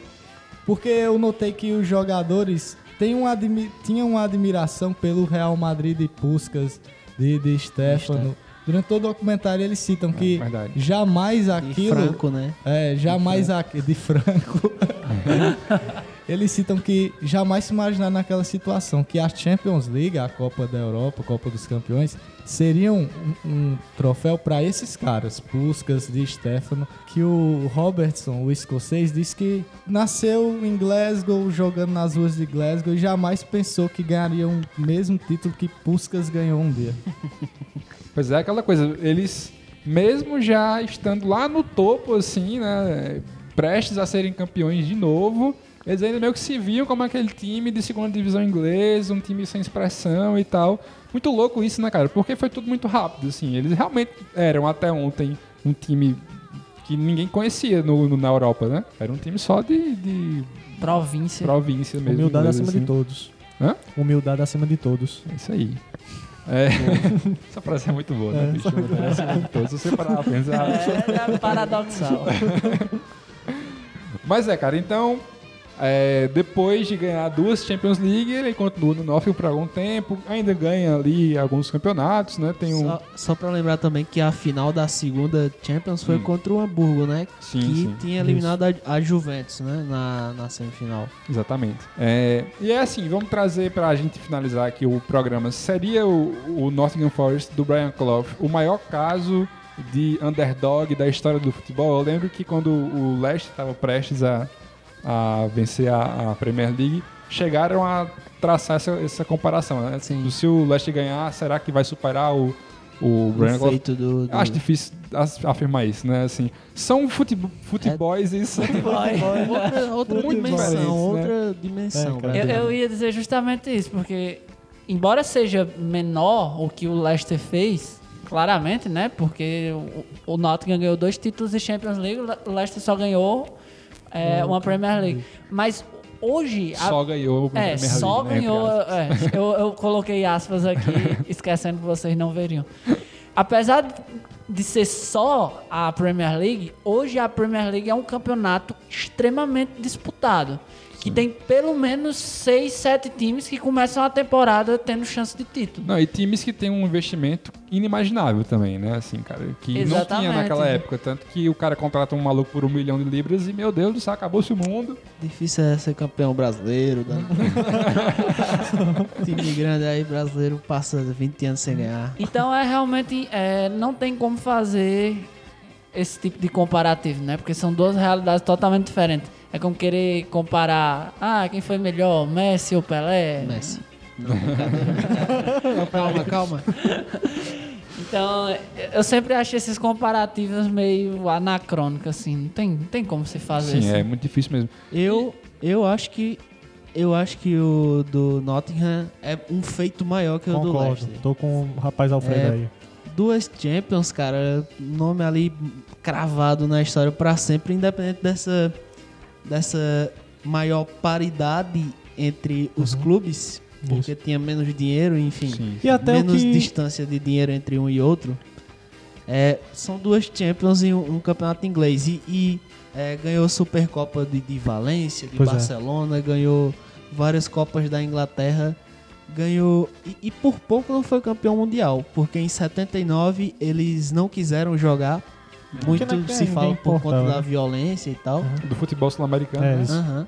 [SPEAKER 7] porque eu notei que os jogadores têm uma admi tinham uma admiração pelo Real Madrid de Puskas, de, de Stefano. Durante todo o documentário eles citam que
[SPEAKER 4] verdade.
[SPEAKER 7] jamais aquilo.
[SPEAKER 5] Franco, né?
[SPEAKER 7] É, jamais aquilo. De Franco. <laughs> eles citam que jamais se imaginar naquela situação que a Champions League, a Copa da Europa, a Copa dos Campeões, seriam um, um troféu para esses caras, Puskas, de Stefano, que o Robertson, o escocês, disse que nasceu em Glasgow, jogando nas ruas de Glasgow e jamais pensou que ganharia o mesmo título que Puskas ganhou um dia. <laughs>
[SPEAKER 4] Pois é, aquela coisa, eles, mesmo já estando lá no topo, assim, né, prestes a serem campeões de novo, eles ainda meio que se viam como aquele time de segunda divisão inglesa, um time sem expressão e tal. Muito louco isso, né, cara? Porque foi tudo muito rápido, assim. Eles realmente eram, até ontem, um time que ninguém conhecia no, no- na Europa, né? Era um time só de... de
[SPEAKER 6] Província.
[SPEAKER 4] província mesmo.
[SPEAKER 8] Humildade
[SPEAKER 4] inglesa,
[SPEAKER 8] acima
[SPEAKER 4] assim.
[SPEAKER 8] de todos.
[SPEAKER 4] Hã?
[SPEAKER 8] Humildade acima de todos.
[SPEAKER 4] É isso aí. É. <laughs> Essa frase é muito boa, né,
[SPEAKER 8] É.
[SPEAKER 4] bicho? Acima de todos. Se você parar pra <laughs> pensar...
[SPEAKER 6] É, é paradoxal.
[SPEAKER 4] Mas é, cara, então, é, depois de ganhar duas Champions League, ele continua no Nottingham por algum tempo, ainda ganha ali alguns campeonatos, né? Tem um.
[SPEAKER 5] Só, só pra lembrar também que a final da segunda Champions foi
[SPEAKER 4] Hum.
[SPEAKER 5] contra o Hamburgo, né?
[SPEAKER 4] Sim,
[SPEAKER 5] que
[SPEAKER 4] sim.
[SPEAKER 5] tinha eliminado a, a Juventus, né? Na, na semifinal.
[SPEAKER 4] Exatamente. É, e é assim, vamos trazer pra gente finalizar aqui o programa. Seria o, o Nottingham Forest do Brian Clough o maior caso de underdog da história do futebol? Eu lembro que quando o Leicester estava prestes a, a vencer a, a Premier League, chegaram a traçar essa, essa comparação, né? Se o Leicester ganhar, será que vai superar o, o
[SPEAKER 5] feito do- do-
[SPEAKER 4] Acho difícil as- afirmar isso, né? Assim, são futebol, futebols e isso.
[SPEAKER 5] outra outra
[SPEAKER 4] Muito
[SPEAKER 5] dimensão,
[SPEAKER 4] né?
[SPEAKER 5] outra dimensão.
[SPEAKER 6] Eu,
[SPEAKER 5] velho.
[SPEAKER 6] eu ia dizer justamente isso, porque embora seja menor o que o Leicester fez, claramente, né? Porque o, o Nottingham ganhou dois títulos de Champions League, o Le- o Leicester só ganhou é, uma Premier League. Mas hoje... a-
[SPEAKER 4] Só ganhou a
[SPEAKER 6] É,
[SPEAKER 4] Premier
[SPEAKER 6] só
[SPEAKER 4] League, né,
[SPEAKER 6] ganhou...
[SPEAKER 4] entre
[SPEAKER 6] é, eu, eu coloquei aspas aqui, <laughs> esquecendo que vocês não veriam. Apesar de ser só a Premier League, hoje a Premier League é um campeonato extremamente disputado. Que tem pelo menos seis, sete times que começam a temporada tendo chance de título.
[SPEAKER 4] Não, e times que tem um investimento inimaginável também, né? Assim, cara, que não tinha
[SPEAKER 6] Exatamente.
[SPEAKER 4] naquela época. Tanto que o cara contrata um maluco por um milhão de libras e, meu Deus do céu, acabou-se o mundo.
[SPEAKER 5] Difícil é ser campeão brasileiro. Né? <laughs> Time grande aí brasileiro passa 20 anos sem ganhar.
[SPEAKER 6] Então é realmente é, não tem como fazer esse tipo de comparativo, né? Porque são duas realidades totalmente diferentes. É como querer comparar, ah, quem foi melhor, Messi ou Pelé?
[SPEAKER 5] Messi. Não, brincadeira. <laughs> calma, calma.
[SPEAKER 6] Então, eu sempre acho esses comparativos meio anacrônicos, assim. Não tem, não tem como se fazer
[SPEAKER 4] Sim,
[SPEAKER 6] assim.
[SPEAKER 4] é muito difícil mesmo.
[SPEAKER 5] Eu, eu acho que eu acho que o do Nottingham é um feito maior que o do
[SPEAKER 8] Concordo.
[SPEAKER 5] Leicester.
[SPEAKER 8] Tô com o rapaz Alfredo
[SPEAKER 5] É,
[SPEAKER 8] aí.
[SPEAKER 5] Duas Champions, cara, nome ali cravado na história pra sempre, independente dessa dessa maior paridade entre os clubes, porque tinha menos dinheiro, enfim,
[SPEAKER 8] E até
[SPEAKER 5] menos
[SPEAKER 8] que-
[SPEAKER 5] distância de dinheiro entre um e outro. É, são duas Champions em um, um campeonato inglês e, e, é, ganhou Supercopa de, de Valência, de
[SPEAKER 8] Pois é.
[SPEAKER 5] Barcelona, ganhou várias Copas da Inglaterra, ganhou e, e por pouco não foi campeão mundial, porque em 79 eles não quiseram jogar. Muito
[SPEAKER 4] não-
[SPEAKER 5] se fala por conta da violência e tal.
[SPEAKER 4] Do futebol sul-americano.
[SPEAKER 8] É
[SPEAKER 4] né?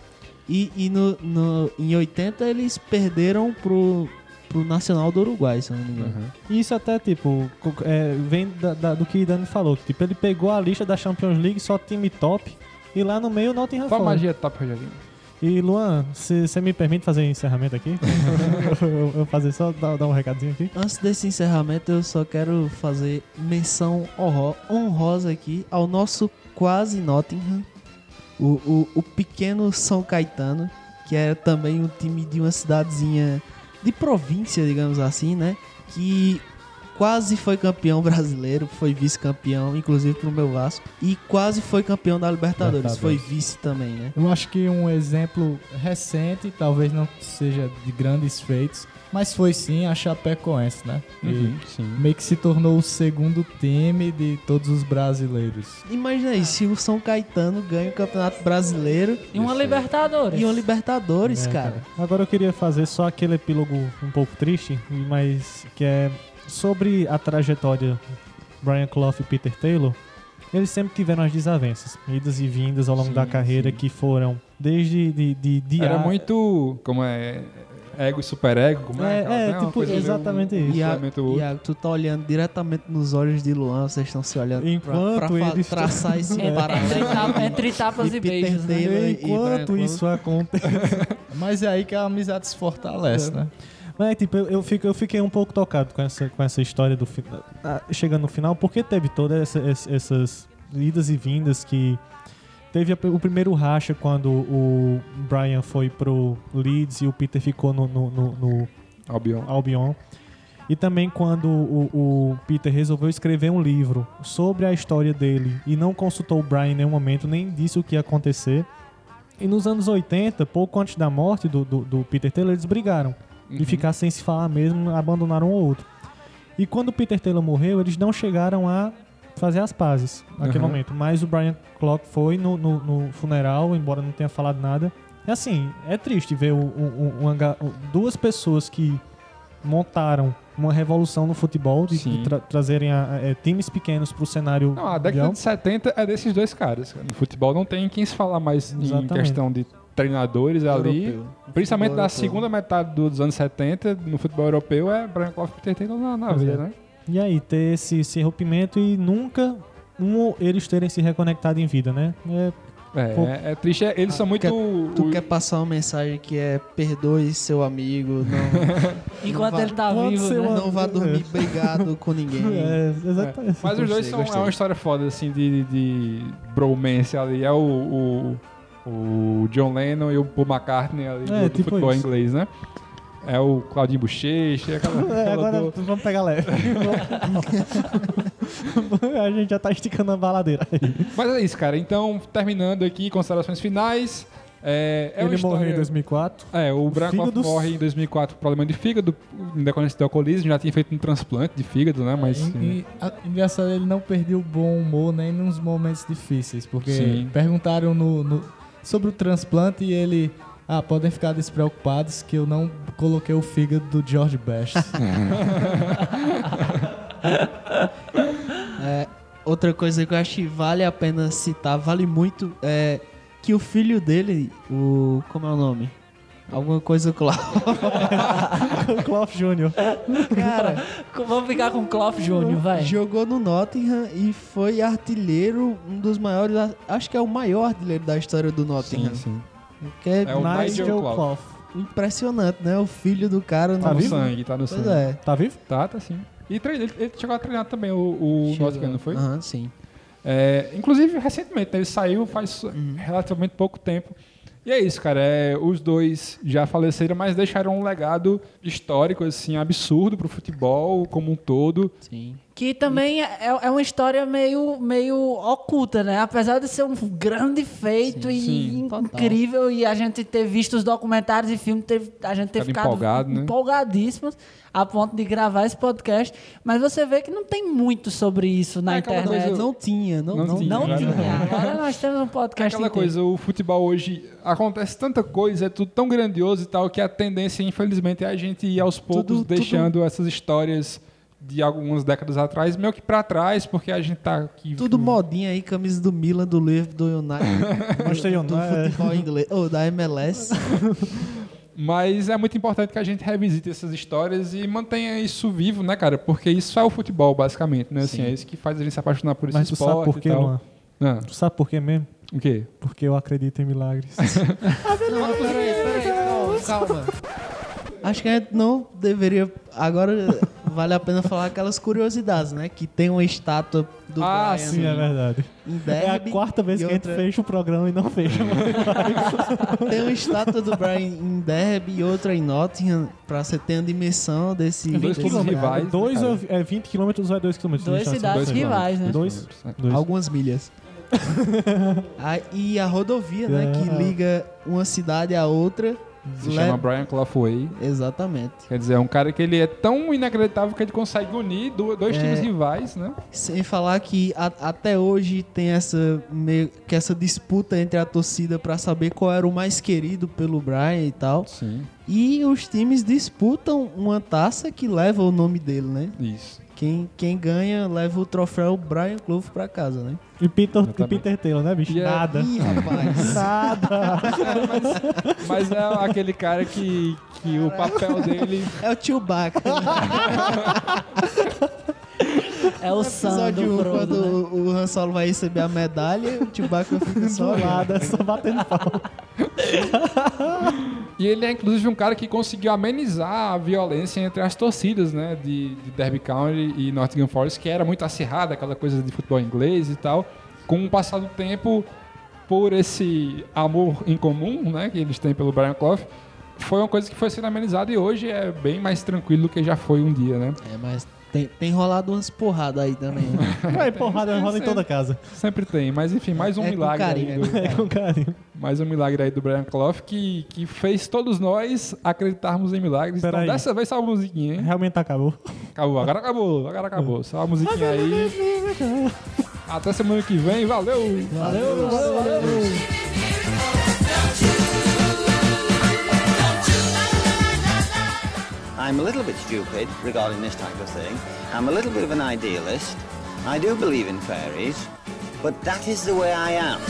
[SPEAKER 5] E, e no, no- em 80 eles perderam pro, pro Nacional do Uruguai, se não me engano.
[SPEAKER 8] E isso até, tipo, é, vem da- da- do que Dani falou. Tipo, ele pegou a lista da Champions League, só time top, e lá no meio o Nottingham
[SPEAKER 4] Qual
[SPEAKER 8] Forest.
[SPEAKER 4] magia top, Rogerinho?
[SPEAKER 8] E Luan, você me permite fazer encerramento aqui? <laughs> eu, eu fazer só dar, dar um recadinho aqui?
[SPEAKER 5] Antes desse encerramento, eu só quero fazer menção honro- honrosa aqui ao nosso quase Nottingham, o, o, o pequeno São Caetano, que é também um time de uma cidadezinha de província, digamos assim, né? Que quase foi campeão brasileiro, foi vice-campeão, inclusive pro meu Vasco. E quase foi campeão da Libertadores,
[SPEAKER 7] Libertadores.
[SPEAKER 5] foi vice também, né?
[SPEAKER 7] Eu acho que um exemplo recente, talvez não seja de grandes feitos, mas foi sim a Chapecoense, né? E
[SPEAKER 4] Uhum, sim.
[SPEAKER 7] meio que se tornou o segundo time de todos os brasileiros.
[SPEAKER 5] Imagina aí, se o São Caetano ganha o Campeonato Brasileiro
[SPEAKER 6] E uma Libertadores.
[SPEAKER 5] e uma Libertadores,
[SPEAKER 8] É,
[SPEAKER 5] cara.
[SPEAKER 8] Agora eu queria fazer só aquele epílogo um pouco triste, mas que é sobre a trajetória Brian Clough e Peter Taylor. Eles sempre tiveram as desavenças, idas e vindas ao longo
[SPEAKER 4] Sim,
[SPEAKER 8] da carreira que foram desde de, de, de
[SPEAKER 4] Era
[SPEAKER 8] a-
[SPEAKER 4] muito. Como é? Ego e superego? Como é?
[SPEAKER 8] É, é, tipo,
[SPEAKER 4] meio-
[SPEAKER 8] exatamente
[SPEAKER 4] um
[SPEAKER 8] isso.
[SPEAKER 5] Iago, tu tá olhando diretamente nos olhos de Luan, vocês estão se olhando pra-
[SPEAKER 8] Enquanto
[SPEAKER 5] pra, fa-
[SPEAKER 8] eles-
[SPEAKER 5] traçar esse
[SPEAKER 6] Entre, <laughs>
[SPEAKER 5] paralelo.
[SPEAKER 6] entre, tapa- entre tapas e,
[SPEAKER 5] E
[SPEAKER 6] beijos, né?
[SPEAKER 5] E
[SPEAKER 7] Enquanto
[SPEAKER 5] Brian
[SPEAKER 7] isso acontece. <laughs> mas é aí que a amizade se fortalece, né?
[SPEAKER 8] Mas, tipo, eu, eu, fico, eu fiquei um pouco tocado com essa, com essa história do fi- ah, chegando no final, porque teve todas essa, essa- essas idas e vindas que teve a- o primeiro racha quando o Brian foi pro Leeds e o Peter ficou no, no, no- no
[SPEAKER 4] Albion.
[SPEAKER 8] Albion. E também quando o, o Peter resolveu escrever um livro sobre a história dele e não consultou o Brian em nenhum momento, nem disse o que ia acontecer. E nos anos 80, pouco antes da morte do, do, do Peter Taylor, eles brigaram. E
[SPEAKER 4] Uhum.
[SPEAKER 8] ficar sem se falar mesmo, abandonaram um ou outro. E quando o Peter Taylor morreu, eles não chegaram a fazer as pazes naquele
[SPEAKER 4] Uhum.
[SPEAKER 8] momento. Mas o Brian Clough foi no, no, no funeral, embora não tenha falado nada. É assim, é triste ver o- o- o- duas pessoas que montaram uma revolução no futebol, de, de tra- trazerem a- a- é, times pequenos para o cenário
[SPEAKER 4] Não, a década
[SPEAKER 8] mundial.
[SPEAKER 4] de 70 é desses dois caras. cara. No futebol não tem quem se falar mais em
[SPEAKER 8] Exatamente.
[SPEAKER 4] questão de treinadores ali.
[SPEAKER 5] Europeu.
[SPEAKER 4] Principalmente na segunda metade dos anos 70, no futebol europeu, é Brian Clough e Peter Taylor na, na veia,
[SPEAKER 8] é.
[SPEAKER 4] né?
[SPEAKER 8] E aí, ter esse, esse rompimento e nunca um eles terem se reconectado em vida, né? É,
[SPEAKER 4] É,
[SPEAKER 8] Pô.
[SPEAKER 4] é, é triste. é- Eles são muito.
[SPEAKER 5] Quer- tu
[SPEAKER 4] o-
[SPEAKER 5] quer passar uma mensagem que é perdoe seu amigo, não, <laughs>
[SPEAKER 6] Enquanto
[SPEAKER 5] não vá-
[SPEAKER 6] ele tá vivo, né?
[SPEAKER 5] não vá dormir brigado com ninguém. <laughs>
[SPEAKER 8] é, exatamente.
[SPEAKER 4] Mas os dois
[SPEAKER 5] Gostei,
[SPEAKER 4] são é uma história foda, assim, de, de bromance ali. É o, o, o John Lennon e o Paul McCartney ali
[SPEAKER 8] É,
[SPEAKER 4] do,
[SPEAKER 8] tipo
[SPEAKER 4] futebol
[SPEAKER 8] isso.
[SPEAKER 4] inglês, né? É o Claudinho Bochecha, aquela,
[SPEAKER 8] É,
[SPEAKER 4] aquela
[SPEAKER 8] agora
[SPEAKER 4] do-
[SPEAKER 8] vamos pegar leve. <laughs> a gente já tá esticando a baladeira aí.
[SPEAKER 4] Mas é isso, cara. Então, terminando aqui, considerações finais. É, é
[SPEAKER 8] Ele
[SPEAKER 4] história-
[SPEAKER 8] morreu em 2004.
[SPEAKER 4] É, o Brian Clough
[SPEAKER 8] Fígados.
[SPEAKER 4] morre em 2004 com problema de fígado, em decorrência do alcoolismo, já tinha feito um transplante de fígado, né? Mas.
[SPEAKER 7] E, e, a- engraçado, ele não perdeu o bom humor nem nos momentos difíceis, porque
[SPEAKER 4] Sim.
[SPEAKER 7] perguntaram no, no- sobre o transplante e ele. Ah, podem ficar despreocupados que eu não coloquei o fígado do George Best. <laughs> <laughs>
[SPEAKER 5] É, outra coisa que eu acho que vale a pena citar, vale muito, é que o filho dele, o. Como é o nome? Alguma coisa Clau.
[SPEAKER 8] Clough Jr.
[SPEAKER 5] Cara,
[SPEAKER 6] Vamos ficar com o Clough Jr., vai.
[SPEAKER 5] jogou no Nottingham e foi artilheiro, um dos maiores, acho que é o maior artilheiro da história do Nottingham.
[SPEAKER 4] Sim, sim.
[SPEAKER 5] Que é,
[SPEAKER 4] É o Nigel
[SPEAKER 8] Nigel
[SPEAKER 4] Clough.
[SPEAKER 8] Clough.
[SPEAKER 5] impressionante, né? O filho do cara
[SPEAKER 4] Tá no
[SPEAKER 8] vivo?
[SPEAKER 4] sangue, tá no
[SPEAKER 5] Pois
[SPEAKER 4] sangue.
[SPEAKER 5] é.
[SPEAKER 8] Tá vivo?
[SPEAKER 4] Tá, tá sim. E treina- ele, ele chegou a treinar também o, o. Nottingham, não foi?
[SPEAKER 5] Aham, sim.
[SPEAKER 4] É, inclusive, recentemente, né, ele saiu faz
[SPEAKER 5] Uhum.
[SPEAKER 4] relativamente pouco tempo. E é isso, cara. É, os dois já faleceram, mas deixaram um legado histórico, assim, absurdo pro futebol como um todo.
[SPEAKER 5] Sim.
[SPEAKER 6] Que também é, é uma história meio, meio oculta, né? Apesar de ser um grande feito e
[SPEAKER 4] sim.
[SPEAKER 6] in- incrível, e a gente ter visto os documentários e filmes, a gente ter
[SPEAKER 4] Ficado
[SPEAKER 6] ficado
[SPEAKER 4] empolgado, né?
[SPEAKER 6] empolgadíssimos a ponto de gravar esse podcast. Mas você vê que não tem muito sobre isso na
[SPEAKER 4] É
[SPEAKER 6] internet.
[SPEAKER 4] coisa-
[SPEAKER 5] Não tinha, não,
[SPEAKER 4] Não
[SPEAKER 5] não,
[SPEAKER 4] tinha,
[SPEAKER 6] Não
[SPEAKER 4] né?
[SPEAKER 6] tinha. Agora nós temos um
[SPEAKER 4] É
[SPEAKER 6] podcast
[SPEAKER 4] aquela
[SPEAKER 6] inteiro.
[SPEAKER 4] coisa, o futebol hoje acontece tanta coisa, é tudo tão grandioso e tal, que a tendência, infelizmente, é a gente ir aos poucos
[SPEAKER 5] Tudo-
[SPEAKER 4] deixando essas histórias de algumas décadas atrás, meio que pra trás, porque a gente tá aqui.
[SPEAKER 5] Tudo modinha aí, camisa do Milan, do Liverpool, do United, <laughs>
[SPEAKER 8] Manchester
[SPEAKER 5] do
[SPEAKER 8] United.
[SPEAKER 5] futebol inglês, ou da MLS. <laughs>
[SPEAKER 4] Mas é muito importante que a gente revisite essas histórias e mantenha isso vivo, né, cara? Porque isso é o futebol, basicamente, né? Assim,
[SPEAKER 5] Sim.
[SPEAKER 4] é isso que faz a gente se apaixonar por esse
[SPEAKER 8] Mas tu
[SPEAKER 4] esporte
[SPEAKER 8] sabe por quê?
[SPEAKER 4] Ah,
[SPEAKER 8] Tu sabe por quê mesmo?
[SPEAKER 4] o quê?
[SPEAKER 8] Porque eu acredito em milagres. <laughs>
[SPEAKER 5] Não, mas peraí, peraí, calma, calma. Acho que a gente não deveria. Agora vale a pena falar aquelas curiosidades, né? Que tem uma estátua do
[SPEAKER 8] ah,
[SPEAKER 5] Brian
[SPEAKER 8] sim, é verdade.
[SPEAKER 5] em
[SPEAKER 8] É a
[SPEAKER 5] Derby
[SPEAKER 8] quarta vez que a gente
[SPEAKER 5] outra-
[SPEAKER 8] fecha o programa e não fecha.
[SPEAKER 5] Tem uma estátua do Brian em Derby e outra em Nottingham, pra você ter a dimensão desse.
[SPEAKER 4] Dois
[SPEAKER 5] lugar.
[SPEAKER 4] rivais.
[SPEAKER 8] Dois
[SPEAKER 4] né,
[SPEAKER 8] ou é 20 quilômetros ou é 2 quilômetros?
[SPEAKER 6] Duas cidades
[SPEAKER 8] Dois
[SPEAKER 6] rivais, né?
[SPEAKER 8] Dois? Dois.
[SPEAKER 5] Algumas milhas. <laughs> Ah, e a rodovia, né? Que
[SPEAKER 8] É.
[SPEAKER 5] liga uma cidade a outra.
[SPEAKER 4] Se
[SPEAKER 5] le-
[SPEAKER 4] chama Brian Way.
[SPEAKER 5] Exatamente.
[SPEAKER 4] Quer dizer, é um cara que ele é tão inacreditável que ele consegue unir do- dois
[SPEAKER 5] É.
[SPEAKER 4] times rivais, né?
[SPEAKER 5] Sem falar que a- até hoje tem essa meio que essa disputa entre a torcida pra saber qual era o mais querido pelo Brian e tal.
[SPEAKER 4] Sim.
[SPEAKER 5] E os times disputam uma taça que leva o nome dele, né?
[SPEAKER 4] Isso.
[SPEAKER 5] Quem, quem ganha leva o troféu Brian Clough pra casa, né?
[SPEAKER 8] E Peter, e. Peter Taylor, né, bicho?
[SPEAKER 4] É-
[SPEAKER 8] Nada.
[SPEAKER 5] Ih, rapaz. <laughs>
[SPEAKER 8] Nada. <laughs>
[SPEAKER 4] Mas é aquele cara que, que o papel dele.
[SPEAKER 5] É o Chewbacca. <laughs>
[SPEAKER 6] É o Sam
[SPEAKER 5] episódio
[SPEAKER 6] do
[SPEAKER 5] 1,
[SPEAKER 6] Frodo,
[SPEAKER 5] quando
[SPEAKER 6] né?
[SPEAKER 5] o Han Solo vai receber a medalha, o Chewbacca fica <laughs> só olhando.
[SPEAKER 8] Nada, só batendo pau. <laughs>
[SPEAKER 4] E ele é inclusive um cara que conseguiu amenizar a violência entre as torcidas, né? De, de Derby County e Nottingham Forest, que era muito acirrada, aquela coisa de futebol inglês e tal. Com o passar do tempo, por esse amor em comum, né? Que eles têm pelo Brian Clough, foi uma coisa que foi sendo amenizada e hoje é bem mais tranquilo do que já foi um dia, né?
[SPEAKER 5] É, mas tem, tem rolado umas porradas aí também. né? <laughs>
[SPEAKER 8] Vai, porrada rola em toda casa.
[SPEAKER 4] Sempre tem, mas enfim, mais um
[SPEAKER 5] É com
[SPEAKER 4] milagre
[SPEAKER 5] carinho,
[SPEAKER 4] aí do,
[SPEAKER 8] É com carinho.
[SPEAKER 4] mais um milagre aí do Brian Clough que, que fez todos nós acreditarmos em milagres.
[SPEAKER 8] Pera
[SPEAKER 4] então,
[SPEAKER 8] aí.
[SPEAKER 4] dessa vez só a musiquinha, hein?
[SPEAKER 8] Realmente acabou.
[SPEAKER 4] Acabou, agora acabou, agora acabou. Só a musiquinha aí. <laughs> Até semana que vem, valeu!
[SPEAKER 8] Valeu, valeu, valeu.
[SPEAKER 10] I'm a little bit stupid regarding this type of thing. I'm a little bit of an idealist. I do believe in fairies, but that is the way I am.